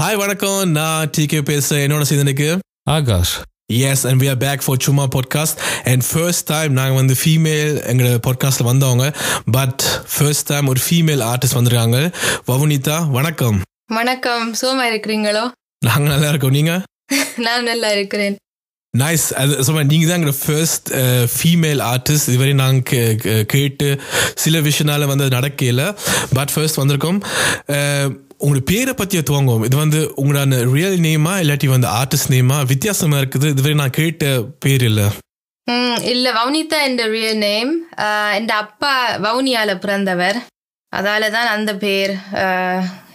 Hi வணக்கம். நான் DK பேசுறேன். என்னோட சீதனுக்கு Akash. Yes and we are back for சும்மா பாட்காஸ்ட் அண்ட் ஃபர்ஸ்ட் டைம் நாங்கள் வந்து ஃபீமேல் எங்களோட பாட்காஸ்ட்டில் வந்தவங்க. பட் ஃபர்ஸ்ட் டைம் ஒரு ஃபீமேல் ஆர்டிஸ்ட் வந்திருக்காங்க. வவுனிதா வணக்கம். வணக்கம். சுகமா இருக்கிறீங்களோ? நாங்கள் நல்லா இருக்கோம். நீங்கள் நான் நல்லா இருக்கிறேன். நைஸ் அது சொல்ல நீங்கள் தான் எங்களோட ஃபர்ஸ்ட் ஃபீமேல் ஆர்டிஸ்ட் இதுவரை நாங்கள் கேட்டு சில விஷயனால வந்து நடக்கல. பட் ஃபர்ஸ்ட் வந்திருக்கோம். அஹ், உங்களோட பேரை பற்றி துவங்குவோம். இது வந்து உங்களோட ரியல் நேமா இல்லாட்டி வந்து ஆர்டிஸ்ட் நேமா வித்தியாசமா இருக்குது. இதுவரை நான் கேட்ட பேர் இல்லை. இல்லை இல்ல. வவுனிதா என்ற ரியல் நேம் என் அப்பா வவுனியால பிறந்தவர். அதால தான் அந்த பேர்.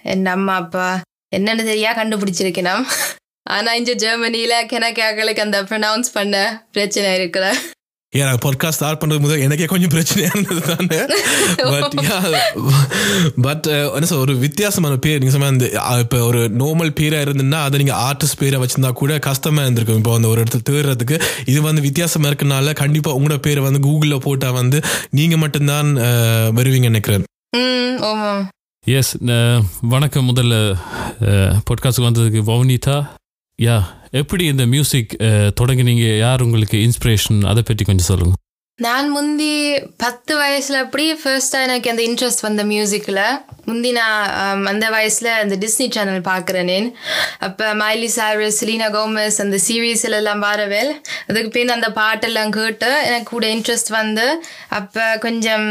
என் அம்மா அப்பா. என்னன்னு தெரியா? கண்டுபிடிச்சிருக்கணும். ஆனா இங்க ஜெர்மனியில கிணக்காக்களுக்கு அந்த ப்ரொனவுன்ஸ் பண்ண பிரச்சனை இருக்குல்ல. ஏன் நான் பாட்காஸ்ட் ஸ்டார்ட் பண்ணுறது முதல் எனக்கே கொஞ்சம் பிரச்சனையாக இருந்தது தானே? பட் பட் என்ன சொல்ல ஒரு வித்தியாசமான பேர். நீங்கள் சொன்ன அந்த இப்போ ஒரு நார்மல் பேராக இருந்ததுன்னா அதை நீங்கள் ஆர்டிஸ்ட் பேரை வச்சிருந்தா கூட கஷ்டமாக இருந்திருக்கும். இப்போ அந்த ஒரு இடத்துல தேடுறதுக்கு இது வந்து வித்தியாசமாக இருக்கனால கண்டிப்பாக உங்களோட பேரை வந்து கூகுளில் போட்டால் வந்து நீங்கள் மட்டும்தான் வருவீங்க நினைக்கிறேன். எஸ் வணக்கம் முதல்ல பாட்காஸ்ட்டுக்கு வந்ததுக்கு. வவுனிதா? யா எப்படி இந்த மியூசிக் தொடங்கினீங்க? யார் உங்களுக்கு இன்ஸ்பிரேஷன் அதை பற்றி கொஞ்சம் சொல்லுங்கள் நான் முந்தி பத்து வயசுல அப்படி ஃபர்ஸ்ட்டாக எனக்கு அந்த இன்ட்ரெஸ்ட் வந்த மியூசிக்கில் முந்தி நான் அந்த வயசில் அந்த டிஸ்னி சேனல் பார்க்குறேனே அப்போ மைலி சாரஸ் லீனா கோமஸ் அந்த சீரீஸ்ல எல்லாம் வரவேல். அதுக்கு பின் அந்த பாட்டெல்லாம் கேட்டு எனக்கு கூட இன்ட்ரெஸ்ட் வந்து அப்போ கொஞ்சம்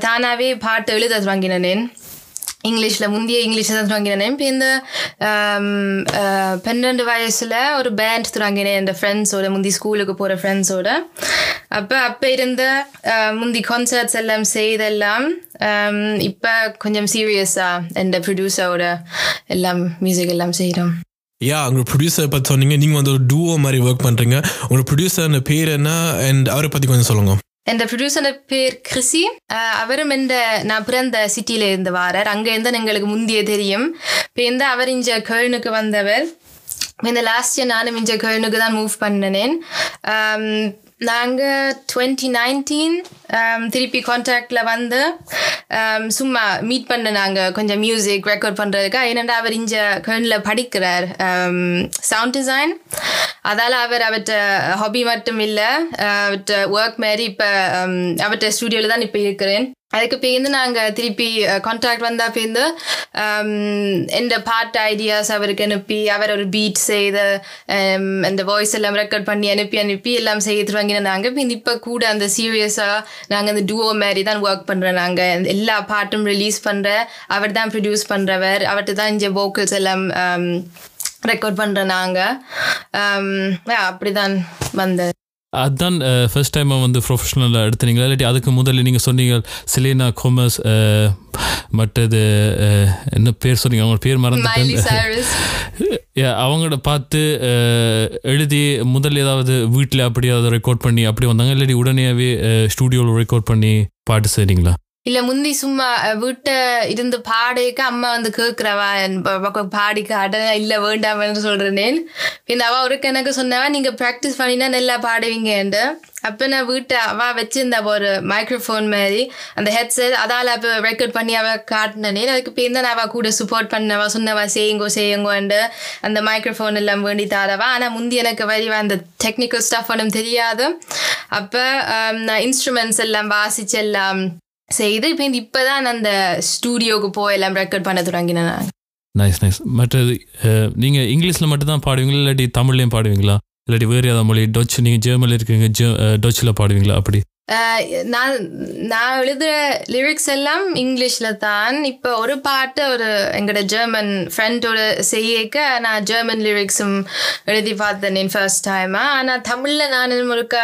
தானாகவே பாட்டு எழுத தொடங்கினேன் இங்கிலீஷில் முந்தைய இங்கிலீஷில் தான் தொடங்கினேன் இப்போ இந்த பன்னெண்டு வயசில் ஒரு பேண்ட் தொடங்கினேன் என் ஃப்ரெண்ட்ஸோட முந்தி ஸ்கூலுக்கு போகிற ஃப்ரெண்ட்ஸோட அப்போ அப்போ இருந்த முந்தி கான்சர்ட்ஸ் எல்லாம் செய்தெல்லாம் இப்போ கொஞ்சம் சீரியஸாக இந்த ப்ரொடியூசரோட எல்லாம் மியூசிக் எல்லாம் செய்கிறோம் யா உங்களோட ப்ரொடியூசர் பற்றி சொன்னீங்க. நீங்கள் வந்து ஒரு டூவோ மாதிரி ஒர்க் பண்ணுறீங்க உங்களோட ப்ரொடியூசர் பேர் என்ன? அண்ட் அவரை பற்றி கொஞ்சம் சொல்லுங்க. என்ற ப்ரொடியூசர் பேர் கிறிசி அவரும் இந்த நான் பிறந்த சிட்டியில இருந்து வாரார் அங்கேருந்து எங்களுக்கு முந்திய தெரியும் இப்போ இந்த அவர் இங்க கேர்னுக்கு வந்தவர் இந்த லாஸ்ட் இயர் நானும் இங்க கேர்னுக்கு தான் மூவ் பண்ணினேன். நாங்கள் டுவெண்ட்டி நைன்டீன் திருப்பி கான்டாக்டில் வந்து um, சும்மா மீட் பண்ண நாங்கள் கொஞ்சம் மியூசிக் ரெக்கார்ட் பண்ணுறதுக்கு ஏனெண்டா அவர் இஞ்ச கேர்னில் படிக்கிறார். சவுண்ட் டிசைன் அதால் அவர் அவர்கிட்ட ஹாபி மட்டும் இல்லை அவர்கிட்ட ஒர்க் மாதிரி இப்போ um, அவர்கிட்ட ஸ்டுடியோவில் தான் இப்போ இருக்கிறேன். அதுக்கு பேருந்து நாங்கள் திருப்பி கான்டாக்ட் வந்தால் பேருந்து எந்த பாட்டு ஐடியாஸ் அவருக்கு அனுப்பி அவர் ஒரு பீட் செய்து அந்த வாய்ஸ் எல்லாம் ரெக்கார்ட் பண்ணி அனுப்பி அனுப்பி எல்லாம் செய்து வாங்கினாங்க. இப்போ இப்போ கூட அந்த சீரியஸாக நாங்கள் அந்த டூவோ மாதிரி தான் ஒர்க் பண்ணுறோம் நாங்கள் எல்லா பாட்டும் ரிலீஸ் பண்ணுற அவர் தான் ப்ரொடியூஸ் பண்ணுறவர் அவர்கிட்ட தான் இங்கே வோக்கல்ஸ் எல்லாம் ரெக்கார்ட் பண்ணுற நாங்கள் அப்படி தான் வந்தது. அதுதான் ஃபர்ஸ்ட் டைம் வந்து ப்ரொஃபஷனலாக எடுத்தீங்களா இல்லாட்டி அதுக்கு முதல்ல நீங்கள் சொன்னீங்க சிலேனா கோமஸ் மற்றது என்ன பேர் சொன்னீங்க? அவங்க பேர் மறந்துட்டேன். அவங்களோட பார்த்து எழுதி முதல்ல ஏதாவது வீட்டில் அப்படி ஏதாவது ரெக்கார்ட் பண்ணி அப்படி வந்தாங்க. இல்லாட்டி உடனேவே ஸ்டூடியோவில் ரெக்கார்ட் பண்ணி பாட்டு செய்றீங்களா? இல்ல முந்தி சும்மா வீட்டை வீட்ட இருந்து பாடிக்க அம்மா வந்து கேக்குறவா என் பாடி காட்ட இல்ல வேண்டாம்னு சொல்றேன் பின் அவ ஒரு எனக்கு சொன்னவா நீங்க ப்ராக்டிஸ் பண்ணினா நல்லா பாடுவீங்கன்ட்டு அப்ப நான் வீட்டை அவ வச்சிருந்த ஒரு மைக்ரோஃபோன் மாதிரி அந்த ஹெட்செட் அதால அப்ப ரெக்கார்ட் பண்ணி அவ காட்டினேன் அதுக்கு பேர் தான் அவ கூட சப்போர்ட் பண்ணவா சொன்னவா செய்யுங்கோ செய்யுங்கோண்டு அந்த மைக்ரோஃபோன் எல்லாம் வேண்டி தாரவா. ஆனா முந்தி எனக்கு வரிவா அந்த டெக்னிக்கல் ஸ்டாஃப் ஒன்றும் தெரியாது. அப்ப நான் இன்ஸ்ட்ருமெண்ட்ஸ் எல்லாம் வாசிச்செல்லாம் செய்து இப்போ இப்பதான் அந்த ஸ்டூடியோவுக்கு போய் எல்லாம் ரெக்கார்ட் பண்ண தொடங்கினேன் நைஸ் நைஸ் மற்றது நீங்கள் இங்கிலீஷில் மட்டும்தான் பாடுவீங்களா? இல்லாட்டி தமிழ்லையும் பாடுவீங்களா? இல்லாட்டி வேறு ஏதாவது மொழி டச் நீங்கள் ஜெர்மனில் இருக்கீங்க ஜெ டச்சில் பாடுவீங்களா? அப்படி. நான் நான் எழுதுகிற லிரிக்ஸ் எல்லாம் இங்கிலீஷில் தான். இப்போ ஒரு பாட்டு ஒரு எங்களோட ஜெர்மன் ஃப்ரெண்டோட செய்யக்க நான் ஜெர்மன் லிரிக்ஸும் எழுதி பார்த்தேன் ஃபர்ஸ்ட் டைம் ஆனால் தமிழில் நான் முழுக்க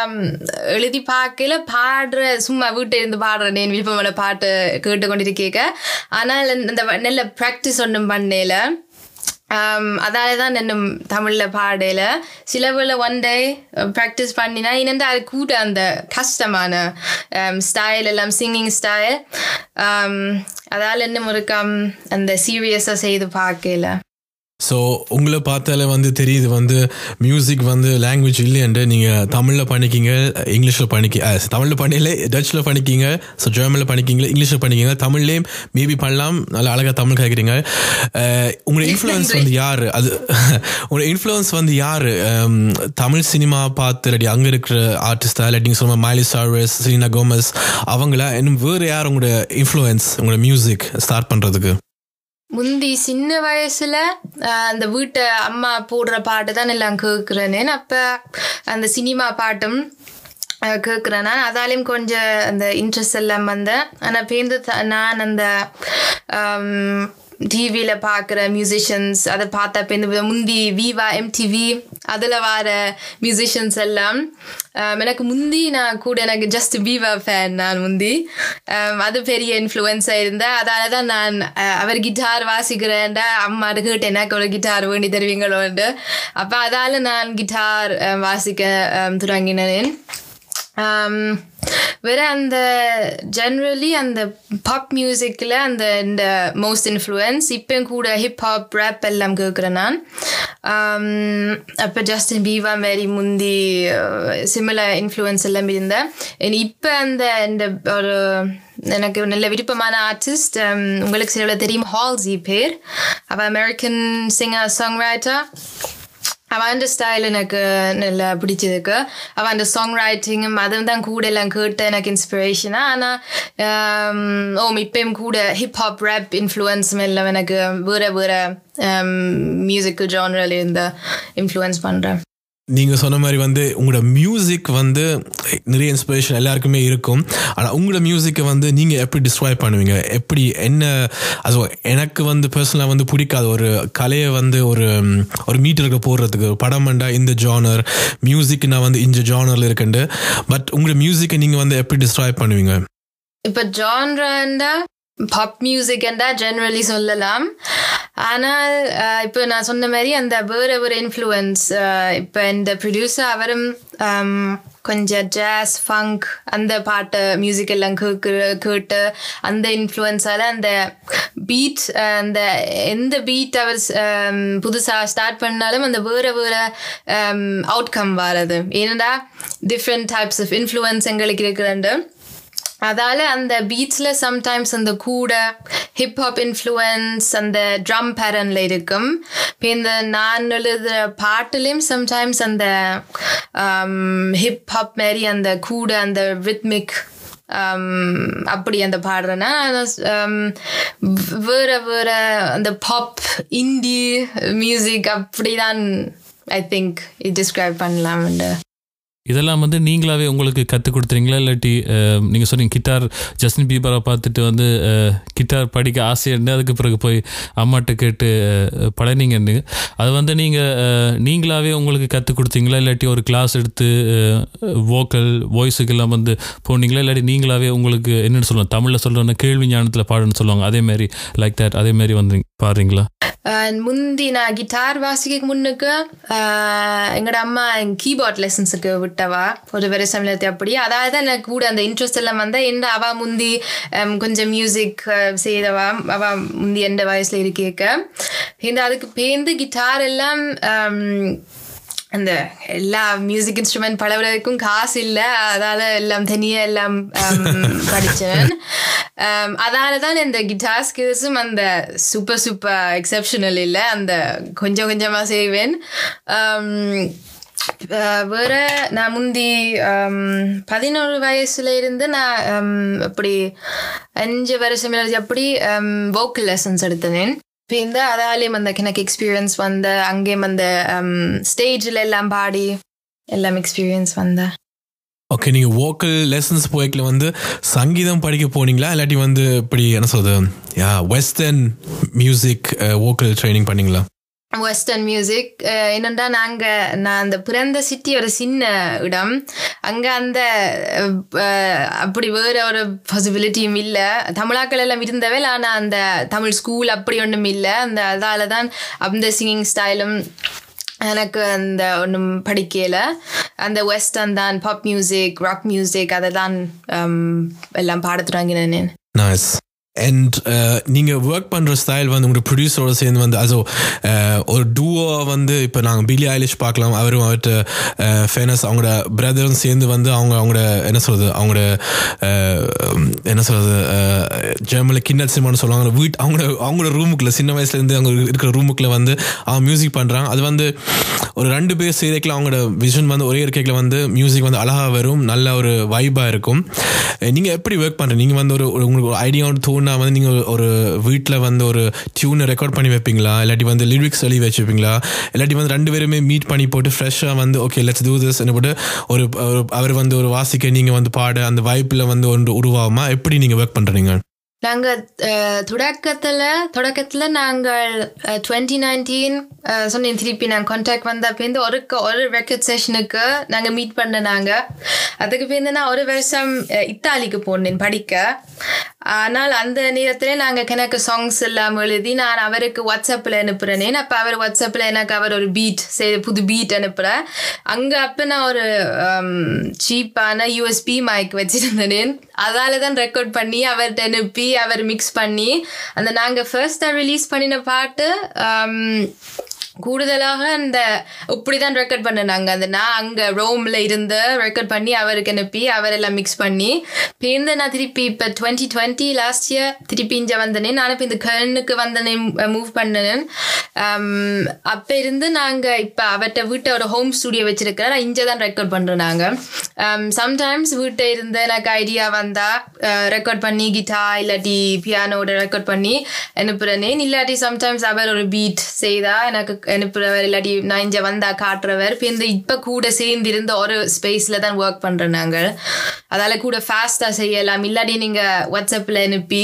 எழுதி பார்க்கல பாடுற சும்மா வீட்டை இருந்து பாடுறேன் என் விருப்பமான பாட்டு கேட்டு கொண்டிருக்கேக்க ஆனால் இந்த நல்ல ப்ராக்டிஸ் ஒன்றும் பண்ணல. Um, அதால தான் இன்னும் தமிழில் பாடையில் சிலவில் ஒன் டே ப்ராக்டிஸ் பண்ணினா இன்னும் அது கூட அந்த கஷ்டமான um, ஸ்டைல் எல்லாம் சிங்கிங் ஸ்டைல் அதால் இன்னும் ஒரு கம் அந்த சீரியஸாக செய்து பார்க்கல. ஸோ உங்களை பார்த்தாலே வந்து தெரியுது வந்து மியூசிக் வந்து லாங்குவேஜ் இல்லையண்டு நீங்கள் தமிழில் பண்ணிக்கிங்க இங்கிலீஷில் பண்ணிக்க தமிழில் பண்ணல டச்சில் பண்ணிக்கிங்க ஸோ ஜெர்மனில் பண்ணிக்கிங்க இங்கிலீஷில் பண்ணிக்கிங்க தமிழ்லேயும் மேபி பண்ணலாம் நல்லா அழகாக தமிழ் கேட்குறீங்க. உங்களோட இன்ஃப்ளூயன்ஸ் வந்து யார்? அது உங்களோட இன்ஃப்ளூயன்ஸ் வந்து யார்? தமிழ் சினிமா பார்த்து இல்லாட்டி அங்கே இருக்கிற ஆர்டிஸ்டா இல்லாட்டி சொல்லுங்கள் மைலி சார்வஸ் சீனா கோமஸ் அவங்களா இன்னும் வேறு யார் உங்களோட இன்ஃப்ளூயன்ஸ் உங்களோட மியூசிக் ஸ்டார்ட் பண்ணுறதுக்கு முந்தி சின்ன வயசுல அந்த வீட்டை அம்மா போடுற பாட்டு தான் எல்லாம் கேட்குறேன்னு அப்ப அந்த சினிமா பாட்டும் கேட்குறேன் நான் அதாலையும் கொஞ்சம் அந்த இன்ட்ரெஸ்ட் எல்லாம் வந்தேன். ஆனால் பேருந்து நான் அந்த டிவியில் பார்க்குற மியூசிஷியன்ஸ் அதை பார்த்தா இப்போ இந்த முந்தி விவா எம்டிவி அதில் வர மியூசிஷியன்ஸ் எல்லாம் um, எனக்கு முந்தி நான் கூட எனக்கு ஜஸ்ட் விவா ஃபேன் நான் முந்தி. Um, அது பெரிய இன்ஃப்ளூயன்ஸாக இருந்தேன் அதால் தான் நான் uh, அவர் கிட்டார் வாசிக்கிறேன்டா அம்மா கேட்டு எனக்கு ஒரு கிட்டார் வேண்டி தருவீங்களோண்டு அப்போ அதால் நான் கிட்டார் um, வாசிக்க தொடங்கினேன். வேற அந்த ஜென்ரலி அந்த பாப் மியூசிக்கில் அந்த இந்த மோஸ்ட் இன்ஃப்ளூயன்ஸ் இப்போ கூட ஹிப்ஹாப் ரேப் எல்லாம் கேட்குறேன் நான். அப்போ ஜஸ்டின் பீவா மாரி முந்தி சிமிலர் இன்ஃப்ளூயன்ஸ் எல்லாம் இருந்தேன். இப்போ அந்த இந்த ஒரு எனக்கு நல்ல விருப்பமான ஆர்டிஸ்ட் um, உங்களுக்கு சில தெரியும் ஹால்ஸி பேர். அவள் அமெரிக்கன் சிங்கர் சாங் ரைட்டர் அவன் அந்த ஸ்டைல் எனக்கு நல்லா பிடிச்சதுக்கு அவன் அந்த சாங் ரைட்டிங்கும் அதுவும் தான் கூட எல்லாம் கேட்டு எனக்கு இன்ஸ்பிரேஷனாக ஆனால் ஓம் இப்பயும் கூட ஹிப்ஹாப் ரேப் இன்ஃப்ளூயன்ஸும் எல்லாம் எனக்கு வேறு வேறு மியூசிக்கல் ஜானரில் இருந்து இன்ஃப்ளூயன்ஸ் பண்ணுறேன் நீங்கள் சொன்ன மாதிரி வந்து உங்களோட மியூசிக் வந்து நிறைய இன்ஸ்பிரேஷன் எல்லாருக்குமே இருக்கும். ஆனால் உங்களோட மியூசிக்கை வந்து நீங்கள் எப்படி டிஸ்க்ரைப் பண்ணுவீங்க? எப்படி என்ன அது எனக்கு வந்து பர்சனலாக வந்து பிடிக்காது ஒரு கலையை வந்து ஒரு ஒரு மீட்டருக்கு போடுறதுக்கு படம் வேண்டா இந்த ஜானர் மியூசிக் நான் வந்து இந்த ஜானரில் இருக்குண்டு பட் உங்களோட மியூசிக்கை நீங்கள் வந்து எப்படி டிஸ்க்ரைப் பண்ணுவீங்க? இப்போ ஜான்ரண்டா பாப் என்றால் ஜென்ரலி சொல்லலாம். ஆனால் இப்போ நான் சொன்ன மாதிரி அந்த வேறு ஒரு இன்ஃப்ளூயன்ஸ் இப்போ இந்த ப்ரொடியூசர் அவரும் கொஞ்சம் ஜாஸ் ஃபங்க் அந்த பாட்டு மியூசிக் எல்லாம் கேட்டு அந்த இன்ஃப்ளூயன்ஸால் அந்த பீட் அந்த எந்த பீட் அவர் புதுசாக ஸ்டார்ட் பண்ணாலும் அந்த வேறு வேறு அவுட்கம் வரது. ஏன்னா டிஃப்ரெண்ட் டைப்ஸ் ஆஃப் இன்ஃப்ளூயன்ஸ் எங்களுக்கு இருக்கிறண்டு அதால அந்த பீட்ஸில் சம்டைம்ஸ் அந்த கூட ஹிப்ஹாப் இன்ஃப்ளூயன்ஸ் அந்த ட்ரம் பேரனில் இருக்கும். இப்போ இந்த நான் எழுதுகிற பாட்டுலேயும் சம்டைம்ஸ் அந்த um, ஹிப்ஹாப் மாரி அந்த கூட அந்த ரித்மிக் um, அப்படி அந்த பாடுறேன்னா um, வேற வேற அந்த பாப் இந்தி மியூசிக் அப்படிதான் ஐ திங்க் இது டிஸ்கிரைப் பண்ணலாம் இதெல்லாம் வந்து நீங்களாவே உங்களுக்கு கற்றுக் கொடுத்துறீங்களா? இல்லாட்டி நீங்கள் சொன்னீங்க கிட்டார் ஜஸ்டின் பீபரை பார்த்துட்டு வந்து கிட்டார் படிக்க ஆசையாக அதுக்கு பிறகு போய் அம்மாட்ட கேட்டு பழனிங்கன்னு. அது வந்து நீங்கள் நீங்களாவே உங்களுக்கு கற்றுக் கொடுத்தீங்களா? இல்லாட்டி ஒரு கிளாஸ் எடுத்து வோக்கல் வாய்ஸுக்கெல்லாம் வந்து போனீங்களா? இல்லாட்டி நீங்களாவே உங்களுக்கு என்னென்னு சொல்லுவாங்க தமிழில் சொல்கிறோன்னா கேள்வி ஞானத்தில் பாடுன்னு சொல்லுவாங்க அதே மாதிரி லைக் தட் அதே மாதிரி வந்து பாடுறீங்களா? அஹ் முந்தி நான் கிட்டார் வாசிக்க முன்னுக்கு எங்களோட அம்மா கீபோர்ட் லெசன்ஸுக்கு விட்டவா ஒரு வேறு சமயத்தை அப்படி அதாவது தான் எனக்கு கூட அந்த இன்ட்ரெஸ்ட் எல்லாம் வந்தா என்ன அவ முந்தி கொஞ்சம் மியூசிக் செய்தவா அவ முந்தி எந்த வயசுல இருக்கேக்க இந்த அதுக்கு பேர்ந்து கிட்டார் எல்லாம் அந்த எல்லா மியூசிக் இன்ஸ்ட்ருமெண்ட் பழகுறதுக்கும் காசு இல்லை அதால் எல்லாம் தனியாக எல்லாம் um, படித்தேன் um, அதனால தான் இந்த கிட்டார் ஸ்கில்ஸும் அந்த சூப்பர் சூப்பர் எக்ஸப்ஷனல் இல்லை அந்த கொஞ்சம் கொஞ்சமாக செய்வேன். Um, வேற நான் முந்தி பதினோரு வயசுல இருந்து நான் அப்படி அஞ்சு வருஷம் அப்படி வோக்கல் லெசன்ஸ் எடுத்தேன் இப்போ இந்த அதாலேயும் அந்த எனக்கு எக்ஸ்பீரியன்ஸ் வந்த அங்கேயும் அந்த ஸ்டேஜில் um, எல்லாம் பாடி எல்லாம் எக்ஸ்பீரியன்ஸ் வந்த. ஓகே நீங்கள் வோக்கல் லெசன்ஸ் போய்க்கில் வந்து சங்கீதம் படிக்க போனீங்களா? இல்லாட்டி வந்து இப்படி என்ன சொல்றது? Yeah western music vocal training பண்ணீங்களா? வெஸ்டர்ன் மியூசிக் என்னென்னா நாங்கள் நான் அந்த பிறந்த சிட்டி ஒரு சின்ன இடம். அங்கே அந்த அப்படி வேறு ஒரு பாசிபிலிட்டியும் இல்லை. தமிழாக்கள் எல்லாம் இருந்தவே ஆனால் அந்த தமிழ் ஸ்கூல் அப்படி ஒன்றும் இல்லை. அந்த அதால தான் அந்த சிங்கிங் ஸ்டைலும் எனக்கு அந்த ஒன்றும் படிக்கல. அந்த வெஸ்டர்ன் தான் பாப் மியூசிக் ராக் மியூசிக் அதை தான் எல்லாம் பாட தொடங்கினேன் நைஸ் அண்ட் நீங்கள் ஒர்க் பண்ணுற ஸ்டைல் வந்து உங்களோட ப்ரொடியூசரோட சேர்ந்து வந்து அது uh, ஒரு டூவோ வந்து இப்போ நாங்கள் பில்லி ஐலிஷ் பார்க்கலாம். அவரும் அவர்கிட்ட ஃபேனஸ் uh, அவங்களோட பிரதரும் சேர்ந்து வந்து அவங்க அவங்களோட என்ன சொல்கிறது அவங்களோட uh, என்ன சொல்கிறது ஜெர்மனில் கிண்டல் சினிமான்னு சொல்லுவாங்க வீட் அவங்களோட அவங்களோட ரூமுக்குள்ள சின்ன வயசுலேருந்து அவங்க இருக்கிற ரூமுக்குள்ள வந்து அவங்க மியூசிக் பண்ணுறாங்க அது வந்து ஒரு ரெண்டு பேர் சேர்க்கல அவங்களோட விஷன் வந்து ஒரே இருக்கையில் வந்து மியூசிக் வந்து அழகாக வரும் நல்ல ஒரு வைபாக இருக்கும். நீங்கள் எப்படி ஒர்க் பண்ணுறீங்க நீங்கள் வந்து ஒரு உங்களுக்கு ஒரு ஐடியா ஒன்று தோணுனா வந்து நீங்கள் ஒரு வீட்டில் வந்து ஒரு டியூனை ரெக்கார்ட் பண்ணி வைப்பீங்களா? இல்லாட்டி வந்து லிரிக்ஸ் எழுதி வச்சுப்பீங்களா? இல்லாட்டி வந்து ரெண்டு பேருமே மீட் பண்ணி போட்டு ஃப்ரெஷ்ஷாக வந்து ஓகே லெட்ஸ் டூ திஸ் போட்டு ஒரு அவர் வந்து ஒரு வாசிக்க நீங்கள் வந்து பாட அந்த வாய்ப்பில் வந்து ஒன்று உருவாகுமா? எப்படி நீங்கள் ஒர்க் பண்ணுறீங்க நாங்கள் தொடக்கத்தில் தொடக்கத்தில் நாங்கள் டுவெண்ட்டி நைன்டீன் சொன்னேன் திருப்பி நாங்கள் கான்டாக்ட் வந்த பேருந்து ஒரு ஒரு ரெக்கட் செஷனுக்கு நாங்கள் மீட் பண்ண நாங்கள் அதுக்கு பேருந்து நான் ஒரு வருஷம் இத்தாலிக்கு போனேன் படிக்க. ஆனால் அந்த நேரத்தில் நாங்கள் எனக்கு சாங்ஸ் எல்லாம் எழுதி நான் அவருக்கு வாட்ஸ்அப்பில் அனுப்புகிறேன் அப்போ அவர் வாட்ஸ்அப்பில் எனக்கு அவர் ஒரு பீட் சரி புது பீட் அனுப்புகிறேன் அங்கே அப்போ நான் ஒரு சீப்பான யூஎஸ்பி மைக் வச்சிருந்தேன். அதால தான் ரெக்கார்ட் பண்ணி அவர்கிட்ட அனுப்பி அவர் மிக்ஸ் பண்ணி அந்த நாங்கள் ஃபர்ஸ்ட்டாக ரிலீஸ் பண்ணின பாட்டு கூடுதலாக அந்த இப்படி தான் ரெக்கார்ட் பண்ணினாங்க. அந்த நான் அங்கே ரோமில் இருந்து ரெக்கார்ட் பண்ணி அவருக்கு அனுப்பி அவரெல்லாம் மிக்ஸ் பண்ணி பேருந்து நான் திருப்பி இப்போ டுவெண்ட்டி டுவெண்ட்டி லாஸ்ட் இயர் திருப்பி இங்கே வந்தனே நான் இப்போ இந்த கர்னுக்கு வந்தனே மூவ் பண்ணினேன். அப்போ இருந்து நாங்கள் இப்போ அவர்கிட்ட வீட்டை ஒரு ஹோம் ஸ்டுடியோ வச்சுருக்கேன் நான் இங்கே தான் ரெக்கார்ட் பண்ணுறோம் நாங்கள் சம்டைம்ஸ் வீட்டை இருந்து எனக்கு ஐடியா வந்தால் ரெக்கார்ட் பண்ணி கிட்டா இல்லாட்டி பியானோட ரெக்கார்ட் பண்ணி அனுப்புகிறேனே இல்லாட்டி சம்டைம்ஸ் அவர் ஒரு பீட் செய்தால் எனக்கு அனுப்புறவர் இல்லாட்டி நான் இங்கே வந்தா காட்டுறவர் இப்போ இந்த இப்போ கூட சேர்ந்து இருந்த ஒரு ஸ்பேஸில் தான் ஒர்க் பண்ணுறோம் நாங்கள் அதால் கூட ஃபாஸ்ட்டாக செய்யலாம். இல்லாட்டி நீங்கள் வாட்ஸ்அப்பில் அனுப்பி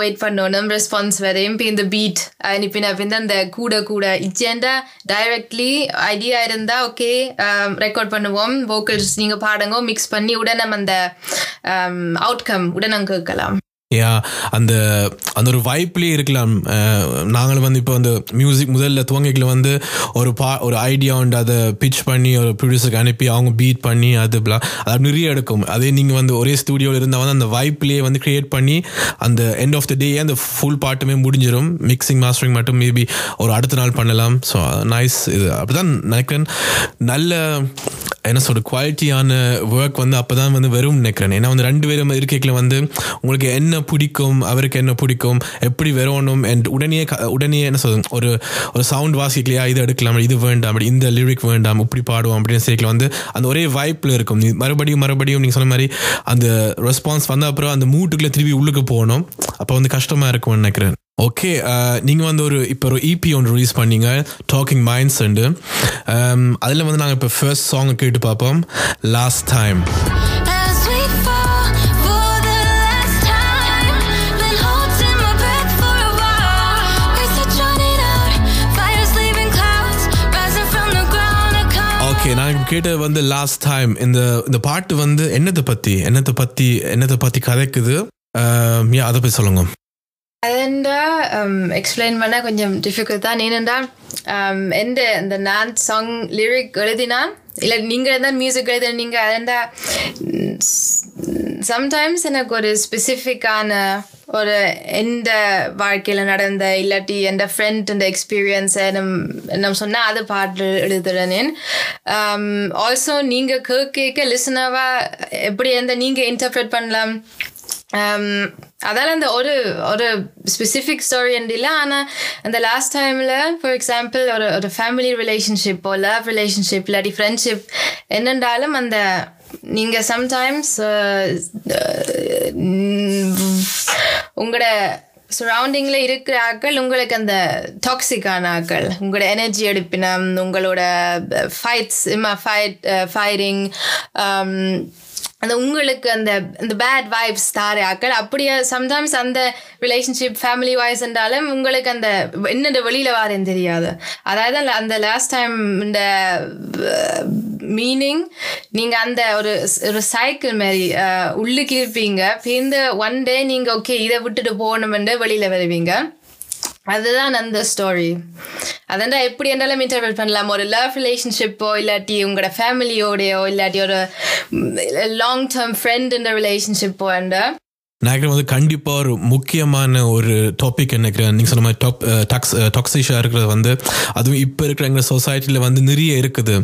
வெயிட் பண்ணணும் ரெஸ்பான்ஸ் வரையும். இப்போ இந்த பீட் அனுப்பின அப்படின்னு அந்த கூட கூட. இச்சேண்டா டைரக்ட்லி ஐடியா இருந்தால் ஓகே ரெக்கார்ட் பண்ணுவோம். வோக்கல்ஸ் நீங்கள் பாடுங்க மிக்ஸ் பண்ணி உடனே அந்த அவுட்கம் உடனே கேட்கலாம். அந்த அந்த ஒரு வைப்லேயே இருக்கலாம். நாங்கள் நாங்களும் வந்து இப்போ அந்த மியூசிக் முதல்ல துவங்கிக்கல வந்து ஒரு பா ஒரு ஐடியா உண்டு. அதை பிச் பண்ணி ஒரு ப்ரொடியூசருக்கு அனுப்பி அவங்க பீட் பண்ணி அது அது நிறைய எடுக்கும். அதே நீங்கள் வந்து ஒரே ஸ்டூடியோவில் இருந்தால் வந்து அந்த வைப்லேயே வந்து க்ரியேட் பண்ணி அந்த எண்ட் ஆஃப் த டே அந்த ஃபுல் பாட்டுமே முடிஞ்சிடும் மிக்சிங் மாஸ்டரிங் மட்டும் மேபி ஒரு அடுத்த நாள் பண்ணலாம். ஸோ நைஸ் இது. அப்படிதான் நினைக்கிறேன். நல்ல என்ன சொல்ற குவாலிட்டியான ஒர்க் வந்து அப்போ தான் வந்து வரும் நினைக்கிறேன். ஏன்னா வந்து ரெண்டு பேரும் இருக்கைக்குள்ள வந்து உங்களுக்கு என்ன பிடிக்கும் அவருக்கு என்ன பிடிக்கும் எப்படி வரணும் அண்ட் உடனே க- உடனே என்ன சொல்றது ஒரு ஒரு சவுண்ட் வாசிக்கலையா இது எடுக்கலாம் இது வேண்டாம் அப்படி இந்த லிரிக் வேண்டாம் இப்படி பாடுவோம் அப்படின்னு சேர்க்கல வந்து அந்த ஒரே வாய்ப்பில் இருக்கும். நீ மறுபடியும் மறுபடியும் நீங்கள் சொன்ன மாதிரி அந்த ரெஸ்பான்ஸ் வந்த அப்புறம் அந்த மூட்டுக்குள்ளே திருப்பி உள்ளுக்கு போகணும். அப்போ வந்து கஷ்டமாக இருக்கும்னு நினைக்கிறேன். ஓகே நீங்கள் வந்து ஒரு இப்போ ஒரு இபி ஒன்று ரிலீஸ் பண்ணீங்க டாக்கிங் மைண்ட்ஸ் உண்டு அதில் வந்து நாங்கள் இப்போ ஃபர்ஸ்ட் சாங்கை கேட்டு பார்ப்போம். லாஸ்ட் டைம் கேட்டது வந்து லாஸ்ட் டைம் இந்த இந்த பாட்டு வந்து என்னத்தை பத்தி? என்னத்தை பத்தி என்னத்தை பத்தி கதைக்குது? அதை பற்றி சொல்லுங்க. அதெண்டா எக்ஸ்பிளைன் பண்ண கொஞ்சம் டிஃபிகல்ட் தான். ஏனென்றால் எந்த இந்த நான் சாங் லிரிக் எழுதினான்? இல்லை நீங்கள் இருந்தால் மியூசிக் எழுதின நீங்கள் இருந்தால் சம்டைம்ஸ் எனக்கு ஒரு ஸ்பெசிஃபிக்கான ஒரு எந்த வாழ்க்கையில் நடந்த இல்லாட்டி எந்த ஃப்ரெண்ட் இந்த எக்ஸ்பீரியன்ஸை நம் நம்ம சொன்னால் அது பாட்டு எழுதுறேன் ஆல்சோ um, நீங்கள் கேட்க லிசனவாக எப்படி இருந்தால் நீங்கள் இன்டர்பிரேட் பண்ணலாம்? அதால அந்த ஒரு ஒரு ஸ்பெசிஃபிக் ஸ்டோரி இல்லை ஆனால் அந்த லாஸ்ட் டைமில் ஃபார் எக்ஸாம்பிள் ஒரு ஒரு ஃபேமிலி ரிலேஷன்ஷிப்போ லவ் ரிலேஷன்ஷிப் இல்லாட்டி ஃப்ரெண்ட்ஷிப் என்னென்றாலும் அந்த நீங்கள் சம்டைம்ஸ் உங்களோட சரௌண்டிங்கில் இருக்கிற ஆக்கள் உங்களுக்கு அந்த டாக்ஸிக்கான ஆக்கள் உங்களோட எனர்ஜி எடுப்பினம் உங்களோட ஃபைட்ஸ் ஃபைட் ஃபைரிங் அந்த உங்களுக்கு அந்த இந்த பேட் வைப்ஸ் தாரையாக்கள் அப்படியே சம்டைம்ஸ் அந்த ரிலேஷன்ஷிப் ஃபேமிலி வைஸ் என்றாலும் உங்களுக்கு அந்த என்னென்ன வெளியில் வாரேன்னு தெரியாது. அதாவது அந்த- லாஸ்ட் டைம் இந்த மீனிங் நீங்கள் அந்த ஒரு ஒரு சைக்கிள் மாதிரி உள்ளுக்கு இருப்பீங்க இந்த ஒன் டே நீங்கள் ஓகே இதை விட்டுட்டு போகணுமென்று வெளியில் வருவீங்க. அதுதான் அந்த ஸ்டோரி அதெண்டா எப்படி என்றாலும் இன்டர்பிரட் பண்ணலாம். ஒரு லவ் ரிலேஷன்ஷிப்போ இல்லாட்டி உங்களோட ஃபேமிலியோடையோ இல்லாட்டி ஒரு லாங் டேர்ம் ஃப்ரெண்ட் இந்த ரிலேஷன்ஷிப்போ நினைக்கிறேன் வந்து கண்டிப்பாக ஒரு முக்கியமான ஒரு டாபிக் நினைக்கிறேன் நீங்கள் சொன்ன மாதிரி டாப் டாக்ஸ் டாக்ஸிஷாக இருக்கிறது வந்து அதுவும் இப்போ இருக்கிற எங்கள் சொசைட்டியில் வந்து நிறைய இருக்குது.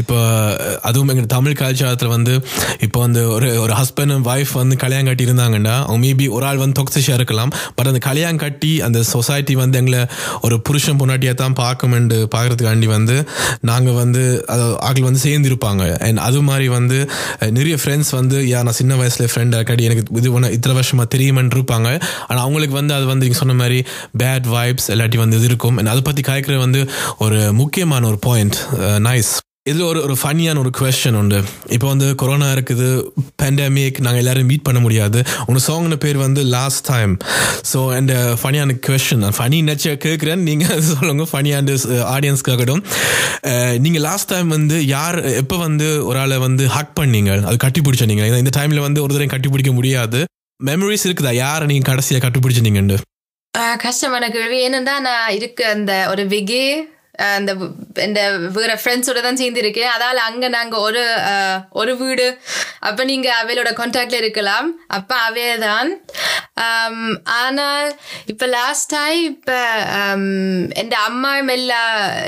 இப்போ அதுவும் எங்கள் தமிழ் கலாச்சாரத்தில் வந்து இப்போ வந்து ஒரு ஒரு ஹஸ்பண்ட் அண்ட் ஒய்ஃப் வந்து கல்யாணம் கட்டி இருந்தாங்கன்னா அவங்க மேபி ஒரு ஆள் வந்து டாக்ஸிஷாக இருக்கலாம். பட் அந்த கல்யாணம் கட்டி அந்த சொசைட்டி வந்து எங்களை ஒரு புருஷன் பொண்டாட்டியாக தான் பார்க்கமெண்டு பார்க்குறதுக்காண்டி வந்து நாங்கள் வந்து அது ஆக்கள் வந்து சேர்ந்துருப்பாங்க. அண்ட் அது மாதிரி வந்து நிறைய ஃப்ரெண்ட்ஸ் வந்து யா நான் சின்ன வயசுல ஃப்ரெண்ட் அக்கடி எனக்கு இது ஒன்று இத்தனை வருஷமாக தெரியுமென்னு இருப்பாங்க. ஆனால் அவங்களுக்கு வந்து அது வந்து நீங்கள் சொன்ன மாதிரி பேட் வைப்ஸ் இல்லாட்டி வந்து இது இருக்கும். அதை பற்றி காய்க்கிற வந்து ஒரு முக்கியமான ஒரு பாயிண்ட் நைஸ் இதில் ஒரு ஒரு ஃபன்னியான ஒரு கொஸ்டின் உண்டு. இப்போ வந்து கொரோனா இருக்குது பேண்டமிக் நாங்கள் எல்லோரும் மீட் பண்ண முடியாது. உங்கள் சாங்னு பேர் வந்து லாஸ்ட் டைம் ஸோ அண்ட் ஃபனியான கொஸ்டின் ஃபனி நச்ச கேட்குறேன் நீங்கள் சொல்லுங்க ஃபனியான ஆடியன்ஸ்க்காகட்டும் நீங்கள் லாஸ்ட் டைம் வந்து யார் எப்போ வந்து ஒரு ஆளை வந்து ஹக் பண்ணீங்க? அது கட்டி பிடிச்ச இந்த டைமில் வந்து ஒரு தடவை கட்டி பிடிக்க முடியாது. மெமரிஸ் இருக்குதா? யார் நீங்கள் கடைசியாக கட்டி பிடிச்சினீங்கன்னு கஷ்டமான கேள்வி என்னென்னா நான் இருக்க அந்த ஒரு விகே அந்த இந்த வேற ஃப்ரெண்ட்ஸோட தான் சேர்ந்துருக்கேன் அதால் அங்கே நாங்கள் ஒரு ஒரு வீடு. அப்போ நீங்கள் அவையோட கான்டாக்டில் இருக்கலாம். அப்போ அவே தான் ஆனால் இப்போ லாஸ்ட் டைம் இப்போ என் அம்மா எல்லா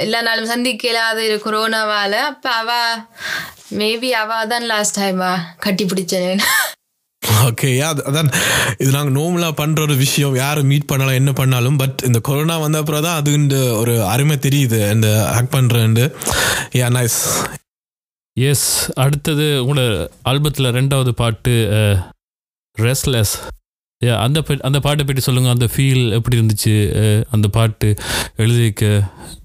எல்லா நாளும் சந்திக்க இல்லாத கொரோனாவால் அப்போ அவ மேபி அவ தான் லாஸ்ட் டைமா கட்டி பிடிச்சேன் ஓகே அதான் இது நாங்கள் நார்மலாக பண்ணுற ஒரு விஷயம். யாரை மீட் பண்ணலாம் என்ன பண்ணாலும் பட் இந்த கொரோனா வந்த அப்புறம் தான் அதுன்ற ஒரு அருமை தெரியுது இந்த ஹக் பண்ணுறேன்ட்டு யா நைஸ் எஸ் அடுத்தது உங்களோட ஆல்பத்தில் ரெண்டாவது பாட்டு ரெஸ்ட்லெஸ் அந்த அந்த பாட்டை பற்றி சொல்லுங்கள் அந்த ஃபீல் எப்படி இருந்துச்சு அந்த பாட்டு எழுதிக்க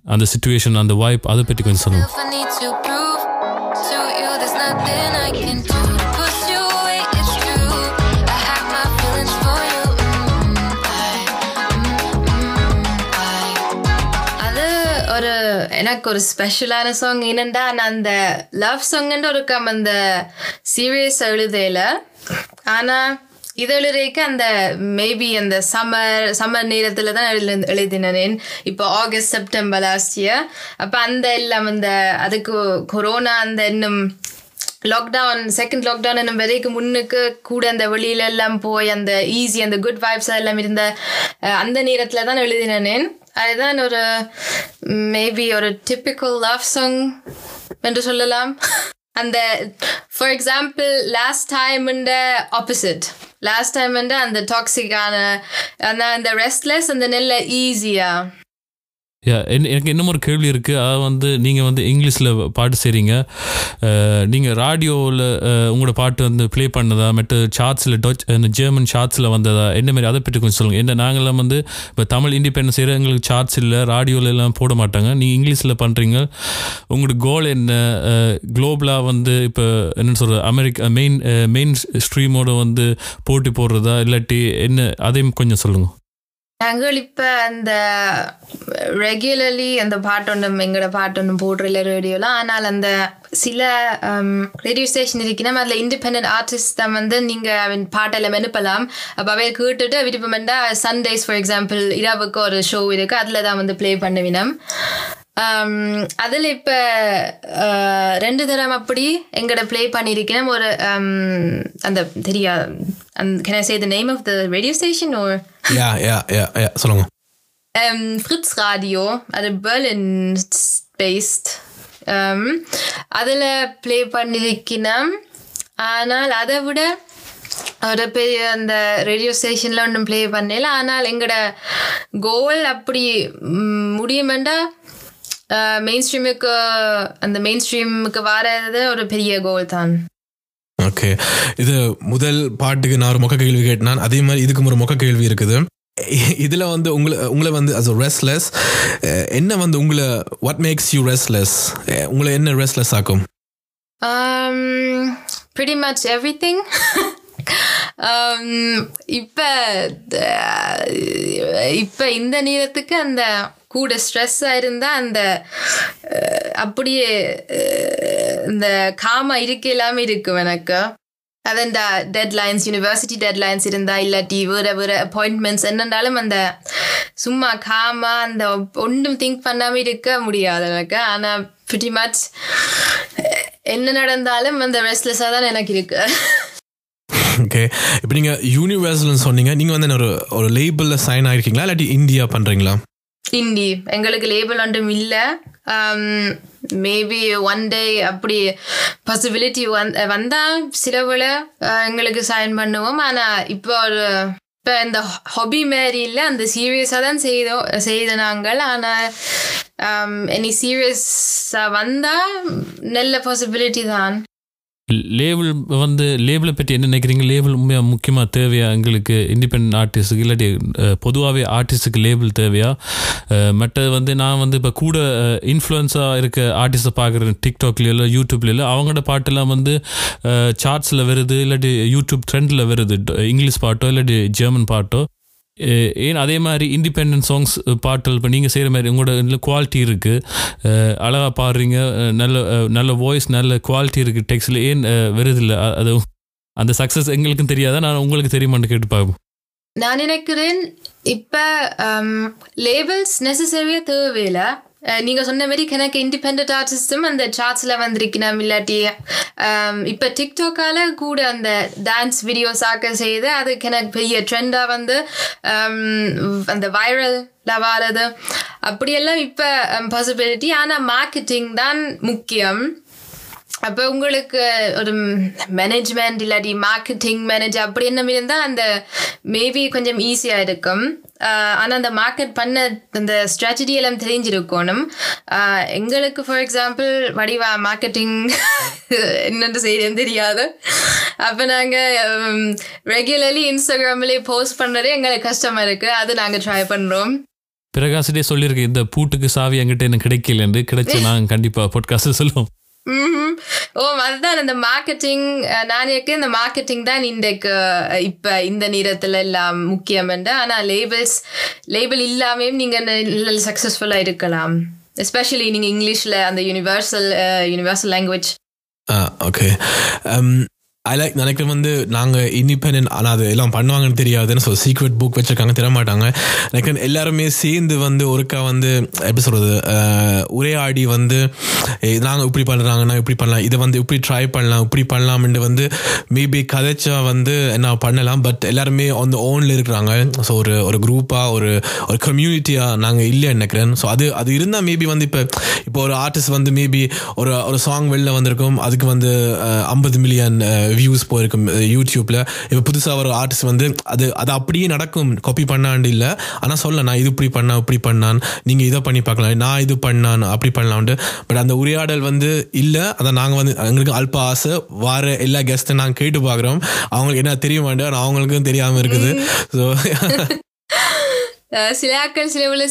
அந்த சுச்சுவேஷன் அந்த வாய்ப் அதை பற்றி கொஞ்சம் சொல்லுங்கள் எனக்கு ஒரு ஸ்பெஷலான சாங் என்னென்னா நான் அந்த லவ் சாங்ன்ற ஒரு கம் அந்த சீரியஸ் எழுதையில ஆனால் இது எழுதுறதுக்கு அந்த மேபி அந்த சம்மர் சம்மர் நேரத்தில் தான் எழு எழுதினேன். இப்போ ஆகஸ்ட் செப்டம்பர் லாஸ்ட் இயர் அப்போ அந்த எல்லாம் அந்த அதுக்கு கொரோனா அந்த இன்னும் லாக்டவுன் செகண்ட் லாக்டவுன் என்னும் வரைக்கும் முன்னுக்கு கூட அந்த வெளியில எல்லாம் போய் அந்த ஈஸி அந்த குட் வைப்ஸ் எல்லாம் இருந்த அந்த நேரத்தில் தான் எழுதினேன். அதுதான் ஒரு மேபி ஒரு டிப்பிக்கல் லவ் சாங் என்று சொல்லலாம். அந்த for example last time opposite last time அந்த டாக்ஸிக்கான அந்த அந்த ரெஸ்ட்லெஸ் அந்த நெல்ல ஈஸியா யா எனக்கு இன்னும் ஒரு கேள்வி இருக்குது அதாவது வந்து நீங்கள் வந்து இங்கிலீஷில் பாட்டு செய்கிறீங்க நீங்கள் ரேடியோவில் உங்களோட பாட்டு வந்து ப்ளே பண்ணதா? மற்ற சார்ட்ஸில் டச் ஜெர்மன் சார்ட்ஸில் வந்ததா? என்ன மாதிரி? அதை பற்றி கொஞ்சம் சொல்லுங்கள் என்ன நாங்களாம் வந்து இப்போ தமிழ் இண்டிபெண்டன்ஸ் செய்கிற எங்களுக்கு சார்ட்ஸ் இல்லை ராடியோவில் எல்லாம் போட மாட்டாங்க. நீங்கள் இங்கிலீஷில் பண்ணுறீங்க உங்களோட கோல் என்ன? குளோபலாக வந்து இப்போ என்ன சொல்கிறது அமெரிக்கா மெயின் மெயின் ஸ்ட்ரீமோட வந்து போட்டி போடுறதா? இல்லாட்டி என்ன? அதையும் கொஞ்சம் சொல்லுங்கள் நாங்கள் இப்போ அந்த ரெகுலர்லி அந்த பாட்டு ஒன்று எங்களோட பாட்டு ஒன்று போடுறல ரேடியோலாம் ஆனால் அந்த சில ரேடியோ ஸ்டேஷன் இருக்கணும் அதில் இண்டிபெண்ட் ஆர்டிஸ்ட் தான் வந்து நீங்கள் அவன் பாட்டெல்லாம் அனுப்பலாம். அப்போ அவையை கேட்டுட்டு விருப்பமெண்டா சண்டேஸ் ஃபார் எக்ஸாம்பிள் இரவுக்கு ஒரு ஷோ இருக்குது அதில் தான் வந்து ப்ளே பண்ணுவினம். அதில் இப்போ ரெண்டு தரம் அப்படி எங்கட ப்ளே பண்ணியிருக்கிறோம் ஒரு அந்த தெரியா அந்த can I say the name of the radio station or yeah yeah yeah yeah சொல்லுங்க. Radio, also Berlin based. Ähm, அதில் ப்ளே பண்ணியிருக்கிறோம் ஆனால் அதை விட ஒரு பெரிய அந்த ரேடியோ ஸ்டேஷனில் ஒன்றும் ப்ளே பண்ணல. ஆனால் எங்களோட கோல் அப்படி முடியுமெண்டா மெயின் ஸ்ட்ரீமுக்கு அந்த மெயின் ஸ்ட்ரீமுக்கு வர்றது ஒரு பெரிய கோல் தான். ஓகே இது முதல் பாட்டுக்கு நான் ஒரு மொக்க கேள்வி கேட்டேன். அதே மாதிரி இதுக்கும் ஒரு மொக்க கேள்வி இருக்குது. இதில் வந்து உங்களை உங்களை வந்து அஸ் ரெஸ்ட்லெஸ் என்ன வந்து உங்களை வாட் மேக்ஸ் யூ ரெஸ்ட்லெஸ் உங்களை என்ன ரெஸ்ட்லெஸ் ஆக்கும்? Um, pretty much everything. இப்போ இப்ப இப்ப இந்த நேரத்துக்கு அந்த கூட ஸ்ட்ரெஸ்ஸாக இருந்தால் அந்த அப்படியே இந்த காமா இருக்க எல்லாமே இருக்கும் எனக்கு. அதண்டா டெட்லைன்ஸ் யூனிவர்சிட்டி டெட்லைன்ஸ் இருந்தா இல்லாட்டி வேற வேற அப்பாயின்மெண்ட்ஸ் என்னண்டாலும் அந்த சும்மா காமா அந்த ஒன்றும் திங்க் பண்ணாம இருக்க முடியாது எனக்கு. ஆனா pretty மச் என்ன நடந்தாலும் அந்த ரெஸ்ட்லெஸ்ஸாக தான் எனக்கு இருக்கு. ஓகே இப்போ நீங்கள் யூனிவர்சல்னு சொன்னீங்க. நீங்கள் வந்து ஒரு ஒரு லேபிளில் சைன் ஆகிருக்கீங்களா இல்லாட்டி இந்தியா பண்ணுறீங்களா இந்தி எங்களுக்கு லேபிள் ஒன்றும் இல்லை. மேபி ஒன் டே அப்படி பாசிபிலிட்டி வந் வந்தால் சிலவில் எங்களுக்கு சைன் பண்ணுவோம். ஆனால் இப்போ ஒரு இப்போ இந்த ஹாபி மாரி இல்லை. அந்த சீரியஸாக தான் செய்தோம் செய்த நாங்கள். ஆனால் இனி சீரியஸாக வந்தால் நல்ல பாசிபிலிட்டி தான். லேபிள் வந்து லேபிளை பற்றி என்ன நினைக்கிறீங்க? லேபிள் உண்மையாக முக்கியமாக தேவையா எங்களுக்கு? இண்டிபெண்ட் ஆர்டிஸ்ட்டுக்கு இல்லாட்டி பொதுவாகவே ஆர்டிஸ்ட்டுக்கு லேபிள் தேவையா? மற்ற மற்றது வந்து நான் வந்து இப்போ கூட இன்ஃப்ளூயன்ஸாக இருக்க ஆர்டிஸ்ட்டை பார்க்குறேன். டிக்டாக்ல இல்லை யூடியூப்ல இல்லை அவங்களோட பாட்டெல்லாம் வந்து சார்ட்ஸில் வருது இல்லாட்டி யூடியூப் ட்ரெண்டில் வருது. இங்கிலீஷ் பாட்டோ இல்லாட்டி ஜெர்மன் பாட்டோ. ஏன் அதே மாதிரி இண்டிபெண்ட் சாங்ஸ் பாட்டல் இப்போ நீங்கள் செய்கிற மாதிரி உங்களோட குவாலிட்டி இருக்குது அழகாக பாடுறீங்க நல்ல நல்ல வாய்ஸ் நல்ல குவாலிட்டி இருக்குது டெக்ஸ்டில் ஏன் வருதில்லை அது அந்த சக்ஸஸ் எங்களுக்கும் தெரியாதா? நான் உங்களுக்கு தெரியுமான்னு கேட்டு பார்ப்போம் நான் நினைக்கிறேன் இப்போ லேபிள்ஸ் நெசசரியாக தேவையில்லை. நீங்கள் நீங்க சொன்ன மாதிரி எனக்கு இண்டிபெண்ட் ஆர்டிஸ்டும் அந்த சார்ட்ஸ்ல வந்திருக்கணும் இல்லாட்டி இப்போ இப்ப டிக்டாக்கால கூட அந்த டான்ஸ் வீடியோஸ் ஆக்க செய்து அதுக்கு எனக்கு பெரிய ட்ரெண்டா வந்து அந்த வைரல் வாரது அப்படியெல்லாம் இப்போ பாசிபிலிட்டி ஆனால் மார்க்கெட்டிங் தான் முக்கியம். அப்போ உங்களுக்கு ஒரு மேனேஜ்மெண்ட் இல்லாட்டி மார்க்கெட்டிங் மேனேஜர் அப்படி என்ன இருந்தால் அந்த மேபி கொஞ்சம் ஈஸியாக இருக்கும். ஆனால் அந்த மார்க்கெட் பண்ண அந்த ஸ்ட்ராட்டஜி எல்லாம் தெரிஞ்சிருக்கணும். எங்களுக்கு ஃபார் எக்ஸாம்பிள் வடிவா மார்க்கெட்டிங் என்னென்று செய்யறதுன்னு தெரியாது. அப்போ நாங்கள் ரெகுலர்லி இன்ஸ்டாகிராம்லேயே போஸ்ட் பண்ணுறதே எங்களுக்கு கஷ்டமாக இருக்குது அது நாங்கள் ட்ரை பண்ணுறோம் பிரகாசிட்டே சொல்லியிருக்கு இந்த பூட்டுக்கு சாவி என்கிட்ட எனக்கு கிடைக்கலன்னு. கிடைச்சு நான் கண்டிப்பாக பாட்காஸ்ட் சொல்லுவோம். ஓ அதுதான் இந்த மார்க்கெட்டிங் நான் இருக்க இந்த மார்க்கெட்டிங் தான் இன்றைக்கு இப்போ இந்த நேரத்தில் எல்லாம் முக்கியம் என்று. ஆனால் லேபிள்ஸ் லேபிள் இல்லாமையும் நீங்கள் நல்ல இருக்கலாம். எஸ்பெஷலி நீங்கள் இங்கிலீஷில் அந்த universal universal language okay I like நினைக்கிறேன் வந்து நாங்கள் இண்டிபெண்ட் ஆனால் அது எல்லாம் பண்ணுவாங்கன்னு தெரியாதுன்னு ஸோ சீக்ரெட் புக் வச்சுருக்காங்க தரமாட்டாங்க. நினைக்கிறேன் எல்லாருமே சேர்ந்து வந்து ஒருக்கா வந்து எப்படி சொல்கிறது உரையாடி வந்து நாங்கள் இப்படி பண்ணுறாங்கன்னா இப்படி பண்ணலாம் இதை வந்து இப்படி ட்ரை பண்ணலாம் இப்படி பண்ணலாம்னு வந்து மேபி கதைச்சா வந்து என்ன பண்ணலாம் பட் எல்லாருமே அந்த ஓனில் இருக்கிறாங்க. ஸோ ஒரு ஒரு குரூப்பாக ஒரு ஒரு கம்யூனிட்டியாக நாங்கள் இல்லை நினைக்கிறேன். ஸோ அது அது இருந்தால் மேபி வந்து இப்போ இப்போ ஒரு ஆர்டிஸ்ட் வந்து மேபி ஒரு ஒரு சாங் வெளில வந்திருக்கும் அதுக்கு வந்து ஐம்பது மில்லியன் வியூஸ் போயிருக்கும் யூடியூப்பில் இப்போ புதுசாக ஒரு ஆர்டிஸ்ட் வந்து அது அது அப்படியே நடக்கும். காப்பி பண்ணாண்டு இல்லை. ஆனால் சொல்ல நான் இது இப்படி பண்ணா இப்படி பண்ணான். நீங்கள் இதை பண்ணி பார்க்கலாம். நான் இது பண்ணான் அப்படி பண்ணலான்ட்டு பட் அந்த உரையாடல் வந்து இல்லை. அதை நாங்கள் வந்து எங்களுக்கு அல்ப ஆசை. வார எல்லா கெஸ்ட்டும் நாங்கள் கேட்டு பார்க்குறோம். அவங்களுக்கு என்ன தெரிய மாட்டேன் அவங்களுக்கும் தெரியாமல் இருக்குது. ஸோ சில ஆக்கள் சில உள்ள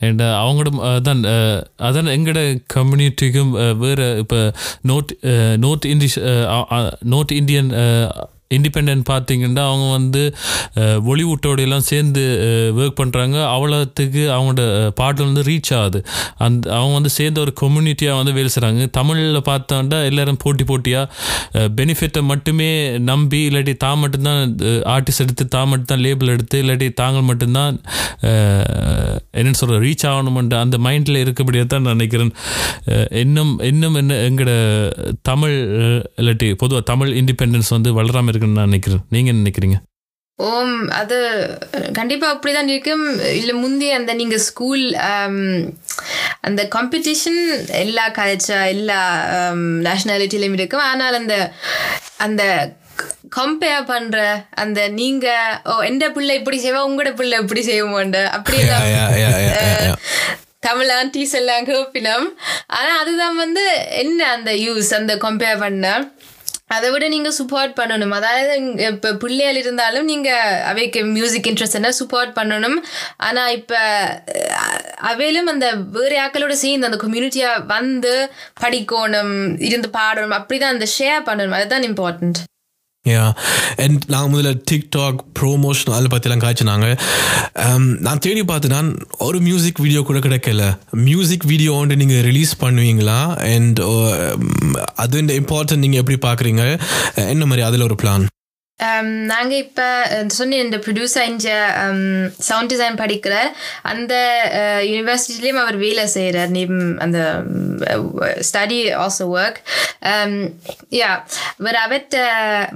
அண்ட் uh, அவங்களோட தான் அதான் எங்களோட கம்யூனிட்டிக்கும் வேறு இப்போ north north இண்டிஷ் north Indian independent பார்த்தீங்கன்னா அவங்க வந்து ஒளிவுட்டோடயெல்லாம் சேர்ந்து ஒர்க் பண்ணுறாங்க அவ்வளோத்துக்கு அவங்களோட பாடல் வந்து ரீச் ஆகுது. அந்த அவங்க வந்து சேர்ந்த ஒரு கம்யூனிட்டியாக வந்து வேலை செய்கிறாங்க தமிழில் பார்த்தோம்னா எல்லோரும் போட்டி போட்டியாக பெனிஃபிட்டை மட்டுமே நம்பி இல்லாட்டி தான் மட்டும்தான் ஆர்டிஸ்ட் எடுத்து தான் மட்டும்தான் லேபிள் எடுத்து இல்லாட்டி தாங்கள் மட்டும்தான் என்னென்னு சொல்கிற ரீச் ஆகணுமென்ற அந்த மைண்டில் இருக்கபடியாக தான் நான் நினைக்கிறேன். இன்னும் இன்னும் என்ன எங்களோட தமிழ் இல்லாட்டி பொதுவாக தமிழ் இண்டிபெண்டன்ஸ் வந்து வளராமல் இருக்குன்னு நான் நினைக்கிறேன். நீங்கள் என்ன நினைக்கிறீங்க? ஓம் அது கண்டிப்பா அப்படிதான் இருக்கும். இல்ல முந்தைய அந்த நீங்க ஸ்கூல் அந்த காம்படிஷன் எல்லா கல்ச்சர் எல்லா நேஷனாலிட்டிலையும் இருக்கும். ஆனால் அந்த அந்த கம்பேர் பண்ற அந்த நீங்க ஓ எந்த பிள்ளை இப்படி செய்வா? உங்களோட பிள்ளை இப்படி செய்வோம்ண்டு அப்படி Yeah, yeah, yeah, yeah, yeah, yeah. Tamil aunties எல்லாம் கேப்பினம். ஆனா அதுதான் வந்து என்ன அந்த யூஸ் அந்த கம்பேர் பண்ண? அதை விட நீங்க சப்போர்ட் பண்ணணும். அதாவது இப்போ இப்ப பிள்ளைகள் இருந்தாலும் நீங்க அவைக்கு மியூசிக் இன்ட்ரெஸ்ட் சப்போர்ட் பண்ணணும். ஆனா இப்ப அவையிலும் அந்த வேறு ஆக்களோட சேர்ந்து அந்த கம்யூனிட்டியா வந்து படிக்கணும் இருந்து பாடணும் அப்படிதான் அந்த ஷேர் பண்ணணும். அதுதான் இம்பார்ட்டன்ட் யா அண்ட் நாங்கள் முதல்ல டிக்டாக் ப்ரோமோஷன் அதில் பற்றிலாம் காய்ச்சினாங்க. Um, நான் தேடி பார்த்து நான் ஒரு மியூசிக் வீடியோ கூட கிடைக்கல. மியூசிக் வீடியோ வந்து நீங்கள் ரிலீஸ் பண்ணுவீங்களா? அண்ட் uh, um, அது இம்பார்ட்டன்ட் நீங்கள் எப்படி பார்க்குறீங்க? என்ன மாதிரி அதில் ஒரு பிளான் Um, நாங்க இப்ப சொன்னேன் இந்த ப்ரொடியூசர் இங்க um, சவுண்ட் டிசைன் படிக்கிற அந்த யூனிவர்சிட்டிலையும் அவர் வேலை செய்கிறார் அந்த ஸ்டடி ஆல்சோ ஒர்க் யா அவர் um, அவர்கிட்ட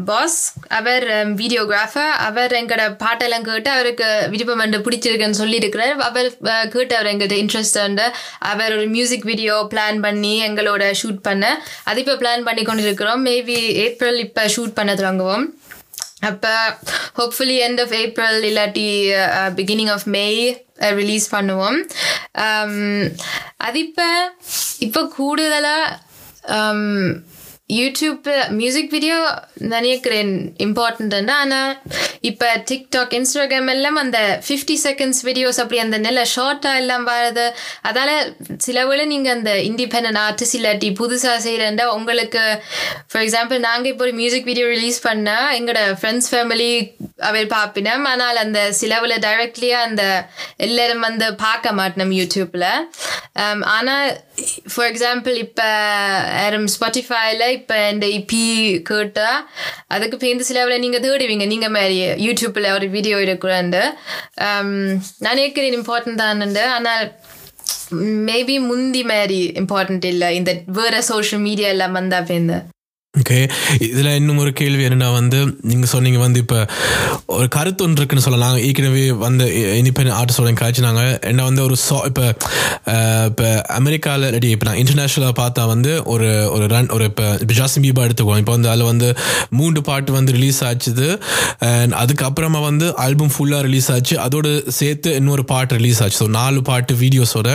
பாஸ் அவர் வீடியோகிராஃபர் அவர் எங்களோட பாட்டெல்லாம் கேட்டு அவருக்கு விருப்பம் வந்து பிடிச்சிருக்குன்னு சொல்லியிருக்கிறார். அவர் கேட்டு அவர் எங்கள்கிட்ட இன்ட்ரெஸ்ட் அவர் ஒரு மியூசிக் வீடியோ பிளான் பண்ணி எங்களோட ஷூட் பண்ண. அது இப்போ பிளான் பண்ணி கொண்டு இருக்கிறோம் மேபி ஏப்ரல் இப்போ ஷூட் பண்ண தொடங்குவோம். அப்போ ஹோப்ஃபுல்லி எண்ட் ஆஃப் ஏப்ரல் இல்லாட்டி பிகினிங் ஆஃப் மே ரிலீஸ் பண்ணுவோம். Um, அது இப்போ இப்போ கூடுதலாக um, யூடியூப் மியூசிக் வீடியோ நினைக்கிறேன் இம்பார்ட்டன்ட் ஆனால் இப்போ டிக்டாக் இன்ஸ்டாகிராம் எல்லாம் அந்த ஃபிஃப்டி செகண்ட்ஸ் வீடியோஸ் அப்படி அந்த நல்ல ஷார்ட்டாக எல்லாம் வரது அதால் சில வேளை நீங்கள் அந்த இண்டிபெண்ட் ஆர்டிஸ்ட் இல்லாட்டி புதுசாக செய்கிறேன்டா உங்களுக்கு ஃபார் எக்ஸாம்பிள் நாங்கள் இப்போ ஒரு மியூசிக் வீடியோ ரிலீஸ் பண்ணால் எங்களோட ஃப்ரெண்ட்ஸ் ஃபேமிலி அவர் பார்ப்பினோம் ஆனால் அந்த சிலவில் டைரக்ட்லியாக அந்த எல்லாரும் வந்து பார்க்க மாட்டினோம் யூடியூப்பில் ஆனால் ஃபார் எக்ஸாம்பிள் இப்போ ஸ்பாட்டிஃபைல இப்போ இந்த இபி கேட்டால் அதுக்கு பேருந்து சிலவில் நீங்கள் தேடுவீங்க. நீங்கள் மாதிரி யூடியூப்பில் ஒரு வீடியோ இருக்குறாண்டு நான் நினைக்கிறேன் இம்பார்ட்டன்ட் தானுண்டு. ஆனால் மேபி முந்தி மாதிரி இம்பார்ட்டன்ட் இல்லை. இந்த வேறு சோஷியல் மீடியா எல்லாம் வந்தால் பேருந்து ஓகே இதில் இன்னும் ஒரு கேள்வி என்னென்னா வந்து நீங்கள் சொன்னீங்க வந்து இப்போ ஒரு கருத்து ஒன்று இருக்குன்னு சொல்லலாம். ஏற்கனவே வந்து இண்டிபெண்ட் ஆர்டிஸ்டோட காய்ச்சினாங்க. என்ன வந்து ஒரு சா இப்போ இப்போ அமெரிக்காவில் ரெடி இப்போ நான் இன்டர்நேஷ்னலாக பார்த்தா வந்து ஒரு ஒரு ரன் ஒரு இப்போ இப்போ ஜாஸ்தின் பீபா எடுத்துக்குவோம் இப்போ வந்து அதில் வந்து மூன்று பாட்டு வந்து ரிலீஸ் ஆச்சுது. அண்ட் அதுக்கப்புறமா வந்து ஆல்பம் ஃபுல்லாக ரிலீஸ் ஆச்சு. அதோடு சேர்த்து இன்னொரு பாட்டு ரிலீஸ் ஆச்சு. ஸோ நாலு பாட்டு வீடியோஸோட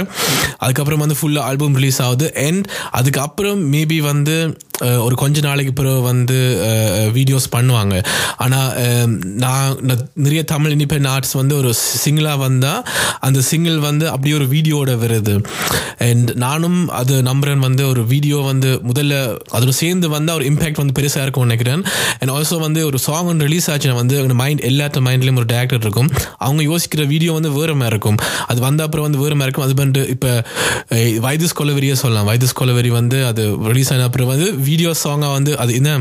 அதுக்கப்புறம் வந்து ஃபுல்லாக ஆல்பம் ரிலீஸ் ஆகுது. அண்ட் அதுக்கப்புறம் மேபி வந்து ஒரு கொஞ்ச நாளைக்கு பிறகு வந்து வீடியோஸ் பண்ணுவாங்க. ஆனால் நான் நிறைய தமிழ் இண்டிபெண்ட் ஆர்ட்ஸ் வந்து ஒரு சிங்கிளாக வந்தால் அந்த சிங்கிள் வந்து அப்படியே ஒரு வீடியோட வருது. அண்ட் நானும் அது நம்புறேன் வந்து ஒரு வீடியோ வந்து முதல்ல அதோட சேர்ந்து வந்தால் ஒரு இம்பேக்ட் வந்து பெருசாக இருக்கும்னு நினைக்கிறேன். அண்ட் ஆல்சோ வந்து ஒரு சாங் ஒன்று ரிலீஸ் ஆச்சுன்னா வந்து மைண்ட் எல்லாத்த மைண்ட்லேயும் ஒரு டேரக்டர் இருக்கும். அவங்க யோசிக்கிற வீடியோ வந்து வேறு மாதிரி இருக்கும். அது வந்த அப்புறம் வந்து வேறு மாதிரி இருக்கும். அது பண்ணிட்டு இப்போ வைதஸ் கொலவெரியே சொல்லலாம். வைதஸ் கொலவெரி வந்து அது ரிலீஸ் ஆன அப்புறம் வந்து வீடியோ சாங்காக வந்து அது என்ன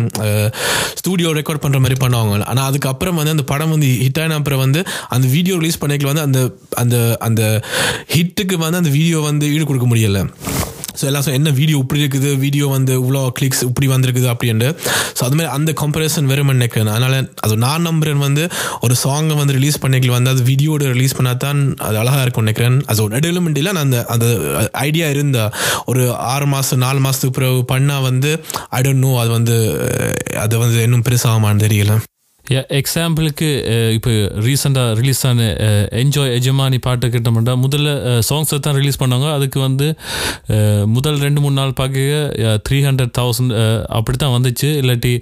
ஸ்டூடியோ ரெக்கார்ட் பண்ணுற மாதிரி பண்ணுவாங்க ஆனால் அதுக்கப்புறம் வந்து அந்த படம் வந்து ஹிட் ஆன அப்புறம் வந்து அந்த வீடியோ ரிலீஸ் பண்ணிக்கல வந்து அந்த அந்த அந்த ஹிட்டுக்கு வந்து அந்த வீடியோ வந்து ஈடு கொடுக்க முடியல. ஸோ எல்லாம் என்ன வீடியோ இப்படி இருக்குது வீடியோ வந்து இவ்வளோ கிளிக்ஸ் இப்படி வந்திருக்குது அப்படின்ட்டு. ஸோ அது மாதிரி அந்த கம்பேரிசன் வெறும் நினைக்கிறேன் அதனால் அது நான் நம்புறேன் வந்து ஒரு சாங்கை வந்து ரிலீஸ் பண்ணிக்கல வந்து அது வீடியோட ரிலீஸ் பண்ணால் தான் அது அழகாக இருக்கும் நினைக்கிறேன். அது ஒரு நடுவில் இல்லை நான் அந்த அந்த ஐடியா இருந்தா ஒரு ஆறு மாதம் நாலு மாதத்துக்கு பிறகு பண்ணால் வந்து ஐ டோன்ட் நோ அது வந்து அது வந்து இன்னும் பெருசாகுமான்னு தெரியல. எக்ஸாம்பிளுக்கு இப்போ ரீசெண்டாக ரிலீஸ் ஆன uh, என்ஜாய் எஜமானி பாட்டு கிட்டமாட்டா முதல்ல uh, சாங்ஸை தான் ரிலீஸ் பண்ணாங்க. அதுக்கு வந்து uh, முதல் ரெண்டு மூணு நாள் பார்க்க த்ரீ ஹண்ட்ரட் தௌசண்ட் அப்படி தான் வந்துச்சு. இல்லாட்டி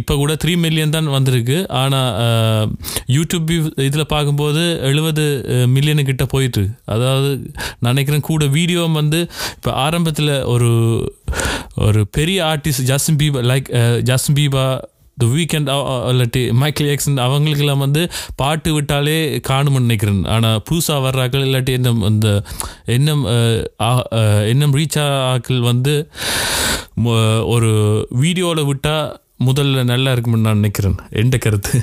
இப்போ கூட த்ரீ மில்லியன் தான் வந்திருக்கு. ஆனால் யூடியூப் இதில் பார்க்கும்போது எழுபது மில்லியனு கிட்ட போயிட்டு அதாவது நினைக்கிறேன் கூட வீடியோ வந்து இப்போ ஆரம்பத்தில் ஒரு ஒரு பெரிய artist Justin Bieber like Justin Bieber the Weeknd uh, uh, இல்லாட்டி மைக்கேல் ஜாக்சன் அவங்களுக்கெல்லாம் வந்து பாட்டு விட்டாலே காணும்னு நினைக்கிறேன். ஆனால் புதுசாக வர்றாக்கள் இல்லாட்டி என்ன இந்த இன்னும் uh, அஹ், இன்னும் ரீச் ஆக்கள் வந்து ஒரு வீடியோவில் விட்டால் முதல்ல நல்லா இருக்கும்னு நான் நினைக்கிறேன். எந்த கருத்து?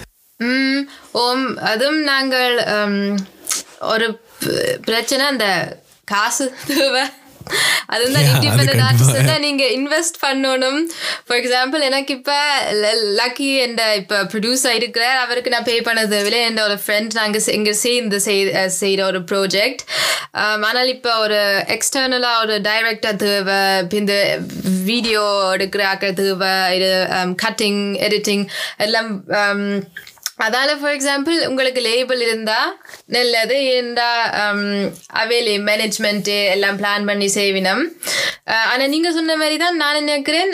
ஓம் அதுவும் நாங்கள் um, ஒரு பிரச்சனை அந்த காசு தேவை. அது வந்து Yeah, அது இண்டிபெண்ட் கண்டிப்பா. ஆர்டிஸ்ட் நீங்க இன்வெஸ்ட் பண்ணணும். ஃபார் எக்ஸாம்பிள் எனக்கு இப்ப லக்கி என்ற இப்ப ப்ரொடியூசர் இருக்கிறார். அவருக்கு நான் பே பண்ணது விலை என்ற ஒரு ஃப்ரெண்ட் நாங்க செ- இங்க சேர்ந்து செய்- அஹ் செய்யற ஒரு ப்ராஜெக்ட் ஆனால் இப்போ ஒரு எக்ஸ்டர்னலா ஒரு டைரக்டர் தேவை இந்த வீடியோ எடுக்கிற ஆக்கள் தேவை இது கட்டிங் எடிட்டிங் எல்லாம் um, அதால ஃபார் எக்ஸாம்பிள் உங்களுக்கு லேபிள் இருந்தா நல்லது. இருந்தா அவேலி மேனேஜ்மெண்ட்டு எல்லாம் பிளான் பண்ணி செய்வினம். ஆனால் நீங்கள் சொன்ன மாதிரி தான் நான் நினைக்கிறேன்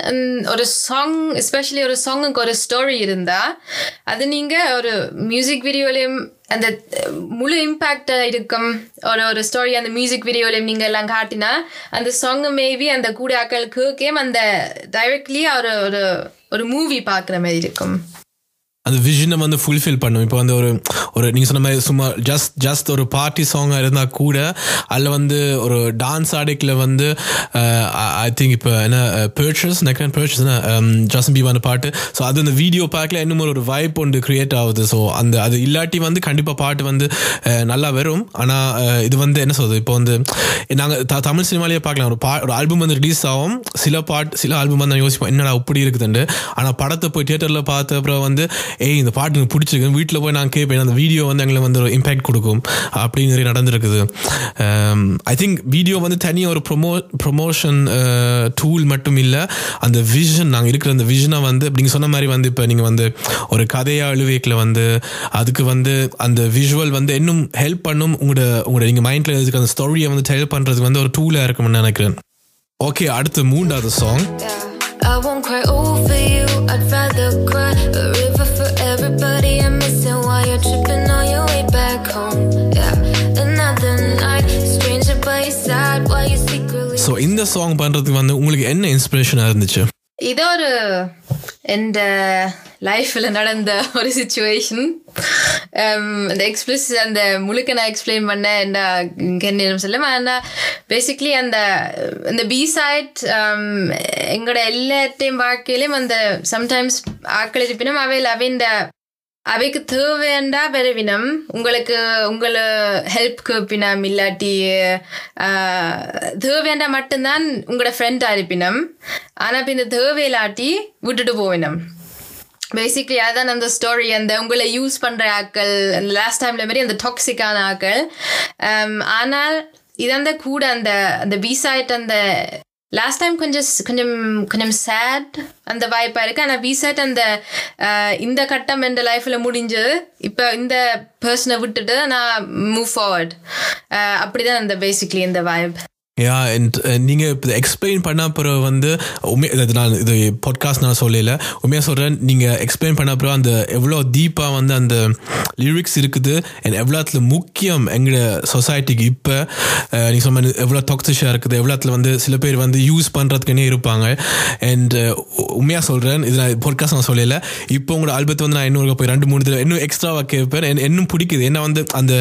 ஒரு சாங் எஸ்பெஷலி ஒரு சாங்குக்கு ஒரு ஸ்டோரி இருந்தா அது நீங்கள் ஒரு மியூசிக் வீடியோலையும் அந்த முழு இம்பேக்டாக இருக்கும். ஒரு ஒரு ஸ்டோரி அந்த மியூசிக் வீடியோலையும் நீங்கள் எல்லாம் காட்டினா அந்த சாங் மேபி அந்த கூட ஆக்கள் கேட்கேம் அந்த டைரக்ட்லி ஒரு ஒரு ஒரு மூவி பார்க்குற மாதிரி இருக்கும். அந்த விஷனை வந்து ஃபுல்ஃபில் பண்ணும் இப்போ வந்து ஒரு ஒரு நீங்கள் சொன்ன மாதிரி சும்மா ஜஸ்ட் ஜஸ்ட் ஒரு பார்ட்டி சாங்காக இருந்தால் கூட அதில் வந்து ஒரு டான்ஸ் ஆடிக்கில் வந்து ஐ திங்க் இப்போ என்ன பர்ச்சஸ் நெக்கன் பர்ச்சஸ் ஜஸ்ட் பீவான பாட்டு ஸோ அது அந்த வீடியோ பார்க்கல இன்னும் ஒரு வைப் ஒன்று கிரியேட் ஆகுது ஸோ அந்த அது இல்லாட்டி வந்து கண்டிப்பாக பாட்டு வந்து நல்லா வரும் ஆனால் இது வந்து என்ன சொல்றது இப்போ வந்து நாங்கள் த தமிழ் சினிமாலேயே பார்க்கலாம் ஒரு பா ஒரு ஆல்பம் வந்து ரிலீஸ் ஆகும் சில பாட்டு சில ஆல்பம் வந்து நான் யோசிப்போம் என்னடா இப்படி இருக்குதுண்டு ஆனால் படத்தை போய் தியேட்டரில் பார்த்த அப்புறம் வந்து ஏய் இந்த பாட்டு எனக்கு பிடிச்சிருக்கு. வீட்டில் போய் நான் கேட்பேன் அந்த வீடியோ வந்து எங்களுக்கு வந்து ஒரு இம்பேக்ட் கொடுக்கும். அப்படின்னு நிறைய நடந்திருக்குது. ஐ திங்க் வீடியோ வந்து தனியாக ஒரு ப்ரொமோ ப்ரொமோஷன் டூல் மட்டும் இல்லை. அந்த விஷன் நாங்கள் இருக்கிற அந்த விஷனை வந்து நீங்கள் சொன்ன மாதிரி வந்து இப்போ நீங்கள் வந்து ஒரு கதையாக அழுவேக்கில் வந்து அதுக்கு வந்து அந்த விஷுவல் வந்து இன்னும் ஹெல்ப் பண்ணும். உங்களோட உங்களோட நீங்கள் மைண்டில் இருக்கிற அந்த ஸ்டோரியை வந்து ஹெல்ப் பண்ணுறதுக்கு வந்து ஒரு டூலாக இருக்கும்னு நினைக்கிறேன். ஓகே அடுத்து மூன்றாவது song I won't cry over you, I'd rather cry. But really இந்த சாங் பண்றதுக்கு வந்து உங்களுக்கு என்ன இன்ஸ்பிரேஷனாக இருந்துச்சு? இது ஒரு எந்த லைஃப்பில் நடந்த ஒரு சுச்சுவேஷன் இந்த எக்ஸ்பிளஸ் அந்த முழுக்க நான் எக்ஸ்பிளைன் பண்ணேன் என்ன கண்ணியம் சொல்ல ஆனால் பேசிக்லி அந்த இந்த பி சைட் um, எங்களோட எல்லாத்தையும் வாழ்க்கையிலையும் அந்த சம்டைம்ஸ் ஆக்கள் இருப்பினும் அவையில் அவைந்த அவைக்கு தேவையாண்டா விரவினம். உங்களுக்கு உங்களை ஹெல்ப் கேப்பினம் இல்லாட்டி ஆஹ், மட்டும்தான் உங்களோட ஃப்ரெண்டாக இருப்பினம். ஆனால் இப்போ இந்த தேவையில்லாட்டி விட்டுட்டு போவினம். பேசிக்லி அதான் அந்த ஸ்டோரி அந்த உங்களை யூஸ் பண்ணுற ஆக்கள் அந்த லாஸ்ட் டைம்ல மாதிரி அந்த டாக்ஸிக்கான ஆக்கள். ஆனால் இது கூட அந்த அந்த பீசாயிட்ட அந்த லாஸ்ட் டைம் கொஞ்சம் கொஞ்சம் கொஞ்சம் சேட் அந்த வாய்ப்பாக இருக்குது ஆனால் பிசைட் அந்த இந்த கட்டம் எந்த லைஃப்பில் முடிஞ்சு இப்போ இந்த பர்சனை விட்டுட்டு நான் மூவ் ஃபார்வர்ட் அப்படிதான் அந்த பேசிக்லி இந்த வாய்ப்பு யா அண்ட் நீங்கள் இப்போ எக்ஸ்பிளைன் பண்ண அப்புறம் வந்து உண்மை இது நான் இது பாட்காஸ்ட் நான் சொல்லல. உண்மையாக சொல்கிறேன் நீங்கள் எக்ஸ்பிளைன் பண்ண அப்புறம் அந்த எவ்வளோ டீப்பாக வந்து அந்த லிரிக்ஸ் இருக்குது அண்ட் எவ்வளோத்துல முக்கியம் எங்களோட சொசைட்டிக்கு இப்போ uh, நீங்கள் சொன்ன எவ்வளோ டாக்ஸிஷாக இருக்குது எவ்வளோத்துல வந்து சில பேர் வந்து யூஸ் பண்ணுறதுக்குன்னே இருப்பாங்க. அண்ட் உண்மையாக சொல்கிறேன் இது நான் பாட்காஸ்ட் நான் சொல்லல. இப்போ உங்களோட ஆல்பத்தை வந்து நான் இன்னொரு போய் ரெண்டு மூணு தடவை இன்னும் எக்ஸ்ட்ராவாக கேட்பேன் இன்னும் பிடிக்குது. ஏன்னா வந்து அந்த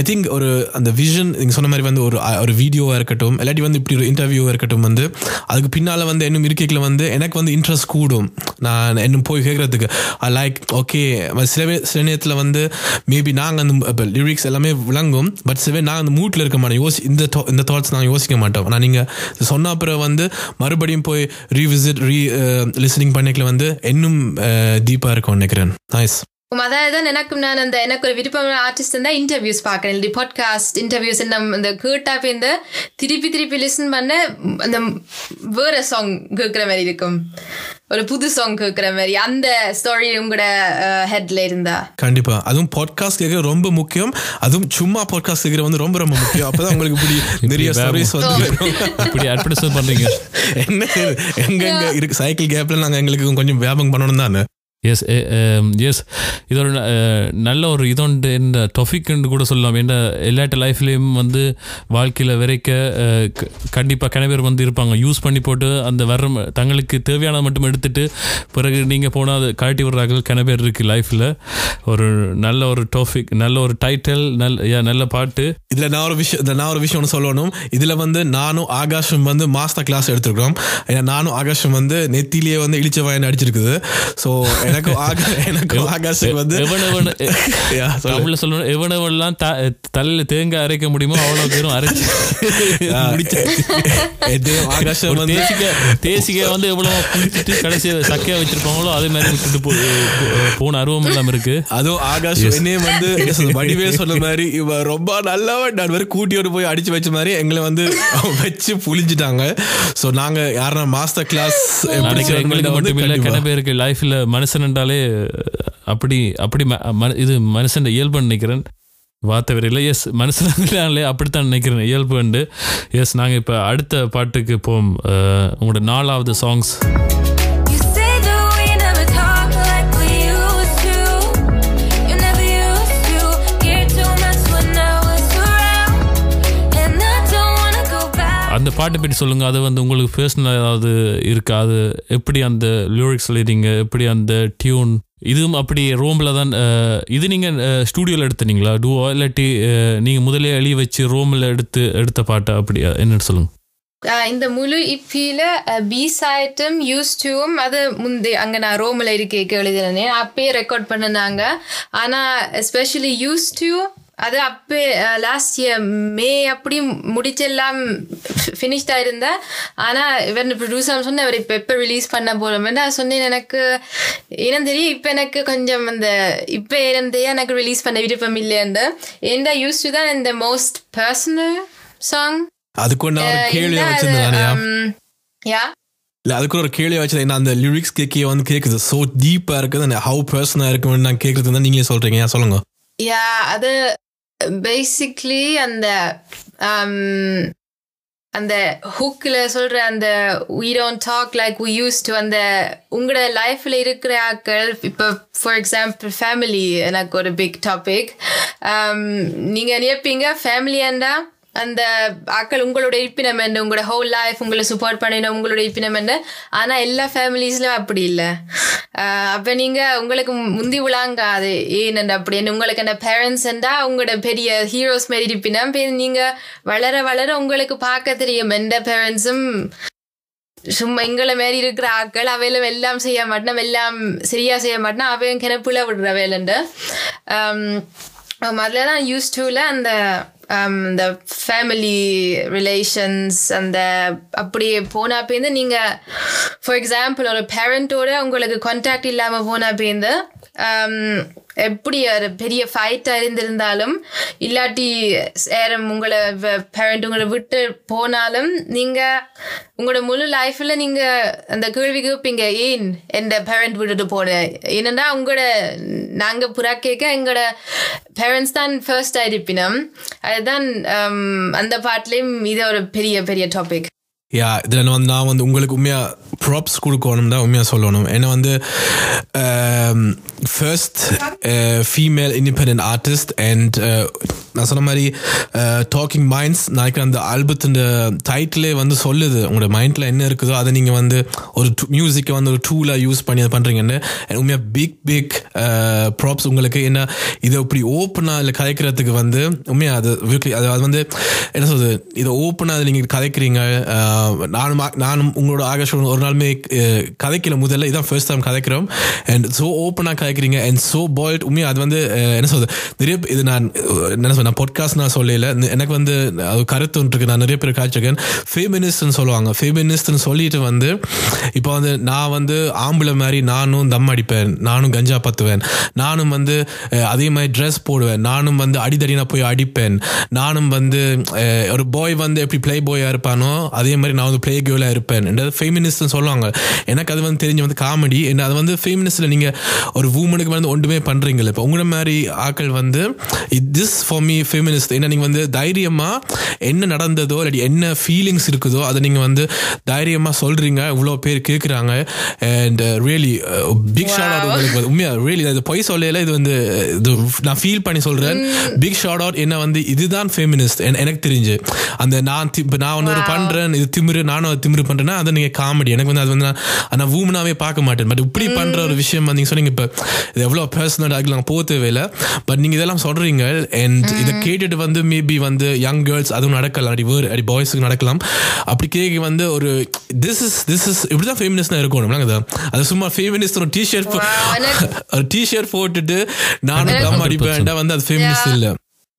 ஐ திங்க் ஒரு அந்த விஷன் நீங்கள் சொன்ன மாதிரி வந்து ஒரு ஒரு வீடியோவாக இருக்கட்டும் இல்லாட்டி வந்து இப்படி ஒரு இன்டர்வியூ இருக்கட்டும் வந்து அதுக்கு பின்னால் வந்து இன்னும் இருக்கையில் வந்து எனக்கு வந்து இன்ட்ரெஸ்ட் கூடும். நான் இன்னும் போய் கேட்குறதுக்கு லைக் ஓகே சில சில நேரத்தில் வந்து மேபி நாங்கள் அந்த இப்போ லிரிக்ஸ் எல்லாமே விளங்கும் பட் சில நாங்கள் அந்த மூட்டில் இருக்க மாட்டோம் யோசி இந்த இந்த தாட்ஸ் நாங்கள் யோசிக்க மாட்டோம். ஆனால் நீங்கள் சொன்ன அப்புறம் வந்து மறுபடியும் போய் ரீவிசிட் ரீ லிசனிங் பண்ணிக்கல வந்து இன்னும் டீப்பாக uh, இருக்கும் நினைக்கிறேன். நைஸ் அதாவது தான் எனக்கும் நான் அந்த எனக்கு ஒரு விருப்பமான ஆர்டிஸ்ட் இருந்தால் இன்டர்வியூஸ் பார்க்குறேன். இல்லை பாட்காஸ்ட் இன்டர்வியூஸ் நம்ம இந்த கேட்டா போய் இந்த திருப்பி திருப்பி லிசன் பண்ண அந்த வேற சாங் கேட்குற மாதிரி இருக்கும். ஒரு புது சாங் கேட்குற மாதிரி. அந்த ஸ்டோரி உங்களோட ஹெட்ல இருந்தா. கண்டிப்பா. அதுவும் பாட்காஸ்ட் கேட்க ரொம்ப முக்கியம். அதுவும் சும்மா பாட்காஸ்ட் கேட்கற வந்து ரொம்ப ரொம்ப முக்கியம். அப்பதான் உங்களுக்கு இப்படி நிறைய ஸ்டோரிஸ் வந்து இப்படி அட்வர்டைஸ் பண்றீங்க. என்ன எங்க இருக்கு? சைக்கிள் கேப்ல நாங்க எங்களுக்கு கொஞ்சம் வியாபகம் பண்ணணும் தானே? எஸ் எஸ் eh, um, இதோட நல்ல ஒரு இதோண்டு இந்த டொஃபிக்னு கூட சொல்லலாம். ஏன்னா எல்லாட்ட லைஃப்லேயும் வந்து வாழ்க்கையில் விரைக்க கண்டிப்பாக கன பேர் வந்து இருப்பாங்க. யூஸ் பண்ணி போட்டு அந்த வர்ற தங்களுக்கு தேவையானதை மட்டும் எடுத்துட்டு பிறகு நீங்கள் போனால் அது கழட்டி விடுறார்கள். கன பேர் இருக்குது லைஃப்பில் ஒரு நல்ல ஒரு டாபிக் நல்ல ஒரு டைட்டில் நல்ல நல்ல பாட்டு. இதில் நான் ஒரு விஷயம் நான் ஒரு விஷயம் ஒன்று சொல்லணும். இதில் வந்து நானும் ஆகாஷும் வந்து மாஸ்டர் கிளாஸ் எடுத்துருக்கிறோம். ஏன்னா நானும் ஆகாஷம் வந்து நெத்திலேயே வந்து இழிச்ச வாயன் அடிச்சிருக்குது. ஸோ எனக்கு ஆகா எனக்கு ஆகாஷுக்கு வந்து. தமிழ்ல சொல்லணும் எவன் எவன்லாம் த தலையில் தேங்காய் அரைக்க முடியுமோ அவ்வளோ பேரும் அரைச்சு ஆகாஷம் வந்து தேசிக்க தேசிக்க வந்து எவ்வளவு குளிச்சுட்டு கடைசியை சக்கையா வச்சிருப்பாங்களோ அதே மாதிரி விட்டுட்டு போ போன அருவம் இல்லாம இருக்கு. அதுவும் ஆகாஷ் என்னையும் வந்து வடிவே சொன்ன மாதிரி இவ ரொம்ப நல்லவன். நான் வேற கூட்டியோடு போய் அடிச்சு வச்ச மாதிரி எங்களை வந்து வச்சு புளிஞ்சிட்டாங்க சோ நாங்க யாரா மாஸ்டர் கிளாஸ் எங்களுக்கு மட்டும் இல்ல கிண பேருக்கு லைஃப்ல மனுஷன் என்றாலே அப்படி அப்படி ம- இது மனுஷன் இயல்பு நினைக்கிறேன். வார்த்தை வரையில் எஸ் மனுஷனாலே அப்படித்தான் நினைக்கிறேன். இயல்பு உண்டு. எஸ் நாங்கள் இப்போ அடுத்த பாட்டுக்கு போவோம். உங்களோட நாலாவது சாங்ஸ் அந்த பாட்டை பற்றி சொல்லுங்க. அது வந்து உங்களுக்கு பர்சனல் ஏதாவது இருக்கா? அது எப்படி அந்த லிரிக்ஸ் எழுதிங்க? எப்படி அந்த டியூன் இதுவும் அப்படி ரோமில் தான் இது நீங்கள் ஸ்டூடியோவில் எடுத்துனீங்களா? டூ இல்லாட்டி நீங்கள் முதலே எழுதி வச்சு ரோமில் எடுத்து எடுத்த பாட்டை அப்படி என்னன்னு சொல்லுங்கள் இந்த முழு இப்பியில பி சைட்டும் யூஸ் டூவும் அது முந்தைய அங்க நான் ரோமில் இருக்கேக்கு எழுதினேன். அப்பயே ரெக்கார்ட் பண்ணினாங்க ஆனா எஸ்பெஷலி யூஸ் டூ அது அப்பே லாஸ்ட் இயர் மே அப்படி முடிச்செல்லாம் ஃபினிஷ்டா இருந்தேன் ஆனா இவர் ப்ரொடியூசர் சொன்ன அவர் இப்போ எப்போ ரிலீஸ் பண்ண போறோம் நான் சொன்னேன். எனக்கு ஏன்னு தெரியும் இப்போ எனக்கு கொஞ்சம் அந்த இப்போ இருந்தே எனக்கு ரிலீஸ் பண்ண விருப்பம் இல்லைன்னு ஏன்டா யூஸ் டு தான் இந்த மோஸ்ட் பர்சனல் சாங் அதுக்கு ஒன்று. இல்ல அதுக்கு ஒரு கேள்வி என்ன அந்த லிரிக்ஸ் கேட்க வந்து கேக்குது. சோ டீப்பா இருக்குது ஹவு பர்சனா இருக்குன்னு நான் கேக்குறது தான் நீங்களே சொல்றீங்க ஏன் சொல்லுங்க. Yeah, அது பேசிக்லி அந்த um, அந்த ஹுக்கில் சொல்ற அந்த we don't talk like we used to அந்த உங்களோட லைஃப்ல இருக்கிற ஆட்கள் இப்போ ஃபார் எக்ஸாம்பிள் ஃபேமிலி எனக்கு ஒரு பிக் டாபிக் நீங்க நினைப்பீங்க ஃபேமிலியாண்டா அந்த ஆக்கள் உங்களோட இருப்பினம் என்ன? உங்களோட ஹோல் லைஃப் உங்களை சப்போர்ட் பண்ணின உங்களோட இருப்பினம் என்ன? ஆனால் எல்லா ஃபேமிலிஸ்லையும் அப்படி இல்லை. அப்போ நீங்கள் உங்களுக்கு முந்தி விழாங்காது ஏன் அப்படின்னு உங்களுக்கு என்ன பேரண்ட்ஸ் இருந்தால் உங்களோட பெரிய ஹீரோஸ் மாரி இருப்பினம். நீங்கள் வளர வளர உங்களுக்கு பார்க்க தெரியும் எந்த பேரண்ட்ஸும் சும்மா எங்களை மாரி இருக்கிற ஆட்கள் அவையிலும் எல்லாம் செய்ய மாட்டோம் எல்லாம் சரியா செய்ய மாட்டோம். அவையும் கிணப்புல விடுற வேலைண்டு முதல்ல தான் யூஸ் டூவில் அந்த um, இந்த ஃபேமிலி ரிலேஷன்ஸ் அந்த அப்படியே போனா பேருந்து நீங்க ஃபார் எக்ஸாம்பிள் ஒரு பேரண்டோட உங்களுக்கு கான்டாக்ட் இல்லாம போனா பேருந்து எப்படி ஒரு பெரிய ஃபைட்டாக இருந்திருந்தாலும் இல்லாட்டி சேரம் உங்களை பேரண்ட் உங்களை விட்டு போனாலும் நீங்கள் உங்களோட முழு லைஃப்பில் நீங்கள் அந்த கேள்வி கேட்பீங்க ஏன் எந்த பேரண்ட் விட்டுட்டு போனேன் என்னென்னா உங்களோட நாங்கள் புறா கேட்க எங்களோட பேரண்ட்ஸ் தான் ஃபர்ஸ்ட் இருப்பினோம் அதுதான் அந்த பாட்டிலையும் இது ஒரு பெரிய பெரிய டாபிக் யா இதில் வந்து நான் வந்து உங்களுக்கு உண்மையாக ப்ராப்ஸ் கொடுக்கணும் தான் உண்மையாக சொல்லணும். ஏன்னா வந்து first female independent artist and நான் சொன்ன மாதிரி uh, டாக்கிங் மைண்ட்ஸ் நாளைக்கு அந்த ஆல்பத்தின் டைட்டிலே வந்து சொல்லுது. உங்களோட மைண்டில் என்ன இருக்குதோ அதை நீங்கள் வந்து ஒரு மியூசிக்கை வந்து ஒரு டூலாக யூஸ் பண்ணி அதை பண்ணுறீங்கன்னு உண்மையாக பிக் பிக் ப்ராப்ஸ் uh, உங்களுக்கு. என்ன இதை இப்படி ஓப்பனாக இல்லை கதைக்கிறதுக்கு வந்து உண்மையாக அது வீக்லி அது அது வந்து என்ன சொல்றது இதை ஓப்பனாக அதை நீங்கள் கதைக்கிறீங்க uh, நானும் நானும் உங்களோட ஆகாஷ் ஒரு நாள் நாளுமே கதைக்கல முதல்ல. இதான் ஃபர்ஸ்ட் டைம் கதைக்கிறோம். அண்ட் ஸோ ஓப்பனாக கதைக்கிறீங்க. அண்ட் ஸோ பாய்ட் உண்மையை அது வந்து என்ன சொல்றது? நிறைய இது நான் என்ன சொல்ல பாட்காஸ்ட் நான் சொல்லல. எனக்கு வந்து அது கருத்து ஒன்று இருக்கு. நான் நிறைய பேர் காய்ச்சிருக்கேன். ஃபேமினிஸ்ட்னு சொல்லுவாங்க. ஃபேமினிஸ்ட்னு சொல்லிட்டு வந்து இப்போ வந்து நான் வந்து ஆம்பளை மாதிரி நானும் தம் அடிப்பேன். நானும் கஞ்சா பத்துவேன். நானும் வந்து அதே மாதிரி ட்ரெஸ் போடுவேன். நானும் வந்து அடிதடினா போய் அடிப்பேன். நானும் வந்து ஒரு பாய் வந்து எப்படி பிளே பாயாக இருப்பானோ அதே மாதிரி நான் வந்து பிளே கேர்லாக இருப்பேன் என்றது சொல்ல சொல்லுவாங்க. எனக்கு அது வந்து தெரிஞ்சு வந்து காமெடி என்ன அது வந்து ஃபெமினிஸ்டில் நீங்கள் ஒரு வூமனுக்கு வந்து ஒன்றுமே பண்ணுறீங்களே இப்போ உங்களை மாதிரி ஆக்கள் வந்து திஸ் ஃபார் மீ ஃபெமினிஸ்ட் ஏன்னா நீங்கள் வந்து தைரியமாக என்ன நடந்ததோ இல்லாட்டி என்ன ஃபீலிங்ஸ் இருக்குதோ அதை நீங்கள் வந்து தைரியமாக சொல்கிறீங்க இவ்வளோ பேர் கேட்குறாங்க and really big shot out உங்களுக்கு உண்மையாக ரியலி இது பொய் சொல்லல இது வந்து இது நான் ஃபீல் பண்ணி சொல்கிறேன் பிக் ஷாட் அவுட் என்ன வந்து இதுதான் ஃபெமினிஸ்ட் எனக்கு தெரிஞ்சு. அந்த நான் இப்ப நான் ஒன்று பண்ணுறேன் இது திமிரு நானும் திமிரு பண்ணுறேன்னா அதை நீங்கள் காமெடி எனக்கு வந்து அது வந்து நான் நான் வூமனாவே பார்க்க மாட்டேன். பட் இப்படி பண்ணுற ஒரு விஷயம் வந்து நீங்கள் சொன்னீங்க இப்போ இது எவ்வளோ பர்சனல் ஆகி நாங்கள் போக தேவையில்லை. பட் நீங்கள் இதெல்லாம் சொல்கிறீங்க அண்ட் இதை கேட்டுட்டு வந்து மேபி வந்து யங் கேர்ள்ஸ் அதுவும் நடக்கலாம் அடி வேறு அடி பாய்ஸுக்கு நடக்கலாம். அப்படி கேட்க வந்து ஒரு திஸ் இஸ் திஸ் இஸ் இப்படி தான் ஃபேமினிஸ்டாக இருக்கணும் அது அது சும்மா ஃபேமினிஸ்ட் ஒரு டிஷர்ட் ஒரு டிஷர்ட் போட்டுட்டு நானும் தம் அடிப்பேன்டா வந்து அது ஃபேமினிஸ்ட் Yeah. இல்லை.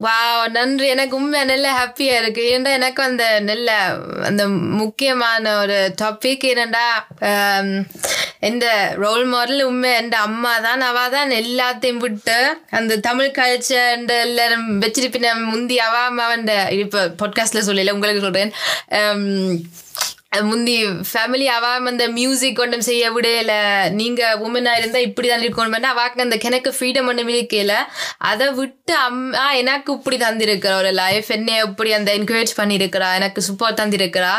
வாவ் நன்றி. எனக்கு உண்மை நல்ல ஹாப்பியா இருக்கு. ஏன்டா எனக்கு அந்த நல்ல அந்த முக்கியமான ஒரு டாபிக் என்னடா எந்த ரோல் மாடல் உண்மை எந்த அம்மா தான். அவ தான் எல்லாத்தையும் விட்டு அந்த தமிழ் கல்ச்சர் எல்லாரும் வச்சிருப்பின முந்தி அவ அம்மாவன் இப்ப பாட்காஸ்ட்ல சொல்லல உங்களுக்கு சொல்றேன். முந்தி ஃபேமிலி அவ அந்த மியூசிக் ஒன்றும் செய்ய விடையில நீங்க உமனா இருந்தா இப்படி தான் இருக்கணும் அவாக்கு அந்த கிணக்கு ஃப்ரீடம் ஒன்றும் இருக்கல அதை விட்டு அம்மா எனக்கு இப்படி தந்திருக்கிற ஒரு லைஃப் என்னை இப்படி அந்த என்கரேஜ் பண்ணியிருக்கிறா எனக்கு சப்போர்ட் தந்திருக்கிறா.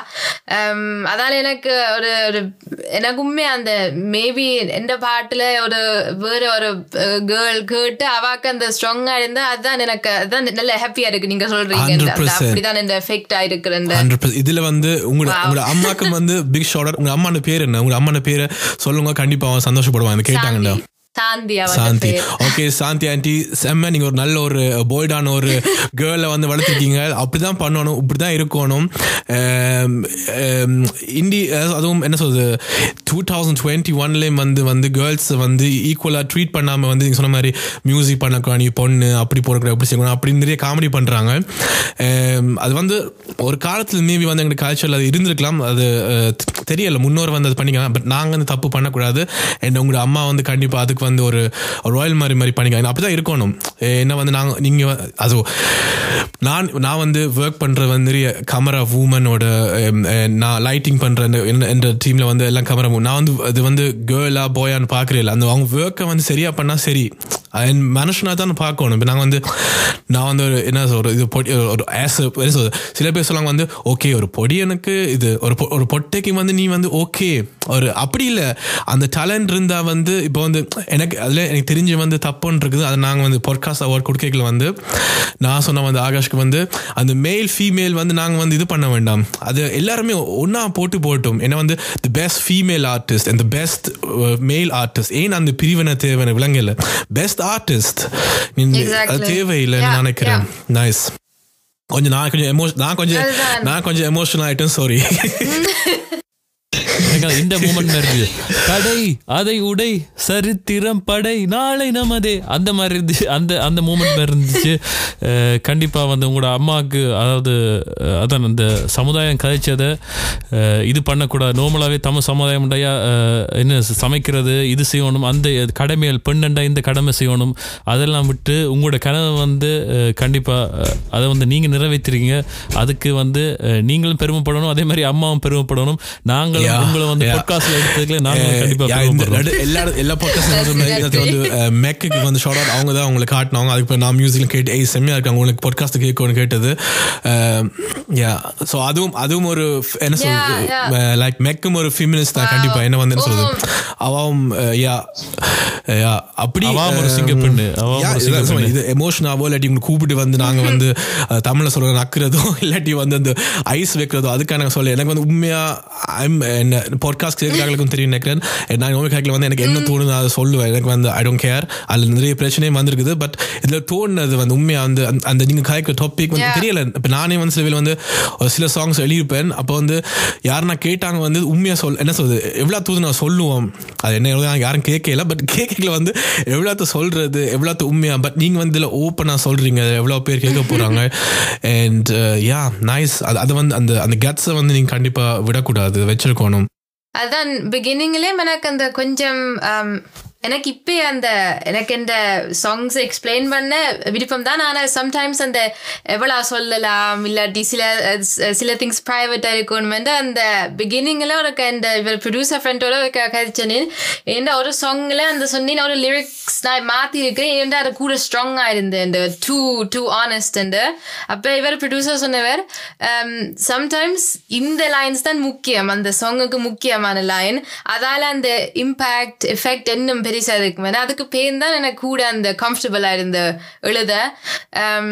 அதால எனக்கு ஒரு ஒரு எனக்கு அந்த மேபி எந்த பாட்டுல ஒரு வேற ஒரு கேர்ள் கேட்டு அவாக்கு அந்த ஸ்ட்ராங்கா இருந்தா அதுதான் எனக்கு அதுதான் நல்ல ஹாப்பியா இருக்கு நீங்க சொல்றீங்க. அந்த- அந்த 100%. அப்படிதான் இந்த எஃபெக்ட் ஆயிருக்கு இந்த ஹண்ட்ரட் இதுல வந்து உங்களோட அம்மாக்கு வந்து பிக் ஷார்டர் உங்க அம்மான பேர் என்ன? உங்க அம்மான பேரை சொல்லுங்க. கண்டிப்பா அவன் சந்தோஷப்படுவான். கேட்டாங்கடா. சாந்தி சாந்தி. ஓகே சாந்தி ஆண்டி செம்ம நீங்க ஒரு நல்ல ஒரு போய்டான ஒரு கேர்ளை வந்து வளர்த்துருக்கீங்க. அப்படிதான் பண்ணணும் இப்படிதான் இருக்கணும். அதாவது அதுவும் என்ன சொல்றது டூ தௌசண்ட் டுவெண்ட்டி ஒன்லேயும் வந்து வந்து கேர்ள்ஸ் வந்து ஈக்குவலாக ட்ரீட் பண்ணாமல் வந்து நீங்க சொன்ன மாதிரி மியூசிக் பண்ணக்கூடாது நீ பொண்ணு அப்படி போடக்கூடாது அப்படி செய்யணும் அப்படி நிறைய காமெடி பண்றாங்க. ஆம், அது வந்து ஒரு காலத்தில் மேபி வந்து எங்களுக்கு கல்ச்சரில் அது இருந்திருக்கலாம். அது தெரியல முன்னோர் வந்து அது பண்ணிக்கலாம். பட் நாங்கள் வந்து தப்பு பண்ணக்கூடாது. அண்ட் உங்களோட அம்மா வந்து கண்டிப்பாக அதுக்கு வந்து ஒரு ராயல் மாதிரி மாதிரி பண்ணிக்கலாம் அப்படி தான் இருக்கணும். என்ன வந்து நாங்கள் நீங்கள் அது நான் நான் வந்து ஒர்க் பண்ணுற வந்து நிறைய கமரா வூமனோட நான் லைட்டிங் பண்ணுற என்ற டீமில் வந்து எல்லாம் கமரா நான் வந்து அது வந்து கேர்ளா பாயான்னு பார்க்குறேன் அந்த அவங்க ஒர்க்கை வந்து சரியாக பண்ணால் சரி. என் மனுஷனாக தான் பார்க்கணும். இப்போ நாங்கள் வந்து நான் வந்து ஒரு என்ன சொல்ற இது பொடி ஒரு ஆஸ் என்ன சொல்றது சில பேர் சொல்லுவாங்க வந்து ஓகே ஒரு பொடியனுக்கு இது ஒரு பொ- ஒரு பொட்டைக்கு வந்து நீ வந்து ஓகே ஒரு அப்படி இல்லை. அந்த டேலண்ட் இருந்தால் வந்து இப்போ வந்து எனக்கு அதில் எனக்கு தெரிஞ்சு வந்து தப்புன்னு இருக்குது அதை நாங்கள் வந்து பொற்கா பொட்காஸ்ட் அவார்ட் கொடுக்கல வந்து நான் சொன்ன வந்து ஆகாஷ்க்கு வந்து அந்த மேல் ஃபீமேல் வந்து நாங்கள் வந்து இது பண்ண வேண்டாம். அது எல்லாருமே ஒன்றா போட்டு போட்டோம் ஏன்னா வந்து the best female artist and best male artist ஏன் அந்த பிரிவினை தேவை விலங்கல பெஸ்ட் ஆர்டிஸ்ட் அது. தேவையில்லைன்னு நினைக்கிறேன். நைஸ் கொஞ்சம் நான் கொஞ்சம் எமோஷன் நான் கொஞ்சம். நான் கொஞ்சம் எமோஷனல் ஆயிட்டேன் சாரி இந்த மூமெண்ட் இருந்துச்சு கடை அதை உடை சரித்திரம் படை நாளை நமதே. அந்த மாதிரி இருந்துச்சு. அந்த அந்த மூமெண்ட் மாதிரி இருந்துச்சு. கண்டிப்பாக வந்து உங்களோட அம்மாவுக்கு அதாவது அதான் அந்த சமுதாயம் கதைச்சதை இது பண்ணக்கூடாது. நார்மலாகவே தமிழ் சமுதாயம் என்ன சமைக்கிறது இது செய்யணும் அந்த கடமைகள் பெண்ணண்டா இந்த கடமை செய்யணும். அதெல்லாம் விட்டு உங்களோட கனவை வந்து கண்டிப்பாக அதை வந்து நீங்கள் நிறைவேற்றிருக்கீங்க. அதுக்கு வந்து நீங்களும் பெருமைப்படணும். அதே மாதிரி அம்மாவும் பெருமைப்படணும். நாங்களும் உங்களை வந்து. பாட்காஸ்ட்ல எடுத்ததுல கண்டிப்பா எல்லா எல்லா பாட்காஸ்ட் வந்து மெக்குக்கு வந்து ஷார்ட் அவுட் அவங்க தான் அவங்களை காட்டினவங்க. அதுக்கு நான் மியூசிக்ல கேட்டு ஏய் செம்மையா இருக்கு உங்களுக்கு பாட்காஸ்ட் கேட்கணும்னு கேட்டது. யா ஸோ அதுவும் அதுவும் ஒரு என்ன சொல்றது லைக் மெக்கும் ஒரு ஃபீமினிஸ்ட் தான். கண்டிப்பா. என்ன வந்து என்ன சொல்றது? அவாவும் யா யா அப்படி அவாவும் ஒரு um, சிங்க பெண்ணு. இது எமோஷனாவோ இல்லாட்டி உங்களுக்கு கூப்பிட்டு வந்து நாங்க வந்து தமிழ்ல சொல்ற நக்குறதோ இல்லாட்டி வந்து அந்த ஐஸ் வைக்கிறதோ அதுக்கான சொல்ல எனக்கு வந்து உண்மையா ஐம் என்ன பாட்காஸ்ட் கேட்கறாங்களுக்கும் தெரியும் நினைக்கிறேன். நான் நோய் கேட்கல வந்து எனக்கு என்ன தோணுது அதை சொல்லுவேன். எனக்கு வந்து ஐ டோன்ட் கேர் அதில் நிறைய பிரச்சனையும் வந்திருக்குது. பட் இதுல தோணுனது வந்து உண்மையா வந்து அந்த- அந்த நீங்க கதைக்கிற டாபிக் வந்து. தெரியல. இப்போ நானே வந்து சில வந்து சில சாங்ஸ் எழுதியிருப்பேன். அப்போ வந்து யாருன்னா கேட்டாங்க வந்து உண்மையா சொல் என்ன சொல்றது? எவ்வளோ தூது நான் சொல்லுவோம். அது என்ன யாரும் கேட்கல. பட் கேட்கல வந்து எவ்வளோத்த சொல்றது? எவ்வளோத்த உண்மையா? பட் நீங்க வந்து இதில் ஓப்பனாக சொல்றீங்க. எவ்வளோ பேர் கேட்க போறாங்க. அண்ட் யா நைஸ் அது அது வந்து அந்த அந்த கட்ஸை வந்து நீங்க கண்டிப்பா விடக்கூடாது. வச்சிருக்கணும். அதுதான் பிகினிங்லேயே எனக்கு அந்த கொஞ்சம் எனக்கு இப்போ அந்த எனக்கு இந்த சாங்ஸ் எக்ஸ்பிளைன் பண்ண விருப்பம் தான். ஆனால் சம்டைம்ஸ் அந்த எவ்வளோ சொல்லலாம் இல்லாட்டி சில சில திங்ஸ் ப்ரைவேட்டாக இருக்கணுமெண்டு அந்த பிகினிங்கில் ஒரு இந்த இவர் ப்ரொடியூசர் ஃப்ரெண்டோட கதைச்சனேன் ஏன்டா ஒரு சாங்கில் அந்த சொன்னேன் ஒரு லிரிக்ஸ் நான் மாற்றி இருக்கேன் ஏன்டா அது கூட ஸ்ட்ராங்காக இருந்தேன் um, இந்த டூ டூ ஆனஸ்ட் அப்போ இவர் ப்ரொடியூசர் சொன்னவர் சம்டைம்ஸ் இந்த லைன்ஸ் தான் முக்கியம் அந்த சாங்குக்கு முக்கியமான லைன் அதால் அந்த இம்பேக்ட் எஃபெக்ட் என்னும் பெருசா இருக்கும் போது அதுக்கு பேர் தான் எனக்கு கூட அந்த கம்ஃபர்டபுளா இருந்த எழுத. Um,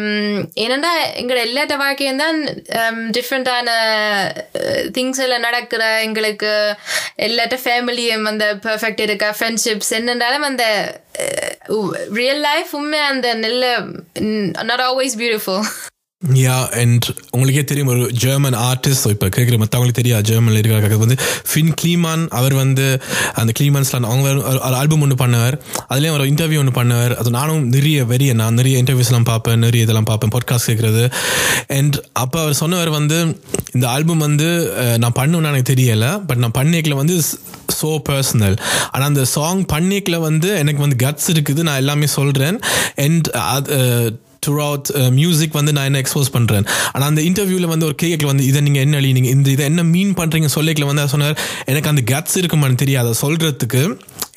என்னென்னா எங்களோட எல்லாத்த வாழ்க்கையும் தான் um, டிஃப்ரெண்டான திங்ஸ் uh, எல்லாம் நடக்கிற எங்களுக்கு எல்லாட்ட ஃபேமிலியும் அந்த பெர்ஃபெக்ட் இருக்கா ஃப்ரெண்ட்ஷிப்ஸ் என்னென்றாலும் அந்த ரியல் லைஃப் உண்மை அந்த நல்ல not always beautiful yeah and உங்களுக்கே தெரியும் ஒரு ஜெர்மன் ஆர்டிஸ்ட் இப்போ கேட்குற மற்றவங்களுக்கு தெரியாது ஜெர்மனில் இருக்கிற வந்து ஃபின் கிளீமான் அவர் வந்து அந்த கிளீமான்ஸ்லாம் அவங்க ஒரு- ஆல்பம் ஒன்று பண்ணவர். அதுலேயும் ஒரு இன்டர்வியூ ஒன்று பண்ணவர். அது நானும் நிறைய வெறிய நான் நிறைய இன்டர்வியூஸ்லாம் பார்ப்பேன் நிறைய இதெல்லாம் பார்ப்பேன் பாட்காஸ்ட் கேட்குறது. அண்ட் அப்போ அவர் சொன்னவர் வந்து இந்த ஆல்பம் வந்து நான் பண்ணுவேன்னு எனக்கு தெரியலை பட் நான் பண்ணிக்கல வந்து ஸோ பர்சனல் ஆனால் அந்த சாங் பண்ணிக்கல வந்து எனக்கு வந்து கட்ஸ் இருக்குது நான் எல்லாமே சொல்கிறேன் அண்ட் அது த்ரூ மியூசிக் uh, வந்து நான் என்ன எக்ஸ்போஸ் பண்ணுறேன் ஆனால் அந்த இன்டர்வியூவில் வந்து ஒரு கேக்கில் வந்து இதை நீங்கள் என்ன அழிய நீங்கள் இந்த இதை என்ன மீன் பண்ணுறீங்க சொல்லிக்கல வந்து சொன்னார் எனக்கு அந்த கட்ஸ் இருக்குமான்னு தெரியாது. அதை சொல்கிறதுக்கு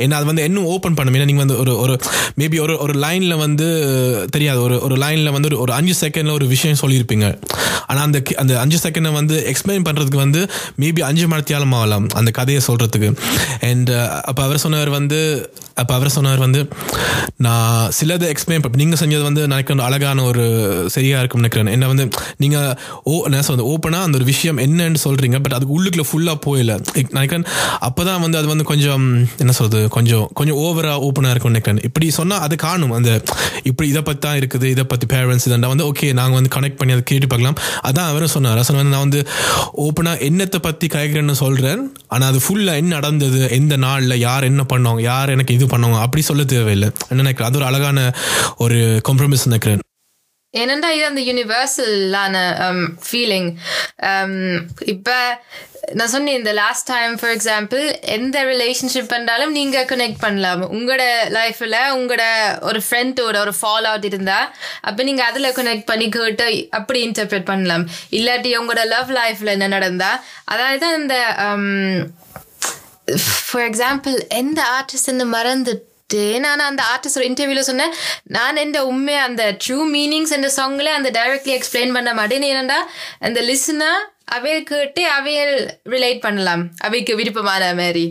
ஏன்னா அது வந்து இன்னும் ஓப்பன் பண்ணும். ஏன்னா நீங்கள் வந்து ஒரு ஒரு மேபி ஒரு ஒரு லைனில் வந்து தெரியாது. ஒரு ஒரு லைனில் வந்து ஒரு- ஒரு அஞ்சு செகண்டில் ஒரு விஷயம் சொல்லியிருப்பீங்க. ஆனால் அந்த கி- அந்த அஞ்சு செகண்டை வந்து எக்ஸ்பிளைன் பண்ணுறதுக்கு வந்து மேபி அஞ்சு மணித்தியாலும் ஆகலாம் அந்த கதையை சொல்கிறதுக்கு அண்ட் அப்போ அவர் சொன்னவர் வந்து அப்போ அவர் சொன்னவர் வந்து நான் சிலதை எக்ஸ்பிளைன் பண்ண நீங்கள் செஞ்சது வந்து எனக்கு அழகான ஒரு சரியாக இருக்கும்னு நினைக்கிறேன். என்ன வந்து நீங்கள் ஓ நான் சொல்வது ஓப்பனாக அந்த ஒரு விஷயம் என்னன்னு சொல்கிறீங்க பட் அதுக்கு உள்ளுக்குள்ளே ஃபுல்லாக போயில. நினைக்கிறேன் அப்போ தான் வந்து அது வந்து கொஞ்சம் என்ன சொல்கிறது கொஞ்சம் கொஞ்சம் ஓவராக ஓப்பனாக இருக்கும் நினைக்கிறேன். இப்படி சொன்னால் அது காணும். அந்த இப்படி இதை பற்றி தான் இருக்குது இதை பற்றி பேரண்ட்ஸ் இதெண்டா வந்து ஓகே நாங்கள் வந்து கனெக்ட் பண்ணி அதை கேட்டு பார்க்கலாம். அதான் அவரும் சொன்னார். ரசன் வந்து நான் வந்து ஓப்பனாக என்னத்தை பற்றி கைக்கிறேன்னு சொல்கிறேன் ஆனால் அது ஃபுல்லாக என்ன நடந்தது எந்த நாளில் யார் என்ன பண்ணவங்க யார் எனக்கு இது பண்ணவங்க அப்படி சொல்ல தேவையில்லை. என்ன நினைக்கிறேன்? அது ஒரு அழகான ஒரு காம்ப்ரமைஸ் நினைக்கிறேன். ஏனெண்டா இது அந்த யூனிவர்சலான ஃபீலிங் இப்போ நான் சொன்னேன் இந்த லாஸ்ட் டைம் ஃபார் எக்ஸாம்பிள் எந்த ரிலேஷன்ஷிப் பண்ணாலும் நீங்கள் கனெக்ட் பண்ணலாம் உங்களோட லைஃப்பில் உங்களோட ஒரு ஃப்ரெண்டோட ஒரு ஃபால் அவுட் இருந்தால் அப்போ நீங்கள் அதில் கனெக்ட் பண்ணி கேட்டு அப்படி இன்டர்பிரேட் பண்ணலாம் இல்லாட்டி உங்களோட லவ் லைஃப்பில் என்ன நடந்தால் அதாவது இந்த ஃபார் எக்ஸாம்பிள் எந்த ஆர்டிஸ்ட்னு மறந்துட்டு நான் அந்த ஆர்டிஸ்டோட இன்டர்வியூவில் இன்டர்வியூல சொன்னேன் நான் எந்த உண்மை அந்த ட்ரூ மீனிங்ஸ் என்ற சாங்ல அந்த டைரக்ட்லி எக்ஸ்பிளைன் பண்ண மாட்டேன். என்னடா அந்த லிசனர் அவைய கேட்டு அவையல் ரிலேட் பண்ணலாம். அவைக்கு விருப்பமான மாதிரி.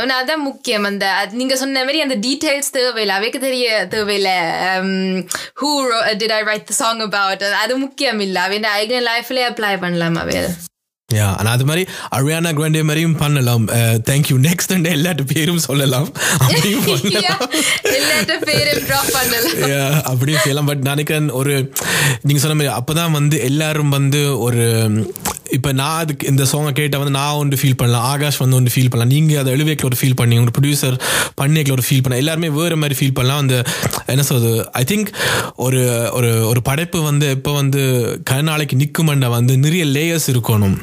ஒன்று அதுதான் முக்கியம். அந்த நீங்கள் சொன்ன மாதிரி அந்த டீட்டெயில்ஸ் தேவையில்லை. அவைக்கு தெரிய தேவையில்லை. Who did I write the song about அது முக்கியம் இல்லை. அவை ஐகன் லைஃப்லேயே அப்ளை பண்ணலாம் அவையல் யா ஆனால் அது மாதிரி அரியானா கிராண்டே மாதிரியும் பண்ணலாம். தேங்க்யூ நெக்ஸ்ட் எல்லாட்டு பேரும் சொல்லலாம். அப்படியும் அப்படியும் செய்யலாம். பட் நினைக்கிறேன் ஒரு நீங்க சொன்ன மாதிரி அப்பதான் வந்து எல்லாரும் வந்து ஒரு இப்போ நான் அதுக்கு இந்த சாங்கை கேட்ட வந்து நான் ஒன்று ஃபீல் பண்ணலாம் ஆகாஷ் வந்து ஒன்று ஃபீல் பண்ணலாம் நீங்கள் அதை எழுவேக்கில் ஒரு ஃபீல் பண்ணி உங்கள் ப்ரொடியூசர் பண்ணியக்கில் ஒரு ஃபீல் பண்ண எல்லாருமே வேறு மாதிரி ஃபீல் பண்ணலாம். அந்த என்ன சொல்றது ஐ திங்க் ஒரு ஒரு ஒரு படைப்பு வந்து இப்போ வந்து கருநாளைக்கு நிற்குமண்ட வந்து நிறைய லேயர்ஸ் இருக்கணும்.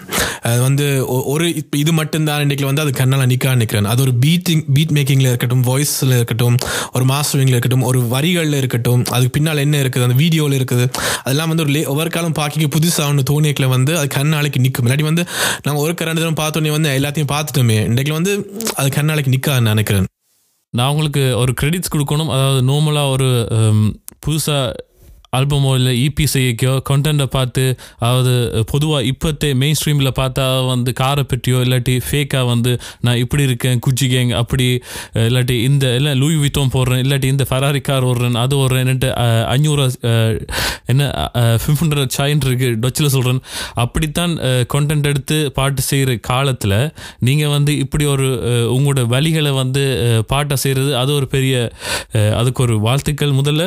அது வந்து ஒ- ஒரு இப்போ இது மட்டும்தான் இன்றைக்கு வந்து அது கண்ணால் நிற்கா நிற்கிறேன் அது ஒரு பீட்டிங் பீட் மேக்கிங்கில் இருக்கட்டும் வாய்ஸில் இருக்கட்டும் ஒரு மாஸ்டரிங்கில் இருக்கட்டும் ஒரு வரிகளில் இருக்கட்டும் அதுக்கு பின்னால் என்ன இருக்குது அந்த வீடியோவில் இருக்குது அதெல்லாம் வந்து ஒரு லே ஒவ்வொரு காலம் பார்க்க புதுசாக ஒன்று தோணியக்கில் வந்து அது கண்ணாளைக்கு நிற்கும் இல்லாட்டி வந்து நாங்கள் ஒரு ரெண்டு தினம் பார்த்தோன்னே வந்து எல்லாத்தையும் பார்த்துட்டோமே. இன்றைக்கு வந்து அது கண்ணாளைக்கு நிற்காதுன்னு நினைக்கிறேன். நான் உங்களுக்கு ஒரு கிரெடிட்ஸ் கொடுக்கணும். அதாவது நார்மலாக ஒரு புதுசாக ஆல்பமோ இல்லை இபி செய்யக்கோ கண்டென்ட்டை பார்த்து அதாவது பொதுவாக இப்போத்தே மெயின் ஸ்ட்ரீமில் பார்த்தா வந்து காரை பற்றியோ இல்லாட்டி ஃபேக்காக வந்து நான் இப்படி இருக்கேன் குச்சி கேங் அப்படி இல்லாட்டி இந்த இல்லை லூய் வித்தோம் போடுறேன் இல்லாட்டி இந்த ஃபராரி கார் ஓடுறேன் அது ஓடுறேன்ட்டு அஞ்சூறு என்ன ஃபிஃப்ட் ஹண்ட்ரட் சாயின் இருக்குது டொச்சில் சொல்கிறேன் அப்படித்தான் கண்டென்ட் எடுத்து பாட்டு செய்கிற காலத்தில் நீங்கள் வந்து இப்படி ஒரு உங்களோட வழிகளை வந்து பாட்டை செய்கிறது அது ஒரு பெரிய அதுக்கு ஒரு வாழ்த்துக்கள் முதல்ல.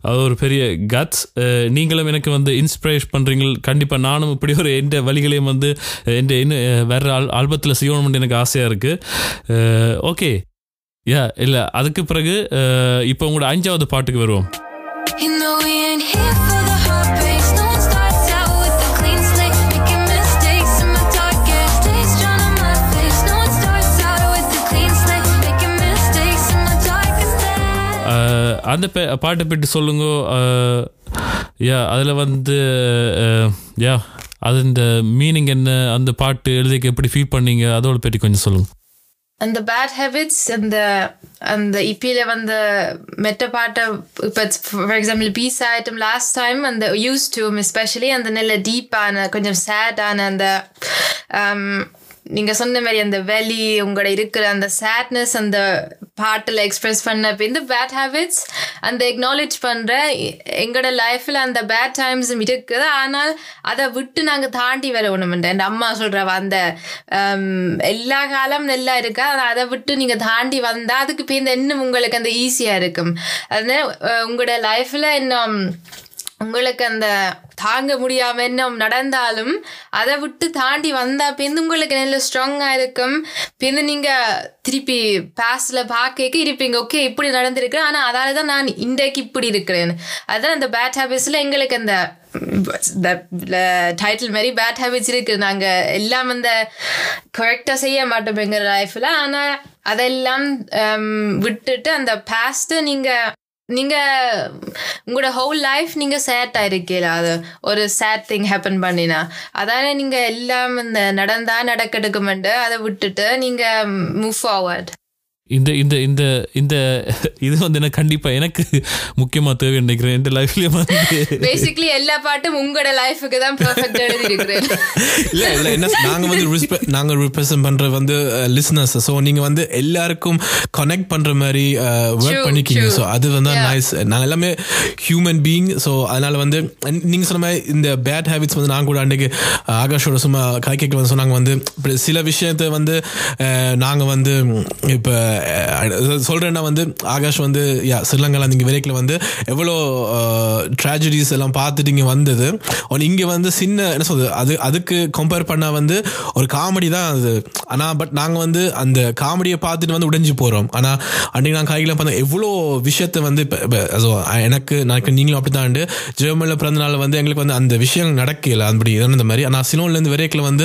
அது ஒரு பெரிய கட்ஸ் நீங்களும் எனக்கு வந்து இன்ஸ்பிரேஷ் பண்ணுறீங்க கண்டிப்பாக நானும் இப்படி ஒரு எந்த வழிகளையும் வந்து எந்த இன்னும் வேற ஆல் ஆல்பத்தில் செய்யணும்னு எனக்கு ஆசையாக இருக்குது ஓகே யா இல்லை அதுக்கு பிறகு இப்போ உங்களோட அஞ்சாவது பாட்டுக்கு வருவோம் அந்த பாட்டை பற்றி சொல்லுங்க யா அதில் வந்து யா அது இந்த மீனிங் என்ன அந்த பாட்டு எழுதிக்க எப்படி ஃபீல் பண்ணீங்க அதோட பற்றி கொஞ்சம் சொல்லுங்க. அந்த பேட் ஹேபிட்ஸ் அந்த அந்த இப்பியில வந்த மெட்ட பாட்டை இப்போ for example piece item last time அந்த யூஸ் டூம் எஸ்பெஷலி அந்த நல்ல டீப்பான கொஞ்சம் சேடான அந்த um, நீங்கள் சொன்ன மாதிரி அந்த வெளி உங்களோட இருக்கிற அந்த சேட்னஸ் அந்த பாட்டில் எக்ஸ்பிரஸ் பண்ண இந்த பேட் ஹேபிட்ஸ் அந்த எக்னாலேஜ் பண்ணுற எங்களோட லைஃப்பில் அந்த பேட் டைம்ஸ் இருக்குது. ஆனால் அதை விட்டு நாங்கள் தாண்டி வர வரணும் என் அம்மா சொல்கிற அந்த எல்லா காலம் நல்லா இருக்கா? அதை விட்டு நீங்கள் தாண்டி வந்தால் அதுக்கு இப்போ இந்த இன்னும் உங்களுக்கு அந்த ஈஸியாக இருக்கும். அது உங்களோட லைஃப்பில் இன்னும் உங்களுக்கு அந்த தாங்க முடியாம என்ன நடந்தாலும் அதை விட்டு தாண்டி வந்தா பிந்து உங்களுக்கு நல்ல ஸ்ட்ராங்கா இருக்கும். பிந்து நீங்க திருப்பி பாஸ்ட்ல பார்க்க இருப்பீங்க. ஓகே இப்படி நடந்திருக்கு. ஆனா அதால தான் நான் இன்றைக்கு இப்படி இருக்கிறேன். அதான் அந்த பேட் ஹேபிட்ஸ்ல எங்களுக்கு அந்த டைட்டில் மாதிரி பேட் ஹேபிட்ஸ் இருக்கு. நாங்க எல்லாம் அந்த கரெக்டா செய்ய மாட்டோம் எங்க லைஃப்ல ஆனா அதெல்லாம் விட்டுட்டு அந்த பாஸ்ட்டை நீங்க நீங்க உங்களோட ஹோல் லைஃப் நீங்க சேட் ஆயிருக்கீல அது ஒரு சேட் திங் ஹேப்பன் பண்ணினா. அதானே நீங்க எல்லாம் இந்த நடந்தா நடக்கெடுக்குமெண்டு அதை விட்டுட்டு நீங்க மூவ் ஃபார்வர்ட் இந்த இந்த இந்த இந்த இது வந்து எனக்கு கண்டிப்பா எனக்கு முக்கியமா தேவை நினைக்கிறேன். என் லைஃப்லயே வந்து பேசிக்கலி எல்லா பாட்டும் உங்களோட லைஃபுக்கு தான் பெர்ஃபெக்ட் எழுதி இருக்கிறேன் இல்ல இல்ல என்ன நாங்க வந்து நாங்க represent பண்ற வந்து லிசனர்ஸ் ஸோ நீங்க வந்து எல்லாருக்கும் கனெக்ட் பண்ற மாதிரி ஒர்க் True, பண்ணிக்கீங்க. ஸோ அது வந்து. நைஸ் நாங்க எல்லாமே ஹியூமன் பீயிங் ஸோ அதனால வந்து and நீங்க சொன்ன மாதிரி இந்த பேட் ஹேபிட்ஸ் வந்து நாங்க கூட அன்றைக்கு ஆகாஷோட சும்மா கை கேட்க வந்து சொன்னாங்க. வந்து சில விஷயத்த வந்து நாங்க வந்து இப்போ சொல்கிறேன்னா வந்து ஆகாஷ் வந்து யா ஸ்ரீலங்கால இங்கே விலைக்கில் வந்து எவ்வளோ ட்ராஜடிஸ் எல்லாம் பார்த்துட்டு இங்கே வந்தது. ஒன்று இங்கே வந்து சின்ன என்ன சொல்றது அது அதுக்கு கம்பேர் பண்ணால் வந்து ஒரு காமெடி தான் அது. ஆனால் பட் நாங்கள் வந்து அந்த காமெடியை பார்த்துட்டு வந்து உடைஞ்சு போகிறோம் ஆனால் அன்றைக்கி நான் காய்கறிலாம் பார்த்தா எவ்வளோ விஷயத்தை வந்து இப்போ எனக்கு நான் நீங்களும் அப்படி தான் ஜெர்மனியில் பிறந்தனால வந்து எங்களுக்கு வந்து அந்த விஷயங்கள் நடக்கல. அப்படி இந்த மாதிரி. ஆனால் சிலோன்லேருந்து விரைக்கில் வந்து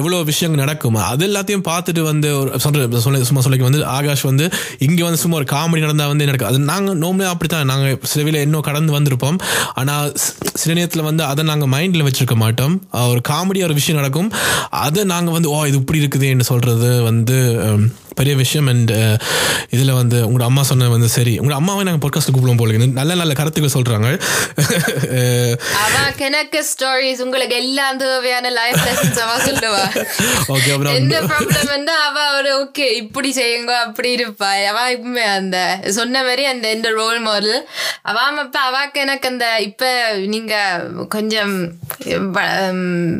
எவ்வளோ விஷயங்கள் நடக்கும். அது எல்லாத்தையும் பார்த்துட்டு வந்து ஒரு சொல்கிற சொல்ல சும்மா சொல்லிக்க வந்து ஆகாஷ் வந்து இங்கே வந்து சும்மா ஒரு காமெடி நடந்தால் வந்து நடக்கும் அது நாங்கள் நோம்பே அப்படி தான் நாங்கள் சிலவில இன்னும் கடந்து வந்திருப்போம். ஆனால் சில நேரத்தில் வந்து அதை நாங்கள் மைண்டில் வச்சிருக்க மாட்டோம். ஒரு காமெடியாக ஒரு விஷயம் நடக்கும். அதை நாங்கள் வந்து ஓ இது இப்படி இருக்குதுன்னு சொல்கிறது வந்து பெரிய விஷயம். அண்ட் இதில் வந்து உங்களோட அம்மா சொன்ன வந்து சரி. உங்களோட அம்மாவை நாங்கள் பொட்காஸ்ட் கூப்பிடுவோம் போல நல்ல நல்ல கருத்துக்கள் சொல்கிறாங்க அவ கணக்கு ஸ்டோரிஸ் உங்களுக்கு எல்லாம் தேவையான லைஃப் லெசன்ஸ் அவ சொல்லுவா. ஓகே அப்புறம் என்ன ப்ராப்ளம் அவ ஒரு ஓகே இப்படி செய்யுங்க அப்படி இருப்பா. அவ இப்ப அந்த சொன்ன மாதிரி அந்த இந்த ரோல் மாடல் அவ அப்ப அவாக்கு எனக்கு அந்த இப்ப நீங்க கொஞ்சம்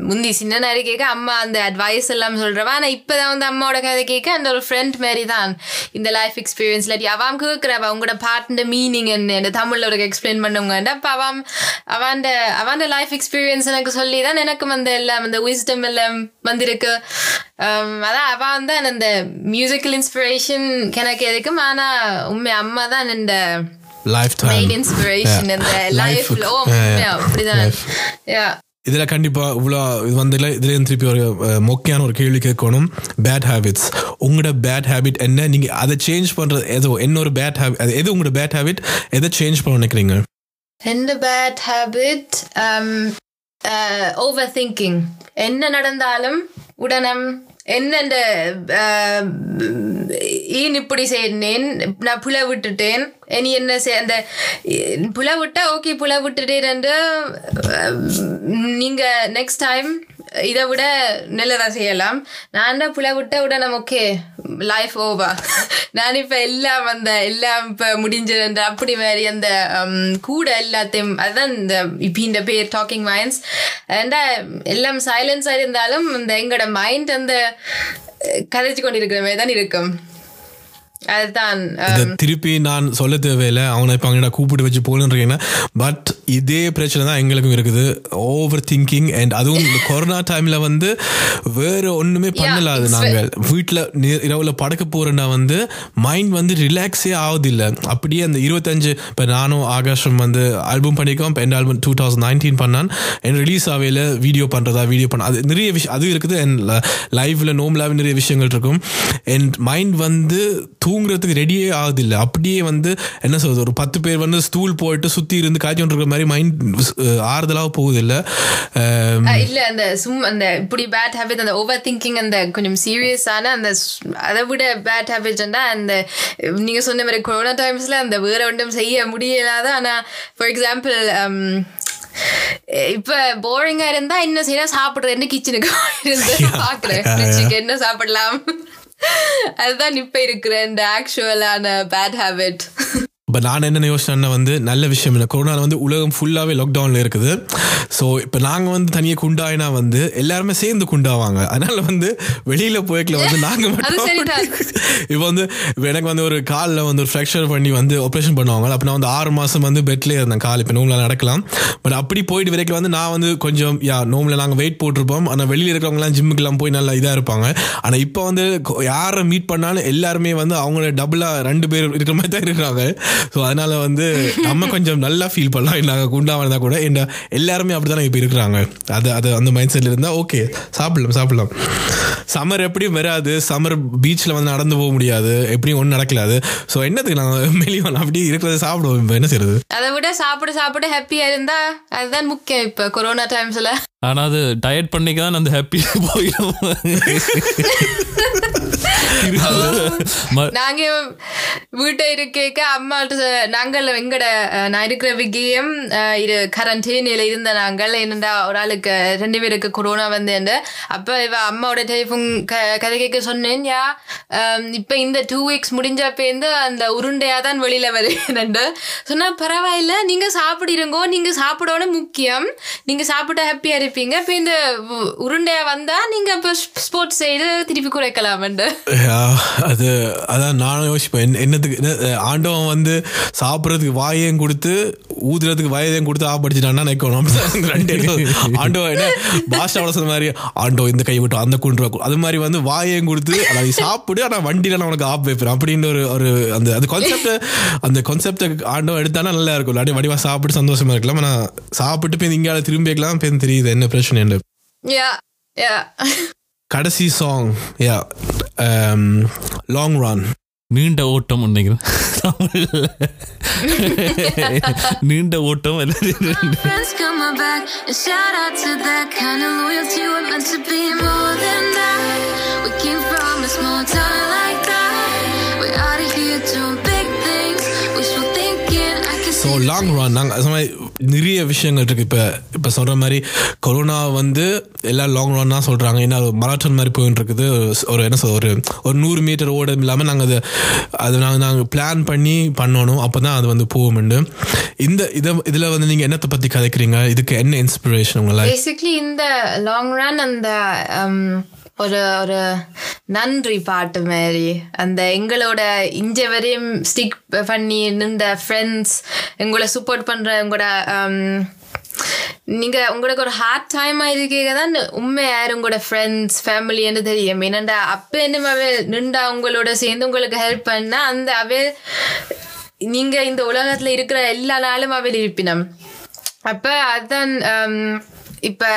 முந்தி சின்ன நேரம் கேட்க அம்மா அந்த அட்வைஸ் எல்லாம் சொல்றவா. ஆனா இப்பதான் வந்து அம்மாவோட கதை கேட்க அந்த ஒரு ஃப்ரெண்ட் மாதிரி தான் இந்த லைஃப் எக்ஸ்பீரியன்ஸ் இல்லாட்டி அவாம் கேட்கிறவ உங்களோட பாட்டுன்ற மீனிங் என்ன? இந்த தமிழ்ல ஒரு எக்ஸ்பிளைன் பண்ணுங்க அப்ப அவாம் அவன் அவன் லைஃப் எக்ஸ்பீரியன்ஸ் எனக்கு சொல்லி தான் எனக்கு வந்து எல்லாம் அந்த விஸ்டம் எல்லாம் வந்திருக்கு. அதான் அவ வந்து அந்த மியூசிக்கல் இன்ஸ்பிரேஷன் எனக்கு எதுக்கும். ஆனா உண்மை அம்மா தான் இந்த லைஃப் டைம் இன்ஸ்பிரேஷன் இந்த உண்மையா? அப்படிதான். Yeah. இதில் கண்டிப்பாக இவ்வளோ இது வந்ததில்ல இதுலேயும் திருப்பி ஒரு மொக்கையான ஒரு கேள்வி கேட்கணும். பேட் ஹேபிட்ஸ் உங்களோட பேட் ஹேபிட் என்ன? நீங்கள் அதை சேஞ்ச் பண்ணுறது எதோ என்ன ஒரு பேட் ஹேபிட் அது எது உங்களோட பேட் ஹேபிட் எதை சேஞ்ச் பண்ண நினைக்கிறீங்க? என்ன பேட் ஹேபிட் ஓவர் திங்கிங் என்ன நடந்தாலும் உடனம் என்ன அஹ், ஈன் இப்படி செய்தேன் நான் புல விட்டுட்டேன் இனி என்ன செய் அந்த புல விட்டா ஓகே புல விட்டுட்டேன் என்று நீங்கள் நெக்ஸ்ட் டைம் இதை விட நல்லதா செய்யலாம். நான் தான் புல விட்ட நமக்கு லைஃப் ஓவா நான் இப்ப எல்லாம் அந்த எல்லாம் இப்ப முடிஞ்சது அப்படி மாதிரி அந்த கூட எல்லாத்தையும் அதுதான் இந்த இப்ப இந்த பேர் டாக்கிங் மைண்ட்ஸ் ஏண்டா எல்லாம் சைலன்ஸாக இருந்தாலும் இந்த எங்களோட மைண்ட் அந்த கதைச்சு கொண்டிருக்கிற மாதிரி தான் இருக்கும். அதுதான் இதை திருப்பி நான் சொல்ல தேவையில்லை. அவனை இப்போ அங்கே கூப்பிட்டு வச்சு போகணுன்றீங்கன்னா பட் இதே பிரச்சனை தான் எங்களுக்கும் இருக்குது. ஓவர் திங்கிங் அண்ட் அதுவும் இந்த கொரோனா டைமில் வந்து வேற ஒன்றுமே பண்ணலாது நாங்கள். வீட்டில் இரவில் படுக்க போகிறேன்னா வந்து மைண்ட் வந்து ரிலாக்ஸே ஆகுதில்லை அப்படியே அந்த இருபத்தஞ்சு இப்போ நானும் ஆகாஷம் வந்து ஆல்பம் பண்ணியிருக்கோம் இப்போ என் ஆல்பம் டூ தௌசண்ட் நைன்டீன் பண்ணான். என் ரிலீஸ் ஆகையில் வீடியோ பண்ணுறதா வீடியோ பண்ண அது நிறைய விஷயம் அது இருக்குது. என் லைஃப்பில் நோம்பலாவே நிறைய விஷயங்கள் இருக்கும். என் மைண்ட் வந்து தூங்குறதுக்கு ரெடியே ஆகுதில்லை. அப்படியே வந்து என்ன சொல்றது ஒரு பத்து பேர் வந்து ஸ்டூல் போயிட்டு சுற்றி இருந்து காய்ச்சி கொண்டு இருக்கிற மாதிரி மைண்ட் ஆறுதலாக அஹ், அஹ் இல்ல அந்த சும் அந்த இப்படி பேட் ஹேபிட் அந்த ஓவர் திங்கிங் அந்த கொஞ்சம் சீரியஸான அந்த அதை விட பேட் ஹேபிட்னா அந்த நீங்க சொன்ன மாதிரி கொரோனா டைம்ஸ்ல அந்த வேற ஒன்றும் செய்ய முடியலாத ஆனா ஃபார் எக்ஸாம்பிள் இப்ப போரிங்கா இருந்தா என்ன செய்யலாம் சாப்பிடுறேன்னு கிச்சனுக்கு இருந்து பாக்குறேன் என்ன சாப்பிடலாம்? அதுதான் இப்ப இருக்கிற இந்த ஆக்சுவலான பேட் ஹேபிட் இப்போ நான் என்ன யோசனை வந்து நல்ல விஷயம் இல்லை. கொரோனா வந்து உலகம் ஃபுல்லாகவே லாக்டவுனில் இருக்குது. ஸோ இப்போ நாங்கள் வந்து தனியாக குண்டாயினா வந்து எல்லாருமே சேர்ந்து குண்டாவாங்க. அதனால வந்து வெளியில் போய்க்கல வந்து நாங்கள். மட்டும். இப்போ வந்து எனக்கு வந்து ஒரு காலில் வந்து ஒரு ஃப்ராக்சர் பண்ணி வந்து ஆப்ரேஷன் பண்ணுவாங்க அப்போ நான் வந்து ஆறு மாதம் வந்து பெட்லேயே இருந்தேன் கால் இப்போ நோம்பில் நடக்கலாம். பட் அப்படி போயிட்டு வரைக்கும் வந்து நான் வந்து கொஞ்சம் யா நோம்பில் நாங்கள் வெயிட் போட்டிருப்போம். ஆனால் வெளியில் இருக்கிறவங்களாம் ஜிம்முக்கெல்லாம் போய் நல்லா இதாக இருப்பாங்க. ஆனால் இப்போ வந்து யாரை மீட் பண்ணாலும் எல்லாருமே வந்து அவங்கள டபுளாக ரெண்டு பேர் இருக்கிற மாதிரி தான் இருக்கிறாங்க ஸோ அதனால வந்து நம்ம கொஞ்சம் நல்லா ஃபீல் பண்ணலாம். நாங்கள் குண்டாக இருந்தால் கூட என்ன எல்லாருமே அப்படி தானே இப்போ இருக்கிறாங்க. அது அது அந்த மைண்ட் செட்டில் இருந்தால் ஓகே சாப்பிடலாம் சாப்பிடலாம். சம்மர் எப்படியும் வராது. சம்மர் பீச்சில் வந்து நடந்து போக முடியாது. எப்படியும் ஒன்றும் நடக்கலாது. ஸோ என்னத்துக்கு நாங்கள் மெலிவன் அப்படி இருக்கிறத சாப்பிடுவோம். இப்போ என்ன செய்யறது அதை விட சாப்பிட சாப்பிட ஹாப்பியா இருந்தா அதுதான் முக்கியம் இப்ப கொரோனா டைம்ஸ்ல ஆனா அது டயட் பண்ணிக்க தான் அந்த ஹாப்பி போயிடும். நாங்க வீட்டை இருக்க அம்மாட்ட நாங்கள் எங்கட நான் இருக்கிற விக்கியம் அஹ், இது கரண்டீனில் இருந்த நாங்கள் என்னடா ஒரு ஆளுக்கு ரெண்டு பேருக்கு கொரோனா வந்து அப்ப இவ அம்மாவோட டெலிஃபோன் கதை கேட்க சொன்னேன் யா இப்ப இந்த டூ வீக்ஸ் முடிஞ்ச பேருந்து அந்த உருண்டையா தான் வெளியில வருகிறேன் சொன்னா பரவாயில்ல நீங்க சாப்பிடுறீங்கோ நீங்க சாப்பிடணும் முக்கியம். நீங்க சாப்பிட்டா ஹாப்பியா இருப்பீங்க. இப்ப இந்த உருண்டையா வந்தா நீங்க இப்ப ஸ்போர்ட்ஸ் செய்து திருப்பி குறைக்கலாமண்டு அது அதான் நானும் யோசிப்பேன். என்ன- என்னத்துக்கு என்ன, ஆண்டவன் வந்து சாப்பிட்றதுக்கு வாயையும் கொடுத்து ஊதுறதுக்கு வாயையும் கொடுத்து ஆப்படிச்சிட்டான்னா நினைக்கணும். ரெண்டு ஆண்டவன் என்ன பாஷாவோட சொன்ன மாதிரி ஆண்டோ இந்த கை விட்டு அந்த குண்டு அது மாதிரி வந்து வாயையும் கொடுத்து அதை சாப்பிடு ஆனால் வண்டியில் நான் உனக்கு ஆப் வைப்பேன். அப்படின்னு ஒரு ஒரு அந்த அது கான்செப்ட் அந்த கான்செப்டை ஆண்டவன் எடுத்தானா நல்லா இருக்கும். இல்லாட்டி வடிவா சாப்பிட்டு சந்தோஷமா இருக்கலாம். ஆனால் சாப்பிட்டு போய் இங்கே திரும்பி வைக்கலாம் தெரியுது என்ன பிரச்சனை கடைசி சாங் யா லாங் ரன் நீண்ட ஓட்டம் நினைக்கிறேன். நீண்ட ஓட்டம் எல்லாரும் ஸோ லாங் ரன் நாங்கள் நிறைய விஷயங்கள் இருக்குது இப்போ இப்போ சொல்கிற மாதிரி கொரோனா வந்து எல்லாம் லாங் ரன் தான் சொல்கிறாங்க ஏன்னா அது மராட்டன் மாதிரி போயின்னு இருக்குது. ஒரு என்ன சொல் ஒரு ஒரு நூறு மீட்டர் ஓட இல்லாமல் நாங்கள் அதை அது நாங்கள் நாங்கள் பிளான் பண்ணி பண்ணணும். அப்போ தான் அது வந்து போகும்ண்டு இந்த இதை இதில் வந்து நீங்கள் என்னத்தை பற்றி கதைக்கிறீங்க? இதுக்கு என்ன இன்ஸ்பிரேஷன் உங்களை பேசிக்லி இந்த லாங் ரன் அந்த um, ஒரு ஒரு நன்றி பாட்டு மாதிரி. அந்த எங்களோட இஞ்ச வரையும் ஸ்டிக் பண்ணி நின்ற ஃப்ரெண்ட்ஸ் எங்களை சப்போர்ட் பண்ணுற உங்களோட நீங்கள் um, நீங்க உங்களுக்கு ஒரு ஹார்ட் டைம் ஆயிருக்கீங்க தான் உண்மை உண்மையாரு உங்களோட ஃப்ரெண்ட்ஸ் ஃபேமிலின்னு தெரியும். என்னண்டா அப்ப என்ன அவ நின்றா உங்களோட சேர்ந்து உங்களுக்கு ஹெல்ப் பண்ணா அந்த அவே நீங்க இந்த உலகத்துல இருக்கிற எல்லா நாளும் அவள் இருப்பினம். அப்போ அதுதான் um, இப்போ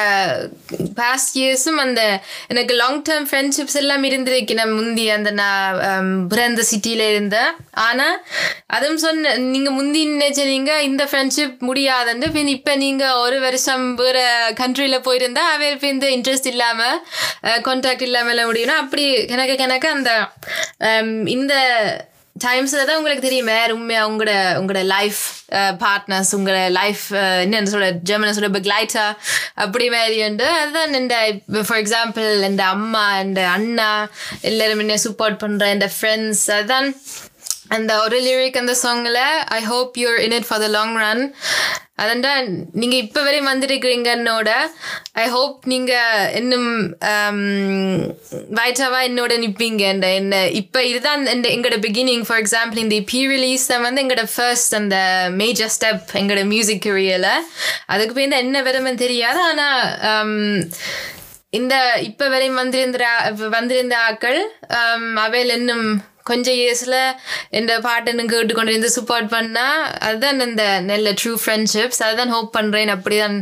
பாஸ்ட் இயர்ஸும் அந்த எனக்கு லாங் டேர்ம் ஃப்ரெண்ட்ஷிப்ஸ் எல்லாம் இருந்திருக்கு நான் முந்தி அந்த நான் பிறந்த சிட்டியில் இருந்தேன் ஆனால் அதுவும் சொன்ன நீங்கள் முந்தி நினைச்சீங்க இந்த ஃப்ரெண்ட்ஷிப் முடியாதுன்னு பின் இப்போ நீங்கள் ஒரு வருஷம் வேறு கண்ட்ரியில் போயிருந்தா அவை இந்த இன்ட்ரெஸ்ட் இல்லாமல் கான்டாக்ட் இல்லாமல் எல்லாம் முடியும்னா அப்படி கணக்க கணக்க அந்த இந்த டைம்ஸ் தான் உங்களுக்கு தெரியுமே வேற உண்மையா உங்களோட உங்களோட லைஃப் பார்ட்னர்ஸ் uh, உங்களோட லைஃப் என்னன்னு சொல்ல ஜெர்மனஸோட சொல்ல பெக்லைட்டா அப்படி மாதிரி உண்டு அதுதான் இந்த ஃபார் எக்ஸாம்பிள் இந்த அம்மா இந்த அண்ணா எல்லாரும் என்ன சப்போர்ட் பண்ணுற இந்த ஃப்ரெண்ட்ஸ் அதுதான் அந்த ஒரு லிரிக் அந்த சாங்ல I hope you're in it for the long run அதண்டா நீங்கள் இப்போ வரையும் வந்துருக்கிறீங்கன்னோட ஐ ஹோப் நீங்கள் இன்னும் um, வயிற்றாவா என்னோட நிற்பீங்க இந்த என்ன இப்போ இதுதான் இந்த எங்களோட பிகினிங் ஃபார் எக்ஸாம்பிள் இந்த பி ரிலீஸ் தான் வந்து எங்களோட ஃபர்ஸ்ட் அந்த மேஜர் ஸ்டெப் எங்களோட மியூசிக் கரியரில் அதுக்கு போய் என்ன விதமே தெரியாது. ஆனால் um, இந்த இப்போ வரையும் வந்திருந்த வந்திருந்த ஆக்கள் um, அவையில் இன்னும் கொஞ்சம் இயர்ஸ்ல இந்த பாட்டுன்னு கேட்டுக்கொண்டு சப்போர்ட் பண்ணா அதுதான் இந்த நல்ல ட்ரூ ஃப்ரெண்ட்ஷிப்ஸ் அதுதான் ஹோப் பண்றேன். அப்படிதான்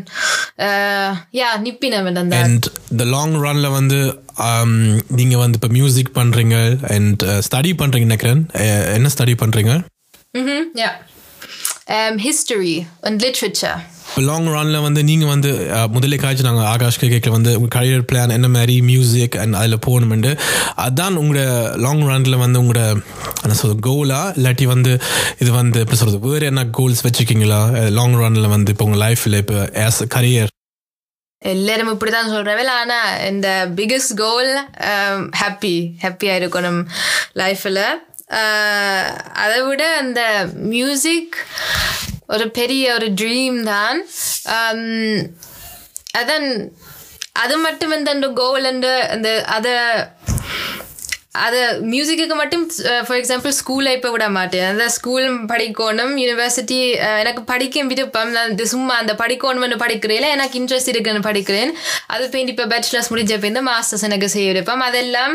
யா நிப்பினம் அந்த அண்ட் இந்த லாங் ரன்ல வந்து um, நீங்க வந்து இப்போ மியூசிக் பண்றீங்க அண்ட் ஸ்டடி பண்றீங்க நினைக்கிறேன். அஹ், என்ன ஸ்டடி பண்றீங்க? ம் yeah. History and literature long ரன்ல வந்து நீங்கள் வந்து முதலே காய்ச்சி நாங்கள் ஆகாஷ் கேட்கல வந்து உங்கள் கரியர் பிளான் என்ன மாதிரி மியூசிக் அண்ட் அதில் போகணுமெண்டு. அதான் உங்களோட லாங் ரன்ல வந்து உங்களோட என்ன சொல்றது கோலா இல்லாட்டி வந்து இது வந்து எப்படி சொல்கிறது வேறு என்ன கோல்ஸ் வச்சுருக்கீங்களா? லாங் ரன்ல வந்து இப்போ உங்கள் லைஃப்பில் இப்போ ஆஸ் கரியர் எல்லாரும் இப்படிதான் சொல்றவே ஆனா இந்த பிகஸ்ட் கோல் ஹாப்பி ஹாப்பியா இருக்கணும் லைஃப்ல அதை விட அந்த மியூசிக் ஒரு பெரிய ஒரு ட்ரீம் தான். அதன் அது மட்டும் இந்த கோல் அந்த அதை அது மியூசிக்கு மட்டும் ஃபார் எக்ஸாம்பிள் ஸ்கூலில் இப்போ விட மாட்டேன். அந்த ஸ்கூல் படிக்கணும் யூனிவர்சிட்டி எனக்கு படிக்க விருப்பம். நான் சும்மா அந்த படிக்கணும்னு படிக்கிறேன் எனக்கு இன்ட்ரெஸ்ட் இருக்குன்னு படிக்கிறேன். அது பெயிண்ட் இப்போ பேச்சுலர்ஸ் முடிஞ்ச இந்த மாஸ்டர்ஸ் எனக்கு செய்ய விருப்பம். அதெல்லாம்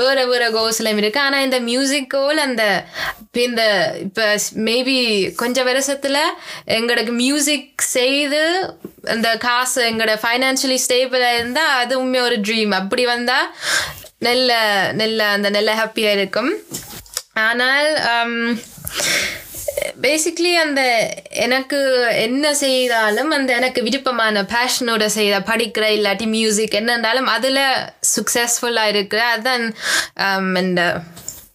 வேறு வேறு வேற கோல்ஸ்லாம் ஆனால் இந்த மியூசிக்கோல் அந்த இப்போ இந்த இப்போ மேபி கொஞ்சம் வருஷத்தில் எங்களுக்கு மியூசிக் செய்து அந்த காசு எங்களோட ஃபைனான்சியலி ஸ்டேபிளாக இருந்தால் அதுவுமே ஒரு ட்ரீம் அப்படி வந்தால் நல்ல நல்ல அந்த நல்ல ஹாப்பியாக இருக்கும் ஆனால் um, பேசிக்லி அந்த எனக்கு என்ன செய்தாலும் அந்த எனக்கு விருப்பமான பேஷனோட செய்த படிக்கிற இல்லாட்டி மியூசிக் என்ன இருந்தாலும் அதில் சக்ஸஸ்ஃபுல்லாக இருக்கிற அதுதான் இந்த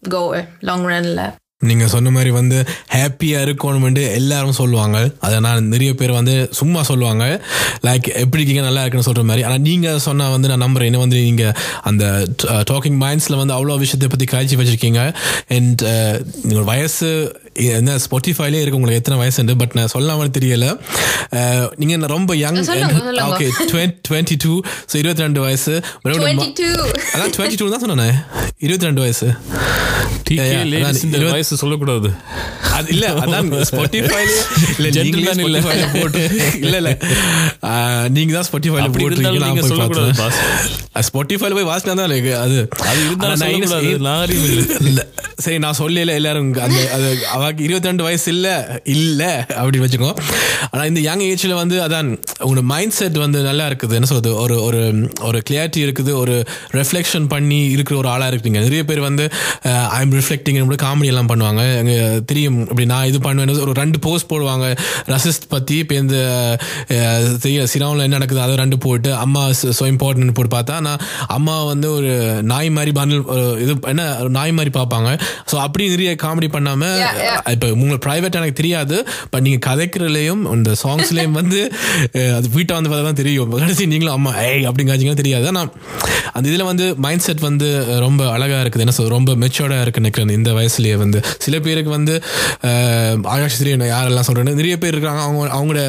கோல் லாங் ரனில் நீங்க சொன்ன மாதிரி வந்து ஹாப்பியா இருக்கணும்னு எல்லாரும் சொல்லுவாங்க. அதை நான் நிறைய பேர் வந்து சும்மா சொல்லுவாங்க. லைக் எப்படி இருக்கீங்க? நல்லா இருக்குன்னு சொல்ற மாதிரி. ஆனால் நீங்க சொன்னா வந்து நான் நம்புறேன். என்ன வந்து நீங்க அந்த uh, டாக்கிங் மைண்ட்ஸ்ல வந்து அவ்வளோ விஷயத்தை பத்தி காய்ச்சி வச்சிருக்கீங்க. அண்ட் uh, உங்களோட வயசு என்ன ஸ்பாட்டிஃபைலே இருக்கு உங்களுக்கு எத்தனை வயசு பட் நான் சொல்லாமல் தெரியல. நீங்க ரொம்ப young. Okay twenty two so இருபத்தி ரெண்டு வயசு. அதான் டுவெண்ட்டி டூ தான் சொன்னேன். இருபத்தி ரெண்டு வயசு சொல்லக்கூடாது. அது இல்ல அதான் ஸ்பாட்டிஃபைல இல்ல நீங்களே Gentleman இல்ல. ஸ்பாட்டிஃபைல போட்டு இல்ல இல்ல. ஆஹ், நீங்க தான் ஸ்பாட்டிஃபைல அப்படி போட்டுருக்கீங்க. இருந்தாலும் நான் நீங்க போய் பார்த்தேன். ஸ்பாட்டிஃபைல போய் வாசினா தான் எனக்கு அது இருந்தாலும் சொல்லக்கூடாது, சரி நான் சொல்லல எல்லாரும் அந்த அது அவக்கு இருபத்தி ரெண்டு வயசு இல்லை இல்லை அப்படின்னு வச்சுக்கோ. ஆனால் இந்த யங் ஏஜில் வந்து அதான் உங்களோட மைண்ட் செட் வந்து நல்லா இருக்குது. என்ன சொல்றது? ஒரு ஒரு ஒரு கிளியாரிட்டி இருக்குது ஒரு ரெஃப்ளெக்ஷன் பண்ணி இருக்கிற ஒரு ஆளாக இருக்கீங்க நிறைய பேர் வந்து ஐ எம் ரிஃப்ளெக்டிங் கூட காமெடி எல்லாம் பண்ணுவாங்க. அங்க தெரியும் இப்படி நான் இது பண்ணுவேன் ஒரு ரெண்டு போஸ்ட் போடுவாங்க. ரசிஸ்ட் பற்றி இப்போ இந்த தெரியும் சினாவில் என்ன நடக்குது அதை ரெண்டு போட்டு அம்மா ஸோ இம்பார்ட்டன்ட் போட்டு பார்த்தா நான் அம்மா வந்து ஒரு நாய் மாதிரி பண்டில் இது என்ன ஒரு நாய் மாதிரி பார்ப்பாங்க. ஸோ அப்படி நிறைய காமெடி பண்ணாமல் இப்போ உங்களுக்கு ப்ரைவேட் எனக்கு தெரியாது பட் நீங்கள் கதைக்கிறதுலையும் இந்த சாங்ஸ்லேயும் வந்து அது வீட்டை வந்து பார்த்தா தான் தெரியும். கடைசி நீங்களும் அம்மா ஏய் அப்படிங்காச்சிங்கன்னா தெரியாது. ஆனால் அந்த இதில் வந்து மைண்ட் செட் வந்து ரொம்ப அழகாக இருக்குது. என்ன சொல் ரொம்ப மெச்சோர்டாக இருக்குது நினைக்கிறேன் இந்த வயசுலேயே வந்து. சில பேருக்கு வந்து ஆகாஷ் திரியன் யாரெல்லாம் சொல்கிறேன்னு நிறைய பேர் இருக்காங்க. அவங்க அவங்களோட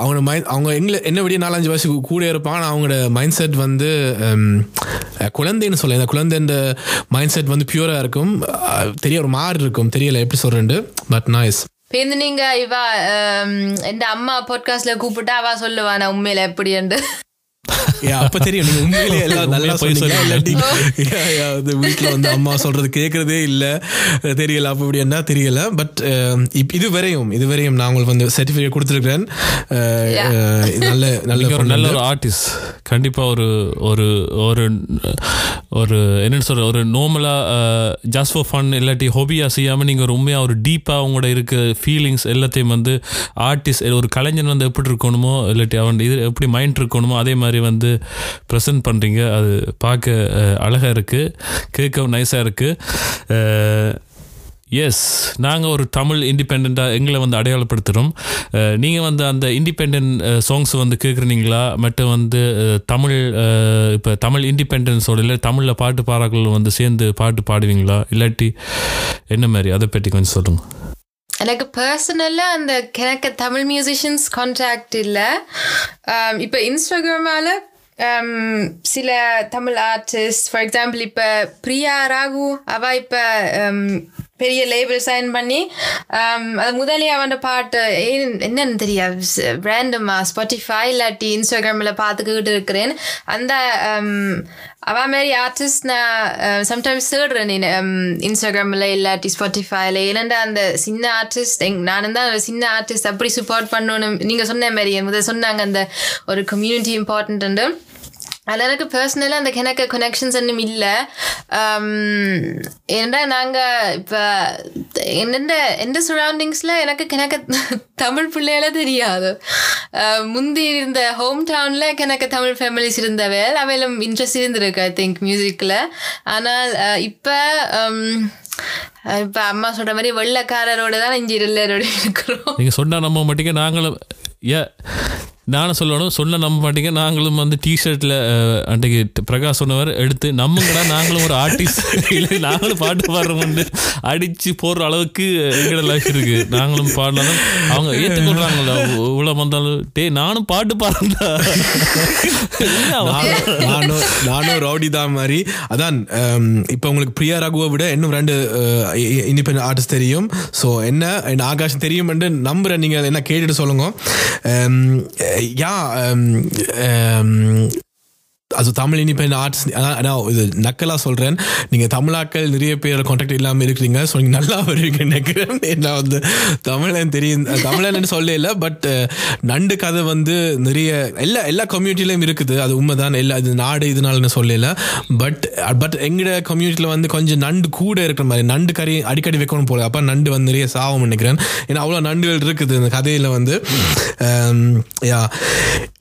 அவங்களோட மைண்ட் அவங்க எங்களை என்ன விட நாலஞ்சு வயசு கூட இருப்பாங்க. அவங்களோட மைண்ட் செட் வந்து குழந்தைன்னு சொல்ல இந்த குழந்தைன்ற மைண்ட் செட் வந்து பியூராக இருக்கும். தெரிய ஒரு மாறு இருக்கும். தெரியல எப்படி சொல்கிறேன்ட்டு பட் நாய்ஸ் பேருந்து நீங்க இவா என் அம்மா பாட்காஸ்ட்ல கூப்பிட்டா அவ சொல்லுவா நான் உண்மையில எப்படின்னு அப்ப தெரியும். நீங்க உண்மையிலேயே எல்லாம் நல்லா பொய் அது வீட்டுல வந்து அம்மா சொல்றது கேட்கறதே இல்ல. தெரியல அப்ப இப்படி என்ன தெரியல. பட் இது வரையும் இது வரையும் நான் உங்களுக்கு வந்து சர்டிபிகேட் கொடுத்துருக்கிறேன். அஹ், இது நல்ல நல்ல ஒரு நல்ல. ஒரு ஆர்டிஸ்ட் கண்டிப்பா ஒரு ஒரு ஒரு ஒரு என்னென்னு சொல்கிற ஒரு நார்மலாக ஜஸ்ட் ஃபார் ஃபன் இல்லாட்டி ஹாபியாக செய்யாமல் நீங்கள் ஒரு உண்மையா ஒரு டீப்பாக உங்களோட இருக்க ஃபீலிங்ஸ் எல்லாத்தையும் வந்து ஆர்டிஸ்ட் ஒரு கலைஞன் வந்து எப்படி இருக்கணுமோ இல்லாட்டி அவன் இது எப்படி மைண்ட் இருக்கணுமோ அதே மாதிரி வந்து ப்ரெசென்ட் பண்ணுறீங்க அது பார்க்க அழகாக இருக்குது கேட்கவும் நைஸாக இருக்குது எஸ் நாங்கள் ஒரு தமிழ் இண்டிபெண்ட்டாக எங்களை வந்து அடையாளப்படுத்துகிறோம் நீங்கள் வந்து அந்த இண்டிபெண்ட் சாங்ஸ் வந்து கேட்குறீங்களா மட்டும் வந்து தமிழ் இப்போ தமிழ் இண்டிபெண்டன்ஸோட இல்லை தமிழில் பாட்டு பாடல்கள் வந்து சேர்ந்து பாட்டு பாடுவீங்களா? இல்லாட்டி என்ன மாதிரி? அதை பற்றி கொஞ்சம் சொல்லுங்கள் எனக்கு பர்சனலாக அந்த எனக்கு தமிழ் மியூசிஷியன்ஸ் கான்டாக்ட் இல்லை. இப்போ இன்ஸ்டாகிராமால் Um, சில தமிழ் ஆர்டிஸ்ட் ஃபார் எக்ஸாம்பிள் இப்போ பிரியா ராகு அவ இப்போ um, பெரிய லேபிள் சைன் பண்ணி um, அது முதலே அவன் பாட்டு. என்னன்னு தெரியாது. ரேண்டமா ஸ்பாட்டிஃபை இல்லாட்டி இன்ஸ்டாகிராமில் பார்த்துக்கிட்டு இருக்கிறேன். அந்த அவ மாதிரி ஆர்டிஸ்ட் நான் சம்டைம்ஸ் தேடுறேன் இன்ஸ்டாகிராமில் இல்லாட்டி ஸ்பாட்டிஃபைல ஏன்னா அந்த சின்ன ஆர்டிஸ்ட் எங் நான் தான் சின்ன ஆர்டிஸ்ட் அப்படி சப்போர்ட் பண்ணணும் நீங்கள் சொன்ன மாதிரி முதல் சொன்னாங்க அந்த ஒரு கம்யூனிட்டி இம்பார்ட்டன்ட்டு அதில் எனக்கு பர்சனலாக அந்த எனக்கு கனெக்ஷன்ஸ் ஒன்றும் இல்லை. ஏன்னா நாங்கள் இப்போ என்னென்ன எந்த சரௌண்டிங்ஸில் எனக்கு கிணக்கு தமிழ் பிள்ளைகள தெரியாது. முந்தி இருந்த ஹோம் டவுனில் எனக்கு தமிழ் ஃபேமிலிஸ் இருந்தவள் அவையிலும் இன்ட்ரெஸ்ட் இருந்திருக்கு ஐ திங்க் மியூசிக்கில் ஆனால் இப்போ இப்போ அம்மா சொல்கிற மாதிரி வெள்ளக்காரரோட தான் இஞ்சி எல்லாரோட இருக்கிறோம். நீங்கள் சொன்னால் நம்ம மட்டும் நாங்களும் ஏ நானும் சொல்லணும் சொன்ன நம்ப மாட்டீங்க. நாங்களும் வந்து டிஷர்ட்ல அன்றைக்கு பிரகாஷ் சொன்னவர் எடுத்து நம்மங்கடா நாங்களும் ஒரு ஆர்டிஸ்ட் இல்லை நாங்களும் பாட்டு பாடுறோம் அடிச்சு போடுற அளவுக்கு எங்களோட லைஃப் இருக்கு. நாங்களும் பாடினாலும் அவங்க ஏற்றுக்கொள்றாங்களா இவ்வளோ வந்தாலும். டேய் நானும் பாட்டு பாடுறேன்டா. நானும் நானும் ரவுடி தான் மாதிரி. அதான் இப்போ உங்களுக்கு பிரியா ரகுவை விட இன்னும் ரெண்டு இண்டிபெண்ட் ஆர்டிஸ்ட் தெரியும். ஸோ என்ன ஆகாஷ் தெரியும் என்று நம்புறேன். நீங்கள் என்ன கேட்டுட்டு சொல்லுங்க. ஹம், யா ஹம், ஹம், அது தமிழ் இண்டிபெண்ட் ஆர்ட்ஸ் நான் இது நக்கலாக சொல்கிறேன் நீங்கள் தமிழாக்கள் நிறைய பேர் கான்டாக்ட் இல்லாமல் இருக்கிறீங்க. ஸோ நீங்கள் நல்லா வருவீங்க நினைக்கிறேன். நான் வந்து தமிழன் தெரியும் தமிழன் சொல்ல இல்லை பட் நண்டு கதை வந்து நிறைய எல்லா எல்லா கம்யூனிட்டிலையும் இருக்குது. அது உண்மைதான். எல்லா இது நாடு இதனாலன்னு சொல்லல. பட் பட் எங்களோட கம்யூனிட்டியில் வந்து கொஞ்சம் நண்டு கூட இருக்கிற மாதிரி நண்டு கறி அடிக்கடி வைக்கணும் போல. அப்போ நண்டு வந்து நிறைய சாவம் நினைக்கிறேன். ஏன்னா அவ்வளோ நண்டுகள் இருக்குது இந்த கதையில் வந்து. யா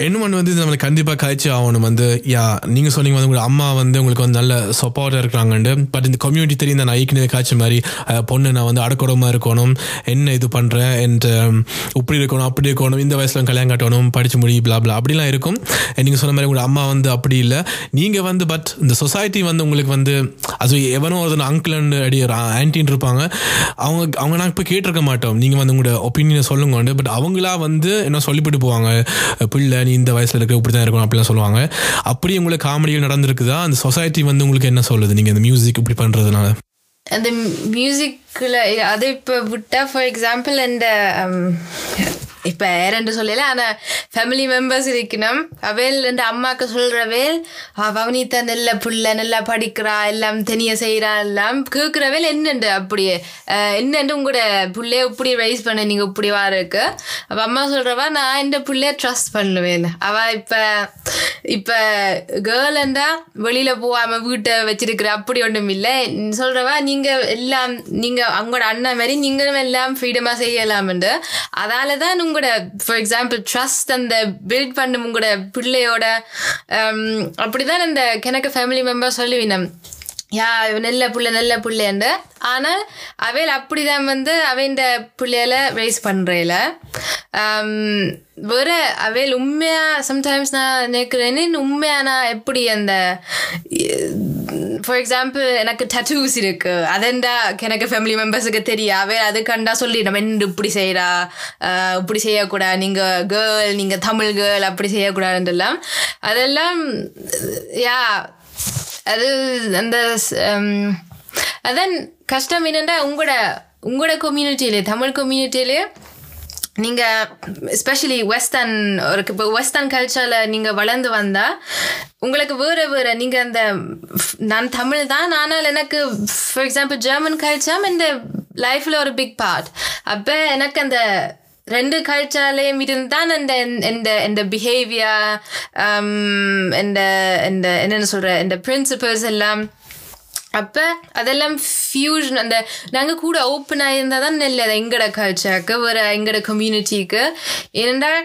இன்னொன்று வந்து நம்மளை கண்டிப்பாக கழிச்சு ஆகணும். வந்து யா நீங்கள் சொன்னீங்க வந்து உங்களோட அம்மா வந்து உங்களுக்கு வந்து நல்ல சப்போர்ட்டாக இருக்கிறாங்கண்டு பட் இந்த கம்யூனிட்டி தெரியும் நான் ஐக்கினது காய்ச்ச மாதிரி பொண்ணு நான் வந்து அடக்கூடமாக இருக்கணும் என்ன இது பண்ணுறேன் என்ற இப்படி இருக்கணும் அப்படி இருக்கணும் இந்த வயசில் கல்யாணம் கட்டணும் படிச்சு முடி blah அப்படிலாம் இருக்கும். நீங்கள் சொன்ன மாதிரி உங்களோட அம்மா வந்து அப்படி இல்லை. நீங்கள் வந்து பட் இந்த சொசைட்டி வந்து உங்களுக்கு வந்து அது எவனோ ஒரு அங்கிள்னு அடி ஆன்டின்னு இருப்பாங்க. அவங்க அவங்க நாங்கள் இப்போ கேட்டிருக்க மாட்டோம். நீங்கள் வந்து உங்களோட ஒப்பீனியனை சொல்லுங்க பட் அவங்களா வந்து என்ன சொல்லிவிட்டு போவாங்க பிள்ளை நீ இந்த வயசில் இருக்க இப்படி தான் இருக்கணும் அப்படிலாம் சொல்லுவாங்க. அப்படி உங்களுக்கு காமெடிகள் நடந்திருக்குதா? அந்த சொசைட்டி வந்து உங்களுக்கு என்ன சொல்லுது? நீங்கள் இந்த மியூசிக் இப்படி பண்ணுறதுனால அந்த மியூசிக்கில் அது இப்போ விட்டா ஃபார் எக்ஸாம்பிள் அந்த இப்போ ஏறென்று சொல்லல ஆனால் ஃபேமிலி மெம்பர்ஸ் இருக்கணும். அவள் ரெண்டு அம்மாக்கு சொல்கிறவேல் பவனிதா நல்ல புள்ள நல்லா படிக்கிறா எல்லாம் தெனிய செய்கிறா எல்லாம் கேட்குறவேல் என்னண்டு அப்படியே என்னண்டு உங்களோட புள்ளைய இப்படி ரைஸ் பண்ண நீங்கள் இப்படி வாருக்கு? இருக்கு அப்போ அம்மா சொல்கிறவா நான் இந்த புள்ளைய ட்ரஸ்ட் பண்ணுவேன் அவள் இப்போ இப்போ கேர்ள்ண்டா வெளியில் போகாமல் வீட்டை வச்சிருக்கிற அப்படி ஒன்றும் இல்லை. சொல்கிறவா நீங்கள் எல்லாம் நீங்கள் அவங்களோட அண்ணன் மாதிரி நீங்களும் எல்லாம் ஃப்ரீடமாக செய்யலாம்ண்டு. அதால தான் உங்களோட ஃபார் எக்ஸாம்பிள் ட்ரஸ்ட் அந்த பில்ட் பண்ணும் உங்களோட பிள்ளையோட அப்படிதான் இந்த கிணக்கு ஃபேமிலி மெம்பர் சொல்லுவினம். யா நல்ல புள்ள நல்ல புள்ளைண்டு. ஆனால் அவையில் அப்படிதான் வந்து அவைண்ட பிள்ளையில ரைஸ் பண்ணுறேல um, வேற அவையில் உண்மையாக சம்டைம்ஸ் நான் நினைக்கிறேன்னு உண்மையாக நான் எப்படி அந்த ஃபார் எக்ஸாம்பிள் எனக்கு டட்டூஸ் இருக்கு. அதெண்டா எனக்கு ஃபேமிலி மெம்பர்ஸுக்கு தெரியா அவை அது கண்டா சொல்லி நம்ம என்ன இப்படி செய்கிறா இப்படி செய்யக்கூடாது நீங்கள் கேர்ள் நீங்கள் தமிழ் கேர்ள் அப்படி செய்யக்கூடாதுன்றலாம் அதெல்லாம் யா அது அந்த ஸ்- அதான் கஷ்டம் என்னென்னா உங்களோட உங்களோட கம்யூனிட்டியிலே தமிழ் கம்யூனிட்டியிலே நீங்கள் எஸ்பெஷலி வெஸ்டர்ன் ஒரு இப்போ வெஸ்டர்ன் கல்ச்சரில் நீங்கள் வளர்ந்து வந்தால் உங்களுக்கு வேறு வேறு நீங்கள் அந்த நான் தமிழ் தான் ஆனால் எனக்கு ஃபார் எக்ஸாம்பிள் ஜெர்மன் கல்ச்சர் இந்த லைஃப்பில் ஒரு பிக் பார்ட் அப்போ எனக்கு அந்த ரெண்டு கல்ச்சர்லேயும் இருந்தான் அந்த இந்த இந்த பிஹேவியர் இந்த இந்த என்னென்ன சொல்கிற இந்த பிரின்சிபல்ஸ் எல்லாம் அப்போ அதெல்லாம் ஃபியூஷன் அந்த நாங்கள் கூட ஓப்பனாக இருந்தால் தான் நல்லது எங்களோட கல்ச்சருக்கு ஒரு எங்களோட கம்யூனிட்டிக்கு ஏனென்றால்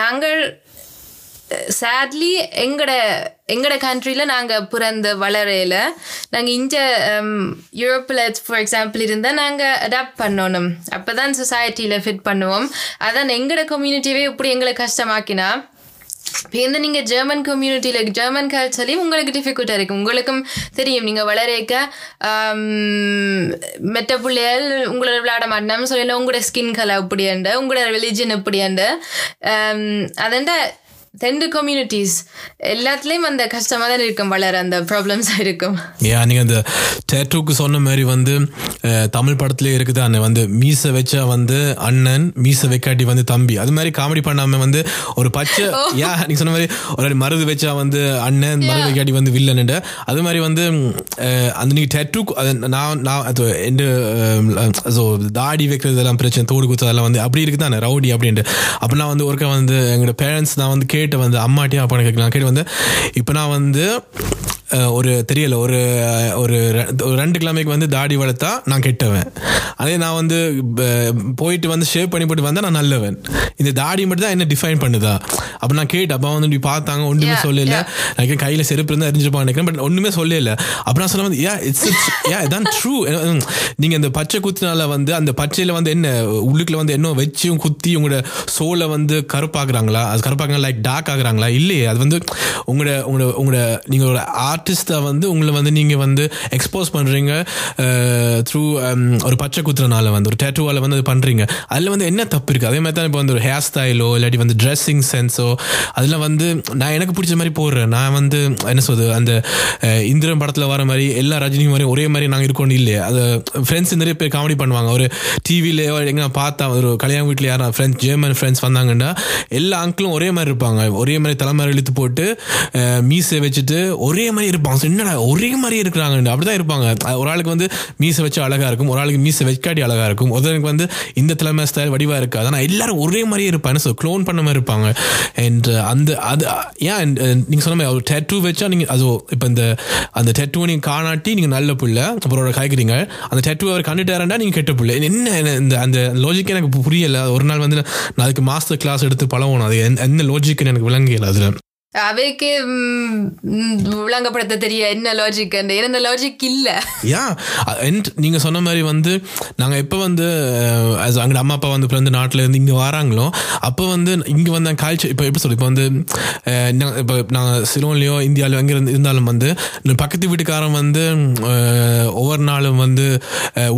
நாங்கள் சேட்லி எங்கட எங்கட கண்ட்ரியில் நாங்கள் பிறந்த வளரையில் நாங்கள் இந்த யூரோப்பில் ஃபார் எக்ஸாம்பிள் இருந்தால் நாங்கள் அடாப்ட் பண்ணணும். அப்போ தான் சொசைட்டியில் ஃபிட் பண்ணுவோம். அதான் எங்கட கம்யூனிட்டியவே இப்படி எங்களை கஷ்டமாக்கினா இந்த நீங்கள் ஜெர்மன் கம்யூனிட்டியில் ஜெர்மன் கல்ச்சர்லேயும் உங்களுக்கு டிஃபிகல்ட்டாக இருக்கும். உங்களுக்கும் தெரியும். நீங்கள் வளரக்க மெட்ட பிள்ளைகள் உங்களோட விளையாட மாட்டோம் சொல்லல உங்களோட ஸ்கின் கலர் இப்படியாண்டு உங்களோட ரிலிஜன் இப்படியாண்டு அதண்ட ரெண்டு கம்யூனிட்டிஸ் எல்லாத்துலேயும் அந்த கஷ்டமாக தான் இருக்கும் வளர அந்த ப்ராப்ளம்ஸாக இருக்கும். ஏ நீங்கள் அந்த டேட்டூக்கு சொன்ன மாதிரி வந்து தமிழ் படத்துலேயே இருக்குது அண்ணன் வந்து மீசை வச்சா வந்து அண்ணன் மீசை வைக்காட்டி வந்து தம்பி. அது மாதிரி காமெடி பண்ணாமல் வந்து ஒரு பச்சை யா நீங்கள் சொன்ன மாதிரி ஒரு மருது வச்சா வந்து அண்ணன் மருது வைக்காட்டி வந்து வில்லன்ட்டு அது மாதிரி வந்து அந்த நீங்கள் டேட்டூ நான் நான் அது எந்த ஸோ தாடி வைக்கிறது எல்லாம் பிரச்சனை தோடு குத்ததெல்லாம் வந்து அப்படி இருக்குது தானே ரவுடி அப்படின்ட்டு. அப்போ நான் வந்து ஒருக்கா வந்து எங்களோட பேரண்ட்ஸ் நான் வந்து கேட்டு வந்து அம்மாட்டியும் அப்பா கேட்கலாம். கேட்டு வந்து இப்போ நான் வந்து ஒரு தெரியல ஒரு ஒரு ரெண்டு கிழமைக்கு வந்து தாடி வளர்த்தா நான் கெட்டவன். அதே நான் வந்து போயிட்டு வந்து ஷேவ் பண்ணி போட்டு வந்தா நான் நல்லவன். இந்த தாடி மட்டும் தான் என்ன டிஃபைன் பண்ணுதா? அப்ப நான் கேட்டேன் அப்பா வந்து இப்படி பார்த்தாங்க ஒன்றுமே சொல்லல. எனக்கு கையில செருப்பு இருந்தா எரிஞ்சிருப்பான் நினைக்கிறேன் பட் ஒண்ணுமே சொல்லல. அப்ப நான் சொன்ன வந்து யா இட்ஸ் யா இதான் ட்ரூ நீங்க அந்த பச்சை குத்தினால வந்து அந்த பச்சையில வந்து என்ன உள்ளுக்குள்ள வந்து என்ன வச்சும் குத்தி உங்களோட சோலை வந்து கருப்பாக்குறாங்களா? அது கருப்பாக்குறாங்க லைக் டார்க் ஆகுறாங்களா இல்லையே. அது வந்து உங்களோட உங்களோட உங்களோட நீங்க ஒரு ஆர்டிஸ்டா வந்து உங்களை வந்து நீங்கள் வந்து எக்ஸ்போஸ் பண்ணுறீங்க த்ரூ ஒரு பச்சை குத்துறனால வந்து ஒரு டேட்டூவால் வந்து அது பண்ணுறீங்க அதில் வந்து என்ன தப்பு இருக்குது அதே மாதிரி தான் இப்போ வந்து ஒரு ஹேர் ஸ்டைலோ இல்லாட்டி வந்து ட்ரெஸ்ஸிங் சென்ஸோ அதில் வந்து நான் எனக்கு பிடிச்ச மாதிரி போடுறேன். நான் வந்து என்ன சொல்றது அந்த இந்திரன் படத்தில் வர மாதிரி எல்லா ரஜினி மாதிரி ஒரே மாதிரி நாங்கள் இருக்கோம் இல்லையே. அது ஃப்ரெண்ட்ஸ் நிறைய பேர் காமெடி பண்ணுவாங்க. ஒரு டிவிலேயோ எங்கே பார்த்தா ஒரு கல்யாண வீட்டில் யாரும் ஃப்ரெண்ட்ஸ் ஜெர்மன் ஃப்ரெண்ட்ஸ் வந்தாங்கன்னா எல்லா அங்கிளும் ஒரே மாதிரி இருப்பாங்க. ஒரே மாதிரி தலைமுறை இழுத்து போட்டு மீசை வச்சுட்டு ஒரே மாதிரி இருப்பாங்க என்னடா ஒரே மாதிரி இருக்கிறாங்க. அப்படிதான் இருப்பாங்க. ஒரு ஆளுக்கு வந்து மீசை வச்சு அழகா இருக்கும். ஒரு ஆளுக்கு மீசை வைக்காட்டி அழகா இருக்கும். ஒருத்தனுக்கு வந்து இந்த தலைமை ஸ்டைல் வடிவா இருக்காது. ஆனால் எல்லாரும் ஒரே மாதிரியே இருப்பாங்க. ஸோ க்ளோன் பண்ண மாதிரி இருப்பாங்க. அண்ட் uh, அந்த அது ஏன் நீங்கள் uh, நீங்க சொன்ன மாதிரி ஒரு டேட்டூ வச்சா நீங்க அது இப்போ இந்த அந்த டேட்டூ நீங்க காணாட்டி நீங்க நல்ல பிள்ளை அப்புறம் ஒரு காய்க்கிறீங்க. அந்த டேட்டூ அவர் கண்டுட்டாரண்டா நீங்க கெட்ட பிள்ளை. என்ன என்ன இந்த அந்த லாஜிக் எனக்கு புரியல. ஒரு நாள் வந்து நான் அதுக்கு மாஸ்டர் கிளாஸ் எடுத்து பழகணும் அது எந்த- என்ன லாஜிக்னு எனக்கு விளங்கல அதில். அவைக்கு விளங்கப்படுத்த தெரிய என்ன லாஜிக் என்ன லாஜிக் இல்ல. யா அண்ட் நீங்க சொன்ன மாதிரி வந்து நாங்க எப்ப வந்து அங்க அங்கே அம்மா அப்பா வந்து பிறந்து நாட்டில் இருந்து இங்கே வராங்களோ அப்போ வந்து இங்கே வந்து கல்ச்சர் இப்போ எப்படி சொல்லு இப்போ வந்து அஹ், நாங்க- இப்போ நாங்கள் சிலோன்லையோ இருந்து இருந்தாலும் வந்து பக்கத்து வீட்டுக்காரன் வந்து ஒவ்வொரு நாளும் வந்து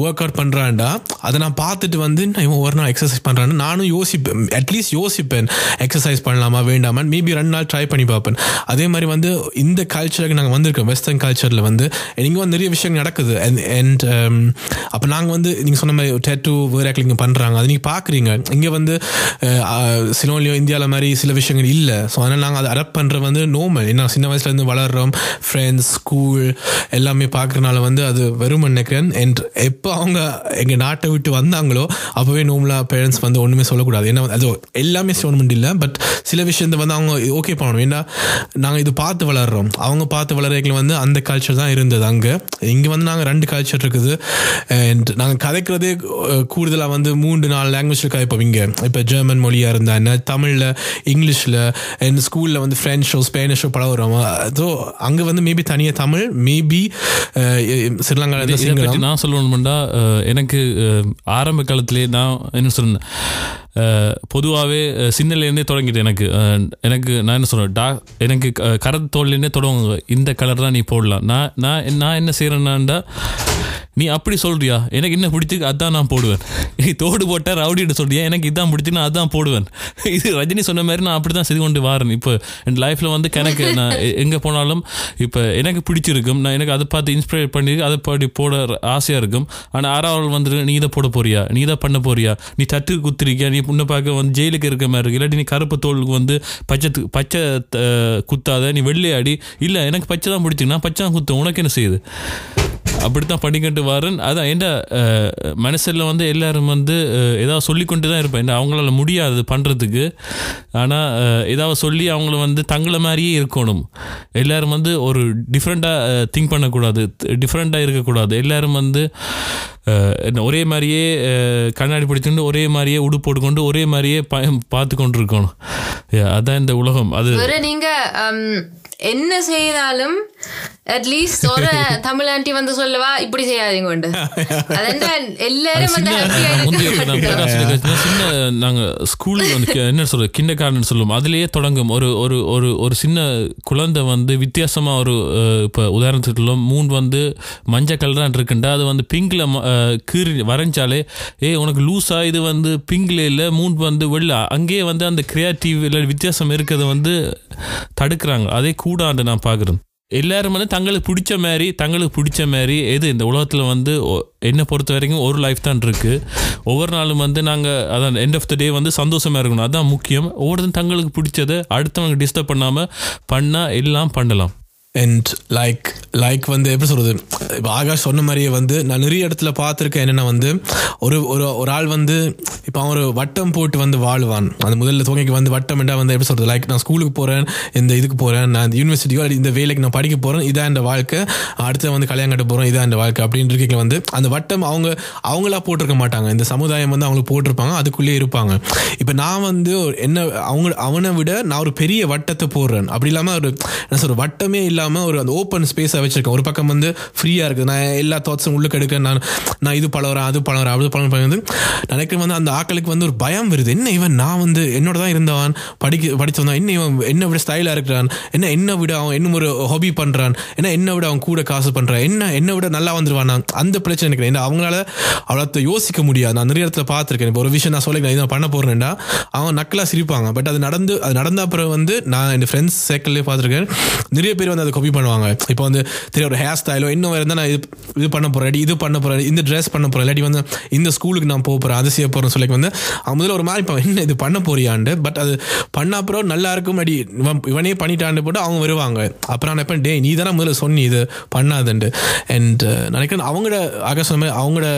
ஒர்க் அவுட் பண்றான்டா அதை நான் பார்த்துட்டு வந்து நான் இவன் ஒவ்வொரு நாள் எக்ஸசைஸ் பண்ணுறான்னு நானும் யோசிப்பேன் அட்லீஸ்ட் யோசிப்பேன் எக்ஸசைஸ் பண்ணலாமா வேண்டாமா மேபி ரெண்டு நாள் ட்ரை பண்ணி பார்ப்பேன். அதே மாதிரி வந்து இந்த கல்ச்சருக்கு நாங்கள் வந்திருக்கோம். வெஸ்டர்ன் கல்ச்சரில் வந்து இங்கே வந்து நிறைய விஷயங்கள் நடக்குது. அண்ட் um, அப்போ நாங்கள் வந்து நீங்கள் சொன்ன மாதிரி டேட்டூ வேர் பண்ணுறாங்க அது நீங்கள் பார்க்குறீங்க. இங்கே வந்து சிலோன்லையோ இந்தியாவில் மாதிரி சில விஷயங்கள் இல்லை. ஸோ அதனால் நாங்கள் அதை அடாப்ட் பண்ணுற வந்து நோமல் ஏன்னா சின்ன வயசுலேருந்து வளர்கிறோம் ஃப்ரெண்ட்ஸ் ஸ்கூல் எல்லாமே பார்க்குறனால வந்து அது வெறும் நினைக்கிறேன். அண்ட் எப்போ அவங்க எங்கள் நாட்டை விட்டு வந்தாங்களோ அப்போவே நோமலாக பேரண்ட்ஸ் வந்து ஒன்றுமே சொல்லக்கூடாது. ஏன்னா அது எல்லாமே சொல்லணும் இல்லை. பட் சில விஷயத்தை வந்து அவங்க ஓகே பண்ணணும். ஏன்னா நாங்கள் இது பார்த்து வளர்றோம். அவங்க பார்த்து வளர்றதுல வந்து அந்த கல்ச்சர் தான் இருந்தது அங்கே. இங்கே வந்து நாங்கள் ரெண்டு கல்ச்சர் இருக்குது. அண்ட் நாங்கள் கதைக்கிறதே கூடுதலாக வந்து மூன்று நாலு லாங்குவேஜில் கதைப்போம் இங்கே. இப்போ ஜெர்மன் மொழியாக இருந்தா என்ன தமிழில் இங்கிலீஷில் அண்ட் ஸ்கூலில் வந்து ஃப்ரெஞ்சோ ஸ்பேனிஷோ பழகுறோம் ஸோ அங்கே வந்து மேபி தனியாக தமிழ் மேபி ஸ்ரீலங்காவில் நான் சொல்லணும்னா அஹ், எனக்கு ஆரம்ப காலத்திலே நான் என்ன சொன்னேன் பொதுவாகவே சின்னலேருந்தே தொடங்கிட்டு எனக்கு எனக்கு நான் என்ன சொல்கிறேன் டா எனக்கு க- கரத் தோல்லேருந்தே தொடங்குங்க. இந்த கலர் தான் நீ போடலாம். நான் நான் நான் என்ன செய்கிறேன்னாண்டா நீ அப்படி சொல்றியா? எனக்கு என்ன பிடிச்சிருக்கு? அதான் நான் போடுவேன். நீ தோடு போட்டால் ரவுடிட்டு சொல்றியா? எனக்கு இதான் பிடிச்சி நான் அதான் போடுவேன். இது ரஜினி சொன்ன மாதிரி நான் அப்படி தான் செய்து கொண்டு வரேன். இப்போ என் லைஃப்பில் வந்து எனக்கு நான் எங்கே போனாலும் இப்போ எனக்கு பிடிச்சிருக்கும். நான் எனக்கு அதை பார்த்து இன்ஸ்பிரேட் பண்ணி அதை பாடி போட ஆசையாக இருக்கும். ஆனால் ஆறாவது வந்துட்டு நீ இதை போட போறியா? நீ இதை பண்ண போறியா? நீ தட்டு குத்துறிக்கியா நீ முன்ன பார்க்க வந்து ஜெயிலுக்கு இருக்க மாதிரி இருக்கு. இல்லாட்டி நீ கருப்பு தோலுக்கு வந்து பச்சை பச்சை குத்தாத நீ வெள்ளையாடி. இல்லை எனக்கு பச்சை தான் பிடிச்சிருக்கு. நான் பச்சை தான் குத்து உனக்கு என்ன செய்யுது? அப்படித்தான் பண்ணிக்கிட்டு வரேன் அதான் என்ன மனசில் வந்து எல்லாரும் வந்து ஏதாவது ஏதாவது சொல்லிக்கொண்டு தான் இருப்பேன். என்ன அவங்களால முடியாது பண்ணுறதுக்கு ஆனால் ஏதாவது சொல்லி அவங்கள வந்து தங்களை மாதிரியே இருக்கணும். எல்லோரும் வந்து ஒரு டிஃப்ரெண்ட்டாக திங்க் பண்ணக்கூடாது. டிஃப்ரெண்ட்டாக இருக்கக்கூடாது. எல்லோரும் வந்து என்ன ஒரே மாதிரியே கண்ணாடி பிடிச்சிட்டு ஒரே மாதிரியே உடுப்பு போட்டுக்கொண்டு ஒரே மாதிரியே பார்த்து கொண்டு இருக்கணும் அதான் இந்த உலகம். அது நீங்கள் என்ன செய்தாலும் அட்லீஸ்ட் ஒரு தமிழ் ஆண்டி வந்து சொல்லவா இப்படி செய்யாதீங்க உண்டு அதெண்டா எல்லாரும். சின்ன நாங்க ஸ்கூல் வந்து என்ன சொல்ற கிண்ட கார்டன் சொல்லுவோம் அதுலயே தொடங்கும். ஒரு ஒரு ஒரு ஒரு சின்ன குழந்தை வந்து வித்தியாசமா ஒரு இப்ப உதாரணத்துக்கு சொல்லுவோம் மூன் வந்து மஞ்சள் கலர் இருக்குண்டா அது வந்து பிங்க்ல கீறி வரைஞ்சாலே ஏ உனக்கு லூஸா இது வந்து பிங்க்ல இல்ல மூன் வந்து வெள்ள. அங்கேயே வந்து அந்த கிரியேட்டிவ் இல்ல வித்தியாசம் இருக்கிறத வந்து தடுக்கிறாங்க. அதே கூடாண்டு நான் பார்க்குறேன். எல்லாரும் வந்து தங்களுக்கு பிடிச்ச மாதிரி தங்களுக்கு பிடிச்ச மாதிரி எது இந்த உலகத்தில் வந்து ஒ- என்னை பொறுத்த வரைக்கும் ஒரு லைஃப் தான் இருக்குது ஒவ்வொரு நாளும் வந்து நாங்கள் அதான் எண்ட் ஆஃப் த டே வந்து சந்தோஷமாக இருக்கணும். அதுதான் முக்கியம். ஒவ்வொருத்தரும் தங்களுக்கு பிடிச்சதை அடுத்தவங்க டிஸ்டர்ப் பண்ணாமல் பண்ணால் எல்லாம் பண்ணலாம். அண்ட் லைக் லைக் வந்து எப்படி சொல்கிறது இப்போ ஆகாஷ் சொன்ன மாதிரியே வந்து நான் நிறைய இடத்துல பார்த்துருக்கேன் என்னென்னா வந்து ஒரு ஒரு ஒரு ஆள் வந்து இப்போ அவன் ஒரு வட்டம் போட்டு வந்து வாழ்வான். அந்த முதல்ல துவங்கிக்கு வந்து வட்டம் என்றா வந்து எப்படி சொல்கிறது லைக் நான் ஸ்கூலுக்கு போகிறேன் இந்த இதுக்கு போகிறேன் நான் இந்த யூனிவர்சிட்டியோ இந்த வேலைக்கு நான் படிக்க போகிறேன் இதான் இந்த வாழ்க்கை. அடுத்து வந்து கல்யாணம் கட்ட போகிறோம் இதான் இந்த வாழ்க்கை அப்படின்னு இருக்கீங்க வந்து அந்த வட்டம் அவங்க அவங்களா போட்டிருக்க மாட்டாங்க. இந்த சமுதாயம் வந்து அவங்களுக்கு போட்டிருப்பாங்க அதுக்குள்ளேயே இருப்பாங்க. இப்போ நான் வந்து என்ன அவங்க அவனை விட நான் ஒரு பெரிய வட்டத்தை போடுறேன். அப்படி இல்லாமல் ஒரு என்ன சொல்கிற வட்டமே இல்லாமல் ஒரு அந்த ஓப்பன் ஸ்பேஸாக வச்சுருக்கேன். ஒரு பக்கம் வந்து ஃப்ரீயாக இருக்குது. நான் எல்லா தாட்ஸும் உள்ளுக்கு எடுக்க நான் நான் இது பழகிறேன் அது பழகிறேன் அது பழம் வந்து நினைக்கிறேன் வந்து அந்த ஆக்களுக்கு வந்து ஒரு பயம் வருது. என்ன இவன் நான் வந்து என்னோட தான் இருந்தவன் படிக்க படித்தவன் என்ன இவன் என்ன விட ஸ்டைலாக இருக்கிறான் என்ன என்ன விட அவன் இன்னும் ஒரு ஹாபி பண்ணுறான் என்ன என்ன விட அவன் கூட காசு பண்ணுறான் என்ன என்ன விட நல்லா வந்துருவான். அந்த பிரச்சனை நினைக்கிறேன் ஏன்னா அவங்களால அவ்வளோ யோசிக்க முடியாது. நான் நிறைய இடத்துல பார்த்துருக்கேன். இப்போ ஒரு விஷயம் நான் சொல்லிக்கிறேன். இதை நான் பண்ண போகிறேன்டா அவன் நக்கலாக சிரிப்பாங்க. பட் அது நடந்து அது நடந்த அப்புறம் வந்து நான் என் ஃப்ரெண்ட்ஸ் சேர்க்கல்லே பார்த்துருக்கேன். நிறைய பேர் வந்து அது காப்பி பண்ணுவாங்க. இப்போ வந்து தெரிய ஒரு ஹேர் ஸ்டைலோ இன்னும் வேறு நான் இது இது பண்ண போகிறேன் இது பண்ண போகிறேன் இந்த ட்ரெஸ் பண்ண போகிறேன் இல்லாட்டி வந்து இந்த ஸ்கூலுக்கு நான் போக போகிறேன் அது செய்ய போகிறேன் சொல்லி வந்து அவன் முதல்ல ஒரு மாதிரி இப்போ என்ன இது பண்ண போறியாண்டு? பட் அது பண்ண அப்புறம் நல்லா இருக்கும் அடி இவன் இவனே பண்ணிட்டாண்டு போட்டு அவங்க வருவாங்க. அப்புறம் நான் எப்போ டே நீ தானே முதல்ல சொன்னி இது பண்ணாதுண்டு. அண்ட் நினைக்கிறேன் அவங்களோட ஆக சொன்ன மாதிரி அவங்களோட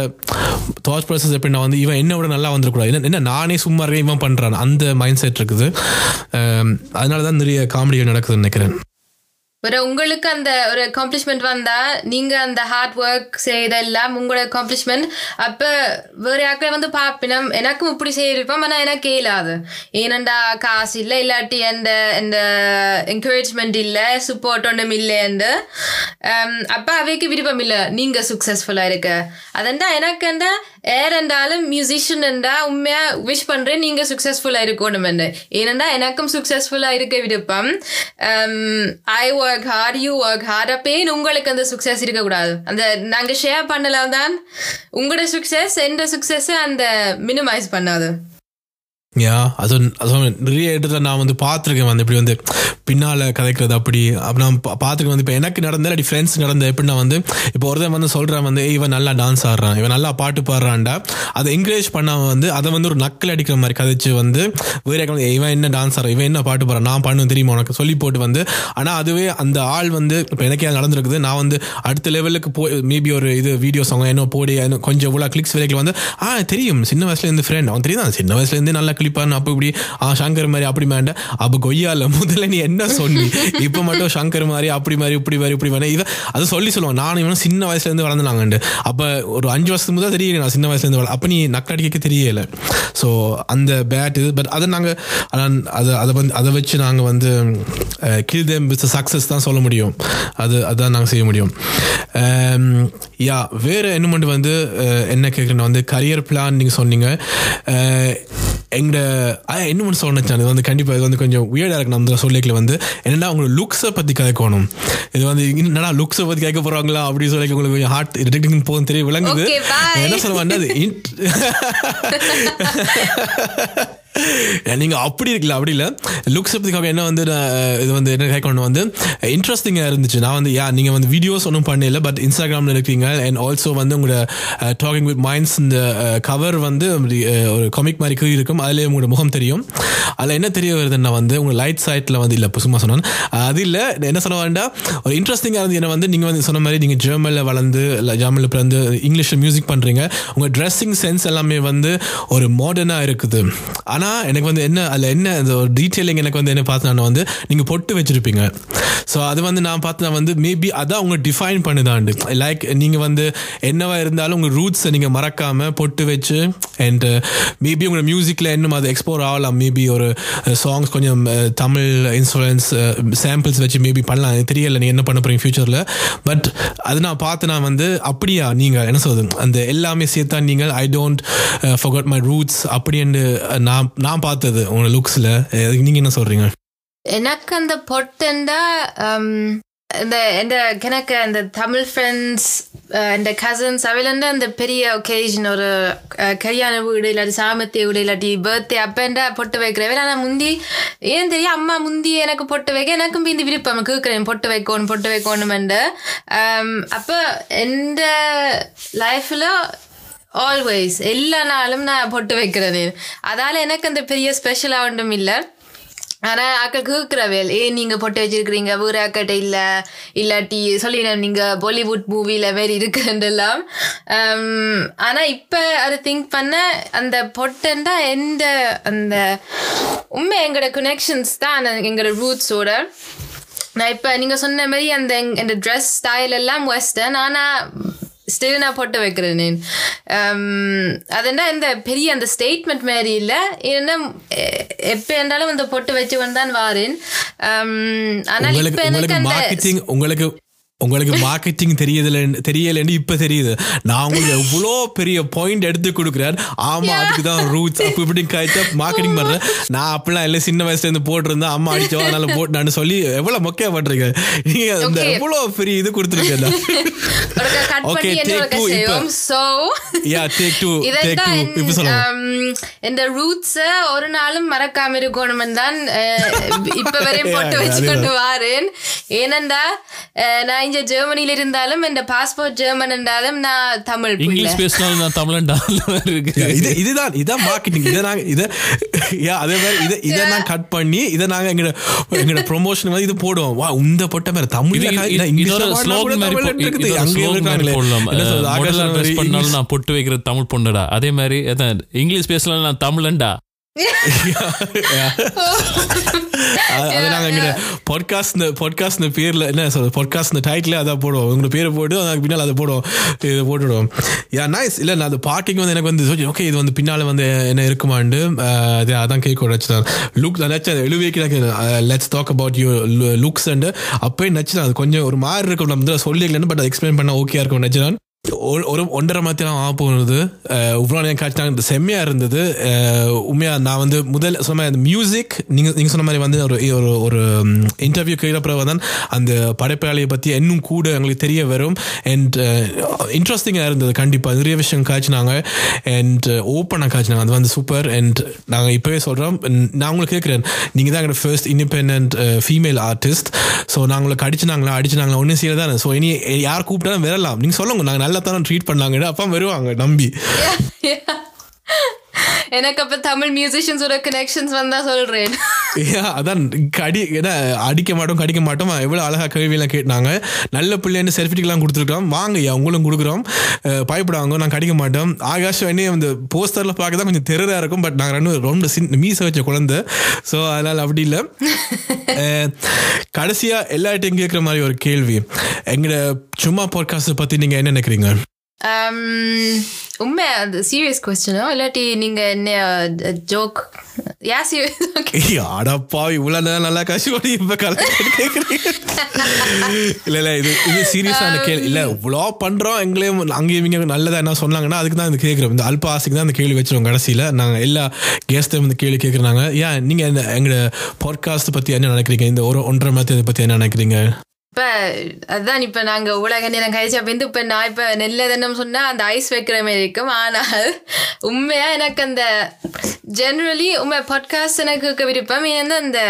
தாட் ப்ராசஸ் எப்படின்னா வந்து இவன் என்ன விட நல்லா வந்துடக்கூடாது என்ன என்ன நானே சும்மா இருக்கேன் இவன் பண்ணுறான் அந்த மைண்ட் செட் இருக்குது. அதனால தான் நிறைய காமெடிகள் நடக்குதுன்னு நினைக்கிறேன். ஒரு உங்களுக்கு அந்த ஒரு அக்காம்ப்ளிஷ்மெண்ட் வந்தா நீங்க அந்த ஹார்ட் ஒர்க் செய்தெல்லாம் உங்களோட அக்காம்ப்ளிஷ்மெண்ட் அப்ப வேற யாக்கள் வந்து பாப்பினம்? எனக்கும் இப்படி செய்யிருப்போம் ஆனா எனக்கு இயலாது ஏனண்டா காசு இல்லை இல்லாட்டி அந்த இந்த என்கரேஜ்மெண்ட் இல்லை சப்போர்ட் ஒன்றும் இல்லைன்னு அப்ப அவைக்கு விருப்பம் இல்லை. நீங்க சக்சஸ்ஃபுல்லா இருக்க. அதெண்டா எனக்கு அந்த ஏர் என்றாலும் மியூசிஷியன் என்றா உண்மையா விஷ் பண்றேன் நீங்க சக்சஸ்ஃபுல்லா இருக்கணும் ஏனண்டா எனக்கும் சக்சஸ்ஃபுல்லா இருக்க விருப்பம். I work hard you work hard அப்பேன் உங்களுக்கு அந்த சுக்ஸஸ் இருக்கக்கூடாது. அந்த நாங்க ஷேர் பண்ணலாம் தான் உங்களோட சுக்ஸஸ் எந்த சுக்ஸஸ் அந்த மினிமைஸ் பண்ணாது. யா அது அது நிறைய இடத்துல நான் வந்து பார்த்துருக்கேன். வந்து இப்படி வந்து பின்னால் கதைக்கிறது அப்படி. அப்போ நான் பா- பார்த்துருக்கேன். வந்து இப்போ எனக்கு நடந்த அப்படி ஃப்ரெண்ட்ஸ் நடந்த எப்படின்னா வந்து இப்போ ஒருத்தன் வந்து சொல்கிறான் வந்து "ஏய், இவன் நல்லா டான்ஸ் ஆடுறான். இவன் நல்லா பாட்டு பாடுறான்டா. அதை என்கரேஜ் பண்ணாமல் வந்து அதை வந்து ஒரு நக்கல் அடிக்கிற மாதிரி கதைச்சு வந்து வேறு "ஏய், இவன் என்ன டான்ஸ் ஆடுறான்? இவன் என்ன பாட்டு பாடுறான்? நான் பண்ணுவேன் தெரியுமா உனக்கு? சொல்லி போட்டு வந்து ஆனால் அதுவே அந்த ஆள் வந்து இப்போ எனக்கே அது நடந்திருக்குது நான் வந்து அடுத்த லெவலுக்கு போய் மேபி ஒரு இது வீடியோ சாங் என்ன போடி கொஞ்சம் இவ்வளோ கிளிக்ஸ் வரைக்கும் வந்து ஆ தெரியும். சின்ன வயசுலேருந்து ஃப்ரெண்ட் அவன் தெரியும் சின்ன வயசுலேருந்து நல்லா கிளிப்பான் அப்போ இப்படி ஆ சங்கர் மாதிரி அப்படி மேண்ட அப்போ கொய்யால முதல்ல நீ என்ன சொன்னி இப்போ மட்டும் சங்கர் மாதிரி அப்படி மாதிரி இப்படி மாதிரி இப்படி மாதிரி. இதை அது சொல்லி சொல்லுவான். நான் இவனும் சின்ன வயசுலேருந்து வளர்ந்துனாங்கண்டு அப்போ ஒரு அஞ்சு வருஷத்துக்கு முதல் தெரியல நான் சின்ன வயசுல இருந்து வள அப்போ நீ நக்கடிக்க தெரியல. ஸோ அந்த பேட் இது. பட் அதை நாங்கள் அதை அதை வந்து அதை வச்சு நாங்கள் வந்து கில் தேம் வித் சக்ஸஸ் தான் சொல்ல முடியும். அது அதுதான் நாங்கள் செய்ய முடியும். யா வேறு என்னமெண்ட் வந்து என்ன கேட்குறேன்னா வந்து கரியர் பிளான் நீங்கள் சொன்னீங்க. எங்களோட என்ன மட்டும் சொன்னேன் இது வந்து கண்டிப்பாக இது வந்து கொஞ்சம் வியர்டாக இருக்கு. நம்ம சொல்லிக்கல வந்து. என்னன்னா உங்களோட லுக்ஸை பற்றி கதைக்கணும் இது வந்து என்னடா லுக்ஸை பற்றி கேட்க போகிறாங்களா அப்படின்னு சொல்லி உங்களுக்கு கொஞ்சம் ஹார்ட் ரிடக்டிங் போகும் தெரிய விளங்குது. என்ன சொல்ல வேண்டாம் நீங்கள் நீங்க அப்படி இருக்கல அப்படி இல்லை. லுக்ஸ் பற்றிக்காக என்ன வந்து நான், இது வந்து என்ன கேட்கணும் வந்து இன்ட்ரெஸ்டிங்காக இருந்துச்சு. நான் வந்து யா நீங்கள் வந்து வீடியோஸ் ஒன்றும் பண்ணல பட் இன்ஸ்டாகிராமில் இருக்கீங்க அண்ட் ஆல்சோ வந்து உங்களோட டாக்கிங் வித் மைண்ட்ஸ் இந்த கவர் வந்து ஒரு காமிக் மாதிரி கீழ் இருக்கும். அதிலே உங்களோட முகம் தெரியும். அதில் என்ன தெரிய வருதுன்னா வந்து உங்கள் லைட் சைட்டில் வந்து இல்லை சும்மா சொன்னேன். அது இல்லை என்ன சொல்ல வேண்டாம் ஒரு இன்ட்ரெஸ்டிங்காக இருந்து என்ன வந்து நீங்கள் வந்து சொன்ன மாதிரி நீங்கள் ஜெர்மனில் வளர்ந்து இல்லை ஜெர்மனில் பிறந்து இங்கிலீஷில் மியூசிக் பண்ணுறீங்க உங்கள் ட்ரெஸ்ஸிங் சென்ஸ் எல்லாமே வந்து ஒரு மாடர்னாக இருக்குது. ஆனால் ஆனால் எனக்கு வந்து என்ன அதில் என்ன அந்த ஒரு டீட்டெயிலிங் எனக்கு வந்து என்ன பார்த்தேன்னா வந்து நீங்கள் பொட்டு வச்சுருப்பீங்க. ஸோ அது வந்து நான் பார்த்தா வந்து மேபி அதான் உங்களை டிஃபைன் பண்ணுதாண்டு. லைக் நீங்கள் வந்து என்னவா இருந்தாலும் உங்கள் ரூட்ஸை நீங்கள் மறக்காமல் பொட்டு வச்சு அண்ட் மேபி உங்களோட மியூசிக்கில் இன்னும் அது எக்ஸ்ப்ளோர் ஆகலாம். மேபி ஒரு uh, சாங்ஸ் கொஞ்சம் uh, Tamil influence samples uh, வச்சு மேபி பண்ணலாம். எனக்கு தெரியல நீங்கள் என்ன பண்ண போகிறீங்க ஃப்யூச்சரில் பட் அது நான் பார்த்து நான் வந்து அப்படியா நீங்கள் என்ன சொல்றது? அந்த எல்லாமே சேர்த்தா நீங்கள் I don't forget my roots அப்படின்னு நான் நான் பார்த்தது உங்க லுக்ஸில் நீங்கள் என்ன சொல்றீங்க? எனக்கு அந்த பொட்டண்டா இந்த இந்த எனக்கு அந்த தமிழ் ஃப்ரெண்ட்ஸ் இந்த கசின்ஸ் அவையிலேருந்து அந்த பெரிய ஒகேஷன் ஒரு கல்யாண வீடு இல்லாட்டி சாமத்திய வீடு இல்லாட்டி பர்த்டே அப்பேண்டா பொட்டு வைக்கிறவே ஆனால் முந்தி ஏன் தெரியும் அம்மா முந்தி எனக்கு பொட்டு வைக்க எனக்கும் இந்த விருப்பம். கேட்குறேன் பொட்டு வைக்கணும் பொட்டு வைக்கணுமெண்டு அப்போ எந்த லைஃப்பில் ஆல்வேஸ் எல்லா நாளும் நான் பொட்டு வைக்கிறது. அதால் எனக்கு அந்த பெரிய ஸ்பெஷலாக ஒன்றும் இல்லை. ஆனால் அக்கா கேட்கிறவேல் ஏன் நீங்கள் பொட்டு வச்சிருக்கிறீங்க ஊர் அக்கட்டை இல்லை இல்லாட்டி சொல்லிடுறேன் நீங்கள் பாலிவுட் மூவியில் மாரி இருக்குன்றெல்லாம் ஆனால் இப்போ அதை திங்க் பண்ண அந்த பொட்டன்டா எந்த அந்த உண்மை எங்களோட கனெக்ஷன்ஸ் தான் அந்த எங்களோட ரூட்ஸோட நான் இப்போ நீங்கள் சொன்ன மாதிரி அந்த எங்- இந்த ட்ரெஸ் ஸ்டைல் எல்லாம் வெஸ்டர்ன் ஆனால் ஸ்டில் நான் போட்டு வைக்கிறேன் நான். அதெண்டா இந்த பெரிய அந்த ஸ்டேட்மெண்ட் மாதிரி இல்லை. ஏன்னா எப்போ இருந்தாலும் அந்த பொட்டு வச்சு தான் வாரேன். ஆனால் இப்போ எனக்கு அந்த உங்களுக்கு உங்களுக்கு மார்க்கெட்டிங் தெரியல தெரியலன்னு இப்ப தெரியுது. நான் உங்களுக்கு எவ்வளோ பெரிய பாயிண்ட் எடுத்து கொடுக்குறேன். ஆமா அதுக்கு தான் ரூட்ஸ் அப்படி இப்படி காய்ச்சா மார்க்கெட்டிங் பண்றேன். நான் அப்படிலாம் இல்லை சின்ன வயசுல இருந்து போட்டிருந்தேன் அம்மா அடிச்சோம் அதனால போட்டு நான் சொல்லி எவ்வளவு மொக்கையா பண்றீங்க நீங்க அந்த. எவ்வளவு பெரிய இது கொடுத்துருக்கேன் கட் Okay, பண்ணி take என்ன two இப்ப. So yeah take two take two இப்ப சொல்லுங்க. இந்த ரூட்ஸ் ஒரு நாளும் மறக்காம இருக்கணும் தான் இப்ப வரையும் போட்டு வச்சு. கொண்டு வாரேன். ஏனண்டா அஹ், நான் இங்க ஜெர்மனில இருந்தாலும் இந்த பாஸ்போர்ட் ஜெர்மன் இருந்தாலும் நான் தமிழ் இங்கிலீஷ் பேசினாலும் நான் தமிழன் டாலர் இருக்கு இது இதுதான் இதான் மார்க்கெட்டிங் இதை நாங்க இதை யா அதே மாதிரி இதை இதை நான் கட் பண்ணி இதை நாங்க எங்களோட எங்களோட ப்ரொமோஷன் மாதிரி இது போடுவோம் வா இந்த பொட்ட மாதிரி dress மாதிரி பண்ணாலும் இங்கிலீஷ் நான் பொட்டு வைக்கிறது தமிழ் பொண்ணுடா அதே மாதிரி இங்கிலீஷ் பேசலாம் நான் தமிழன்டா அது- அது நாங்க எங்க பாட்காஸ்ட் பாட்காஸ்ட் பேர்ல என்ன சொல்றது பாட்காஸ்ட் டைட்டில் அதான் போடுவோம். உங்க பேரை போட்டு அதுக்கு பின்னால் அதை போடுவோம். இது போட்டுடுவோம். யா நைஸ் இல்ல நான் அது பார்க்கிங் வந்து எனக்கு வந்து ஓகே இது வந்து பின்னால வந்து என்ன இருக்குமாண்டு அது அதான் கேட்க வச்சுதான். லுக் நினைச்சேன் எழுவிக்கு எனக்கு let's talk about you looks and அப்பயே நினச்சிதான் அது கொஞ்சம் ஒரு மாதிரி இருக்கும் நம்ம சொல்லிக்கலன்னு பட் எக்ஸ்பிளைன் பண்ண ஓகே இருக்கும் நினச்சிதான் ஒரு ஒரு ஒன்றரை மாதத்திலாம் ஆக போனது இவ்வளோ நேரம் காட்டினாங்க செம்மையாக இருந்தது. உண்மையாக நான் வந்து முதல் சொன்ன மாதிரி அந்த மியூசிக் நீங்கள் நீங்கள் சொன்ன மாதிரி வந்து ஒரு ஒரு ஒரு இன்டர்வியூ பிறகு தான் அந்த படைப்பாளியை பற்றி இன்னும் கூட எங்களுக்கு தெரிய வரும். அண்ட் இன்ட்ரெஸ்டிங்காக இருந்தது கண்டிப்பாக நிறைய விஷயம் காய்ச்சினாங்க. அண்ட் ஓப்பனாக காய்ச்சினாங்க. அது வந்து சூப்பர் அண்ட் நாங்கள் இப்போவே சொல்கிறோம் நான் உங்களுக்கு கேட்குறேன் நீங்கள் தான் எங்களோட first independent female artist so நாங்கள் உங்களுக்கு அடிச்சினாங்களா ஒன்றும் செய்ய தானே ஸோ இனி யார் கூப்பிட்டாலும் வரலாம். நீங்கள் சொல்லுங்க. நாங்கள் நல்லா தானே ட்ரீட் பண்ணாங்க அப்பா வருவாங்க நம்பி. எனக்கு அப்ப தமிழ் மியூசிஷியன்ஸோட கனெக்ஷன்ஸ் வந்தா சொல்றேன். அதான் கடி ஏன்னா அடிக்க மாட்டோம் கடிக்க மாட்டோம். எவ்வளோ அழகாக கேள்வியெல்லாம் கேட்டாங்க. நல்ல பிள்ளைன்னு செல்ஃபிட்டிலாம் கொடுத்துருக்கோம் வாங்க ஐயா உங்களும் கொடுக்குறோம். பயப்படாங்க நான் கடிக்க மாட்டோம். ஆகாஷ் என்ன இந்த போஸ்டரில் பார்க்க தான் கொஞ்சம் தெருதாக இருக்கும். பட் நாங்கள் ரெண்டு ரொம்ப சின் மீச வச்ச குழந்தை. ஸோ அதனால் அப்படி இல்லை. கடைசியாக எல்லார்ட்டையும் கேட்குற மாதிரி ஒரு கேள்வி. எங்களோட சும்மா பாட்காஸ்ட்டை பற்றி நீங்கள் என்ன நினைக்கிறீங்க? உண்மை அது சீரியஸ் கொஸ்டினோ இல்லாட்டி நீங்க என்ன ஜோக் யா சீரியஸ் ஓகே அடப்பா இவ்வளோ நேரம் நல்லா கஷ்டப்பட்டு இப்போ கலந்து கேட்குறீங்க இல்லை இல்லை இது இது சீரியஸான கேள்வி. இல்லை இவ்வளோ பண்ணுறோம் எங்களையும் அங்கேயும் இவங்க நல்லதாக என்ன சொன்னாங்கன்னா அதுக்கு தான் இந்த கேட்குறோம் இந்த அல்ப ஆசைக்கு தான் இந்த கேள்வி வச்சிருவோம் கடைசியில. நாங்கள் எல்லா கெஸ்ட்டும் இந்த கேள்வி கேட்குறாங்க ஏன் நீங்கள் இந்த எங்களோட பாட்காஸ்ட் பற்றி என்ன நினைக்கிறீங்க? இந்த ஒரு ஒன்றரை மாதத்தை பற்றி என்ன நினைக்கிறீங்க? இப்போ அதுதான் இப்போ நாங்கள் உலக நேரம் கழிச்சு அப்ப இப்போ நான் இப்போ நெல்ல தினம் சொன்னால் அந்த ஐஸ் வைக்கிற மாதிரி இருக்கும். ஆனால் உண்மையாக எனக்கு அந்த ஜென்ரலி உண்மை பாட்காஸ்ட் எனக்கு விருப்பம். ஏன்னா அந்த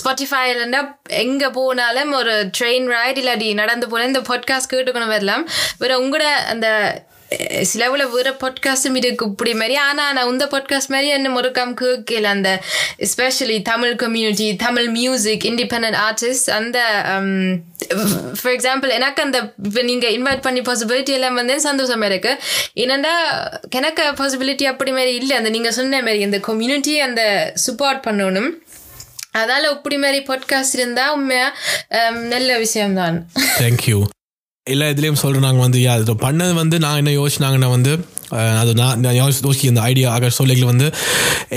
ஸ்பாட்டிஃபைலன்னா எங்கே போனாலும் ஒரு ட்ரெயின் ரைட் இல்லாடி நடந்து போனால் இந்த பாட்காஸ்ட் கேட்டுக்கணும் வரலாம். வேறு உங்களோட அந்த சிலவுல வேற பாட்காஸ்டும் இருக்கு இப்படி மாதிரி ஆனா நான் இந்த பாட்காஸ்ட் மாதிரி என்ன முறுக்கம் கேட்கல. அந்த especially Tamil community Tamil music independent artist அந்த um, ஃபார் எக்ஸாம்பிள் எனக்கு அந்த இப்போ நீங்க இன்வைட் பண்ணி பாசிபிலிட்டி எல்லாம் வந்து சந்தோஷமா இருக்கு. என்னண்டா எனக்கு பாசிபிலிட்டி அப்படி மாதிரி இல்லை. அந்த நீங்க சொன்ன மாதிரி இந்த கம்யூனிட்டி அந்த சப்போர்ட் பண்ணணும். அதால இப்படி மாதிரி பாட்காஸ்ட் இருந்தா உண்மையா um, நல்ல விஷயம்தான். தேங்க்யூ எல்லா இதுலேயும் சொல்கிறோம் நாங்கள் வந்து யா இது பண்ணது வந்து நான் என்ன யோசிச்சாங்கன்னா வந்து அது நான் நான் இந்த ஐடியா ஆக சொல்லிகள் வந்து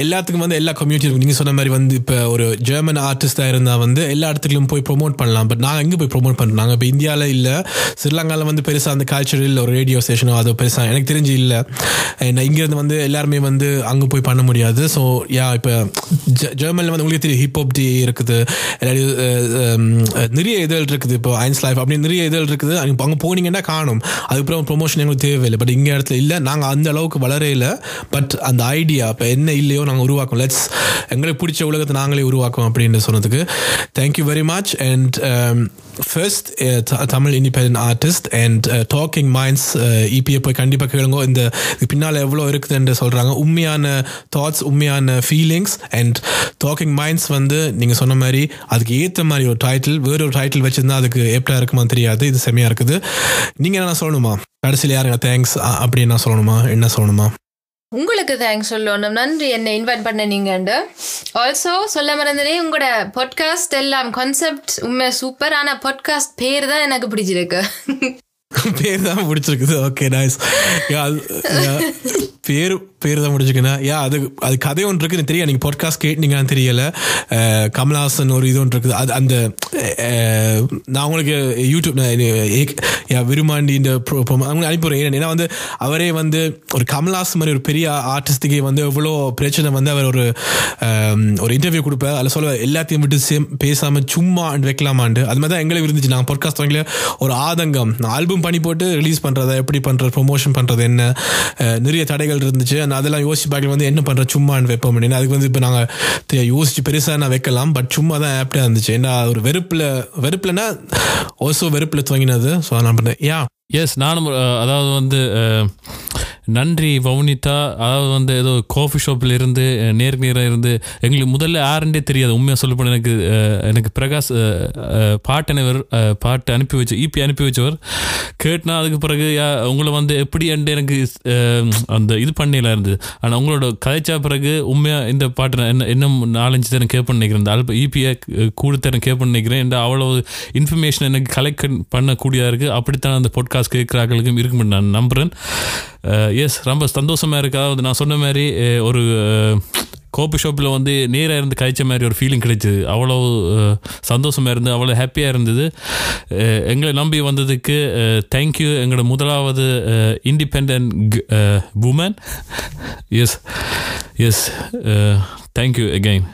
எல்லாத்துக்கும் வந்து எல்லா கம்யூனிட்டி நீங்கள் சொன்ன மாதிரி வந்து இப்போ ஒரு ஜெர்மன் ஆர்டிஸ்டாக இருந்தால் வந்து எல்லா இடத்துலையும் போய் ப்ரொமோட் பண்ணலாம். பட் நாங்கள் எங்கே போய் ப்ரொமோட் பண்ணுறோம் நாங்கள் இப்போ இந்தியாவில் இல்லை. ஸ்ரீலங்காவில் வந்து பெருசாக அந்த கல்ச்சரல் ஒரு ரேடியோ ஸ்டேஷனோ அது பெருசாக எனக்கு தெரிஞ்சு இல்லை. இங்கேருந்து வந்து எல்லாருமே வந்து அங்கே போய் பண்ண முடியாது. ஸோ யா இப்போ ஜெர்மனில் வந்து உங்களுக்கு தெரியும் ஹிப்ஹாப் டே இருக்குது. நிறைய இதழ் இருக்குது. இப்போ ஐன்ஸ் லைஃப் அப்படி நிறைய இதழ் இருக்குது. அங்கே அங்கே போனீங்கன்னா காணும். அதுக்கப்புறம் ப்ரொமோஷன் எங்களுக்கு தேவையில்லை. பட் இங்கே இடத்துல இல்லை. நாங்கள் நாங்கள் அந்த அளவுக்கு வளரையில் பட் அந்த ஐடியா இப்போ என்ன இல்லையோ நாங்கள் உருவாக்கும் லெட்ஸ் எங்களுக்கு பிடிச்ச உலகத்தை நாங்களே உருவாக்குவோம் அப்படின்னு சொன்னதுக்கு thank you very much and first Tamil independent artist and talking minds இபியை போய் கண்டிப்பாக கேளுங்க. இந்த பின்னால் எவ்வளோ இருக்குதுன்னு சொல்கிறாங்க உண்மையான தாட்ஸ் உண்மையான ஃபீலிங்ஸ் அண்ட் டாக்கிங் மைண்ட்ஸ் வந்து நீங்கள் சொன்ன மாதிரி அதுக்கு ஏற்ற மாதிரி ஒரு டைட்டில் வேற ஒரு டைட்டில் வச்சுருந்தா அதுக்கு எப்படா இருக்குமா தெரியாது. இது செம்மையாக இருக்குது. நீங்கள் என்ன சொல்லணுமா? கடைசியில் யாருங்க தேங்க்ஸ் அப்படி என்ன சொல்லணுமா? என்ன சொல்லணுமா? உங்களுக்கு தேங்க்ஸ் சொல்லணும். நன்றி. என்னை இன்வைட் பண்ண நீங்கண்டு ஆல்சோ சொல்ல மறந்தனே உங்களோட பாட்காஸ்ட் எல்லாம் கான்செப்ட் உண்மை சூப்பர் ஆனால் பாட்காஸ்ட் பேர் தான் எனக்கு பிடிச்சிருக்கு. பேர் தான் முடிச்சிருக்குது. ஓகே நைஸ் யா அது பேர் பேர் தான் முடிச்சிருக்குண்ணா யா அது அது கதை ஒன்று இருக்குது. தெரியல நீங்கள் பாட்காஸ்ட் கேட்டீங்கன்னு தெரியல. கமல்ஹாசன் ஒரு இது ஒன்று இருக்குது. அது அந்த நான் உங்களுக்கு யூடியூப் நான் இது விருமாண்டி இந்த pro- அனுப்பிடுறேன் ஏன்னா வந்து அவரே வந்து ஒரு கமல்ஹாசன் மாதிரி ஒரு பெரிய ஆர்டிஸ்ட்டுக்கே வந்து எவ்வளோ பிரச்சனை வந்து அவர் ஒரு ஒரு இன்டர்வியூ கொடுப்பார். அதில் சொல்ல எல்லாத்தையும் விட்டு சேம் பேசாமல் சும்மா வைக்கலாமாண்டு. அது மாதிரி தான் எங்களுக்கு இருந்துச்சு நாங்கள் பாட்காஸ்ட் வாங்கல ஒரு ஆதங்கம். ஆல்பம் ஆல்பம் பண்ணி போட்டு ரிலீஸ் பண்ணுறத எப்படி பண்ணுறது ப்ரொமோஷன் பண்ணுறது என்ன? நிறைய தடைகள் இருந்துச்சு. நான் அதெல்லாம் யோசிச்சு பார்க்கல. வந்து என்ன பண்ணுற சும்மான்னு வைப்போம் அப்படின்னு. அதுக்கு வந்து இப்போ நாங்கள் யோசிச்சு பெருசாக நான் வைக்கலாம். பட் சும்மா தான் ஆப்டாக இருந்துச்சு. ஏன்னா ஒரு வெறுப்பில் வெறுப்புலனா ஓசோ வெறுப்பில் துவங்கினது. ஸோ நான் பண்ணேன். யா எஸ் நானும் அதாவது வந்து நன்றி வவுனிதா. அதாவது வந்து ஏதோ காஃபி ஷாப்பில் இருந்து நேருக்கு நேராக இருந்து எங்களுக்கு முதல்ல யாருன்றே தெரியாது. உண்மையாக சொல்லப்போனால் எனக்கு எனக்கு பிரகாஷ் அஹ், அனைவர் பாட்டனவர் பாட்டு அனுப்பி வச்சு இபி அனுப்பி வச்சவர். கேட்டுனா அதுக்கு பிறகு யா- உங்களை வந்து எப்படி என்று எனக்கு அந்த இது பண்ணல இருந்தது ஆனால் உங்களோட கதைச்சா பிறகு உண்மையாக இந்த பாட்டு நான் என்ன இன்னும் நாலஞ்சு தரம் கேட்பேன் நினைக்கிறேன். இந்த அல்ப இபியை கூடு தரம் கேட்பேன் நினைக்கிறேன். இந்த அவ்வளோ இன்ஃபர்மேஷன் எனக்கு கலெக்ட் பண்ணக்கூடியதாக இருக்குது அப்படித்தான் அந்த பாட்காஸ்ட் கேட்குறாங்களுக்கும் இருக்கும் நான் நம்புகிறேன் எஸ் ரொம்ப சந்தோஷமாக இருக்குது அதாவது நான் சொன்ன மாதிரி ஒரு கோபி ஷாப்பில் வந்து நேராக இருந்து கழிச்ச மாதிரி ஒரு ஃபீலிங் கிடைச்சிது. அவ்வளோ சந்தோஷமாக இருந்து அவ்வளோ ஹாப்பியாக இருந்தது. எங்களை நம்பி வந்ததுக்கு தேங்க்யூ எங்களோட முதலாவது independent woman yes yes thank you again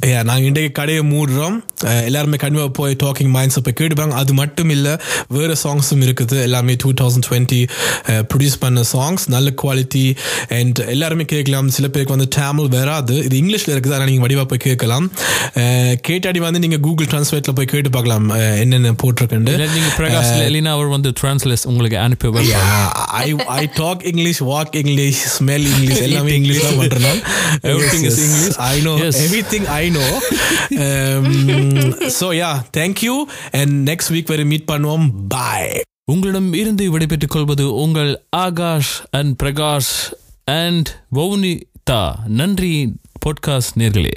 நாங்கள் இன்றைக்கு கடையை மூடுறோம். அஹ் எல்லாருமே கண்டிப்பாக போய் டாக்கிங் மைண்ட்ஸை போய் கேட்டுப்பாங்க. அது மட்டும் இல்லை வேறு சாங்ஸும் இருக்குது. எல்லாமே டூ தௌசண்ட் டுவெண்ட்டி ப்ரொடியூஸ் பண்ண சாங்ஸ் நல்ல குவாலிட்டி அண்ட் எல்லாருமே கேட்கலாம். சில பேருக்கு வந்து டேமில் வராது. இது இங்கிலீஷில் இருக்குது? ஆனால் நீங்கள் வடிவாக போய் கேட்கலாம். அஹ் கேட்டாடி வந்து நீங்கள் கூகுள் டிரான்ஸ்லேட்டில் போய் கேட்டு பார்க்கலாம். அஹ் என்னென்ன போட்டிருக்குண்டு நீங்கள் பிரகாஷ் அவர் வந்து ட்ரான்ஸ்லேஸ் உங்களுக்கு அனுப்பி I I talk English, walk English, smell English, எல்லாமே இங்கிலீஷ் தான் பண்றேன் நான். Everything Yes, is yes. English. I know Yes. I know. Um, so yeah, thank you and next week வரை மீட் பண்ணுவோம். Bye. உங்களிடம் இருந்து விடைபெற்றுக் கொள்வது உங்கள் ஆகாஷ் அண்ட் பிரகாஷ் அண்ட் வவுனிதா நன்றி பாட்காஸ்ட் நேர்களே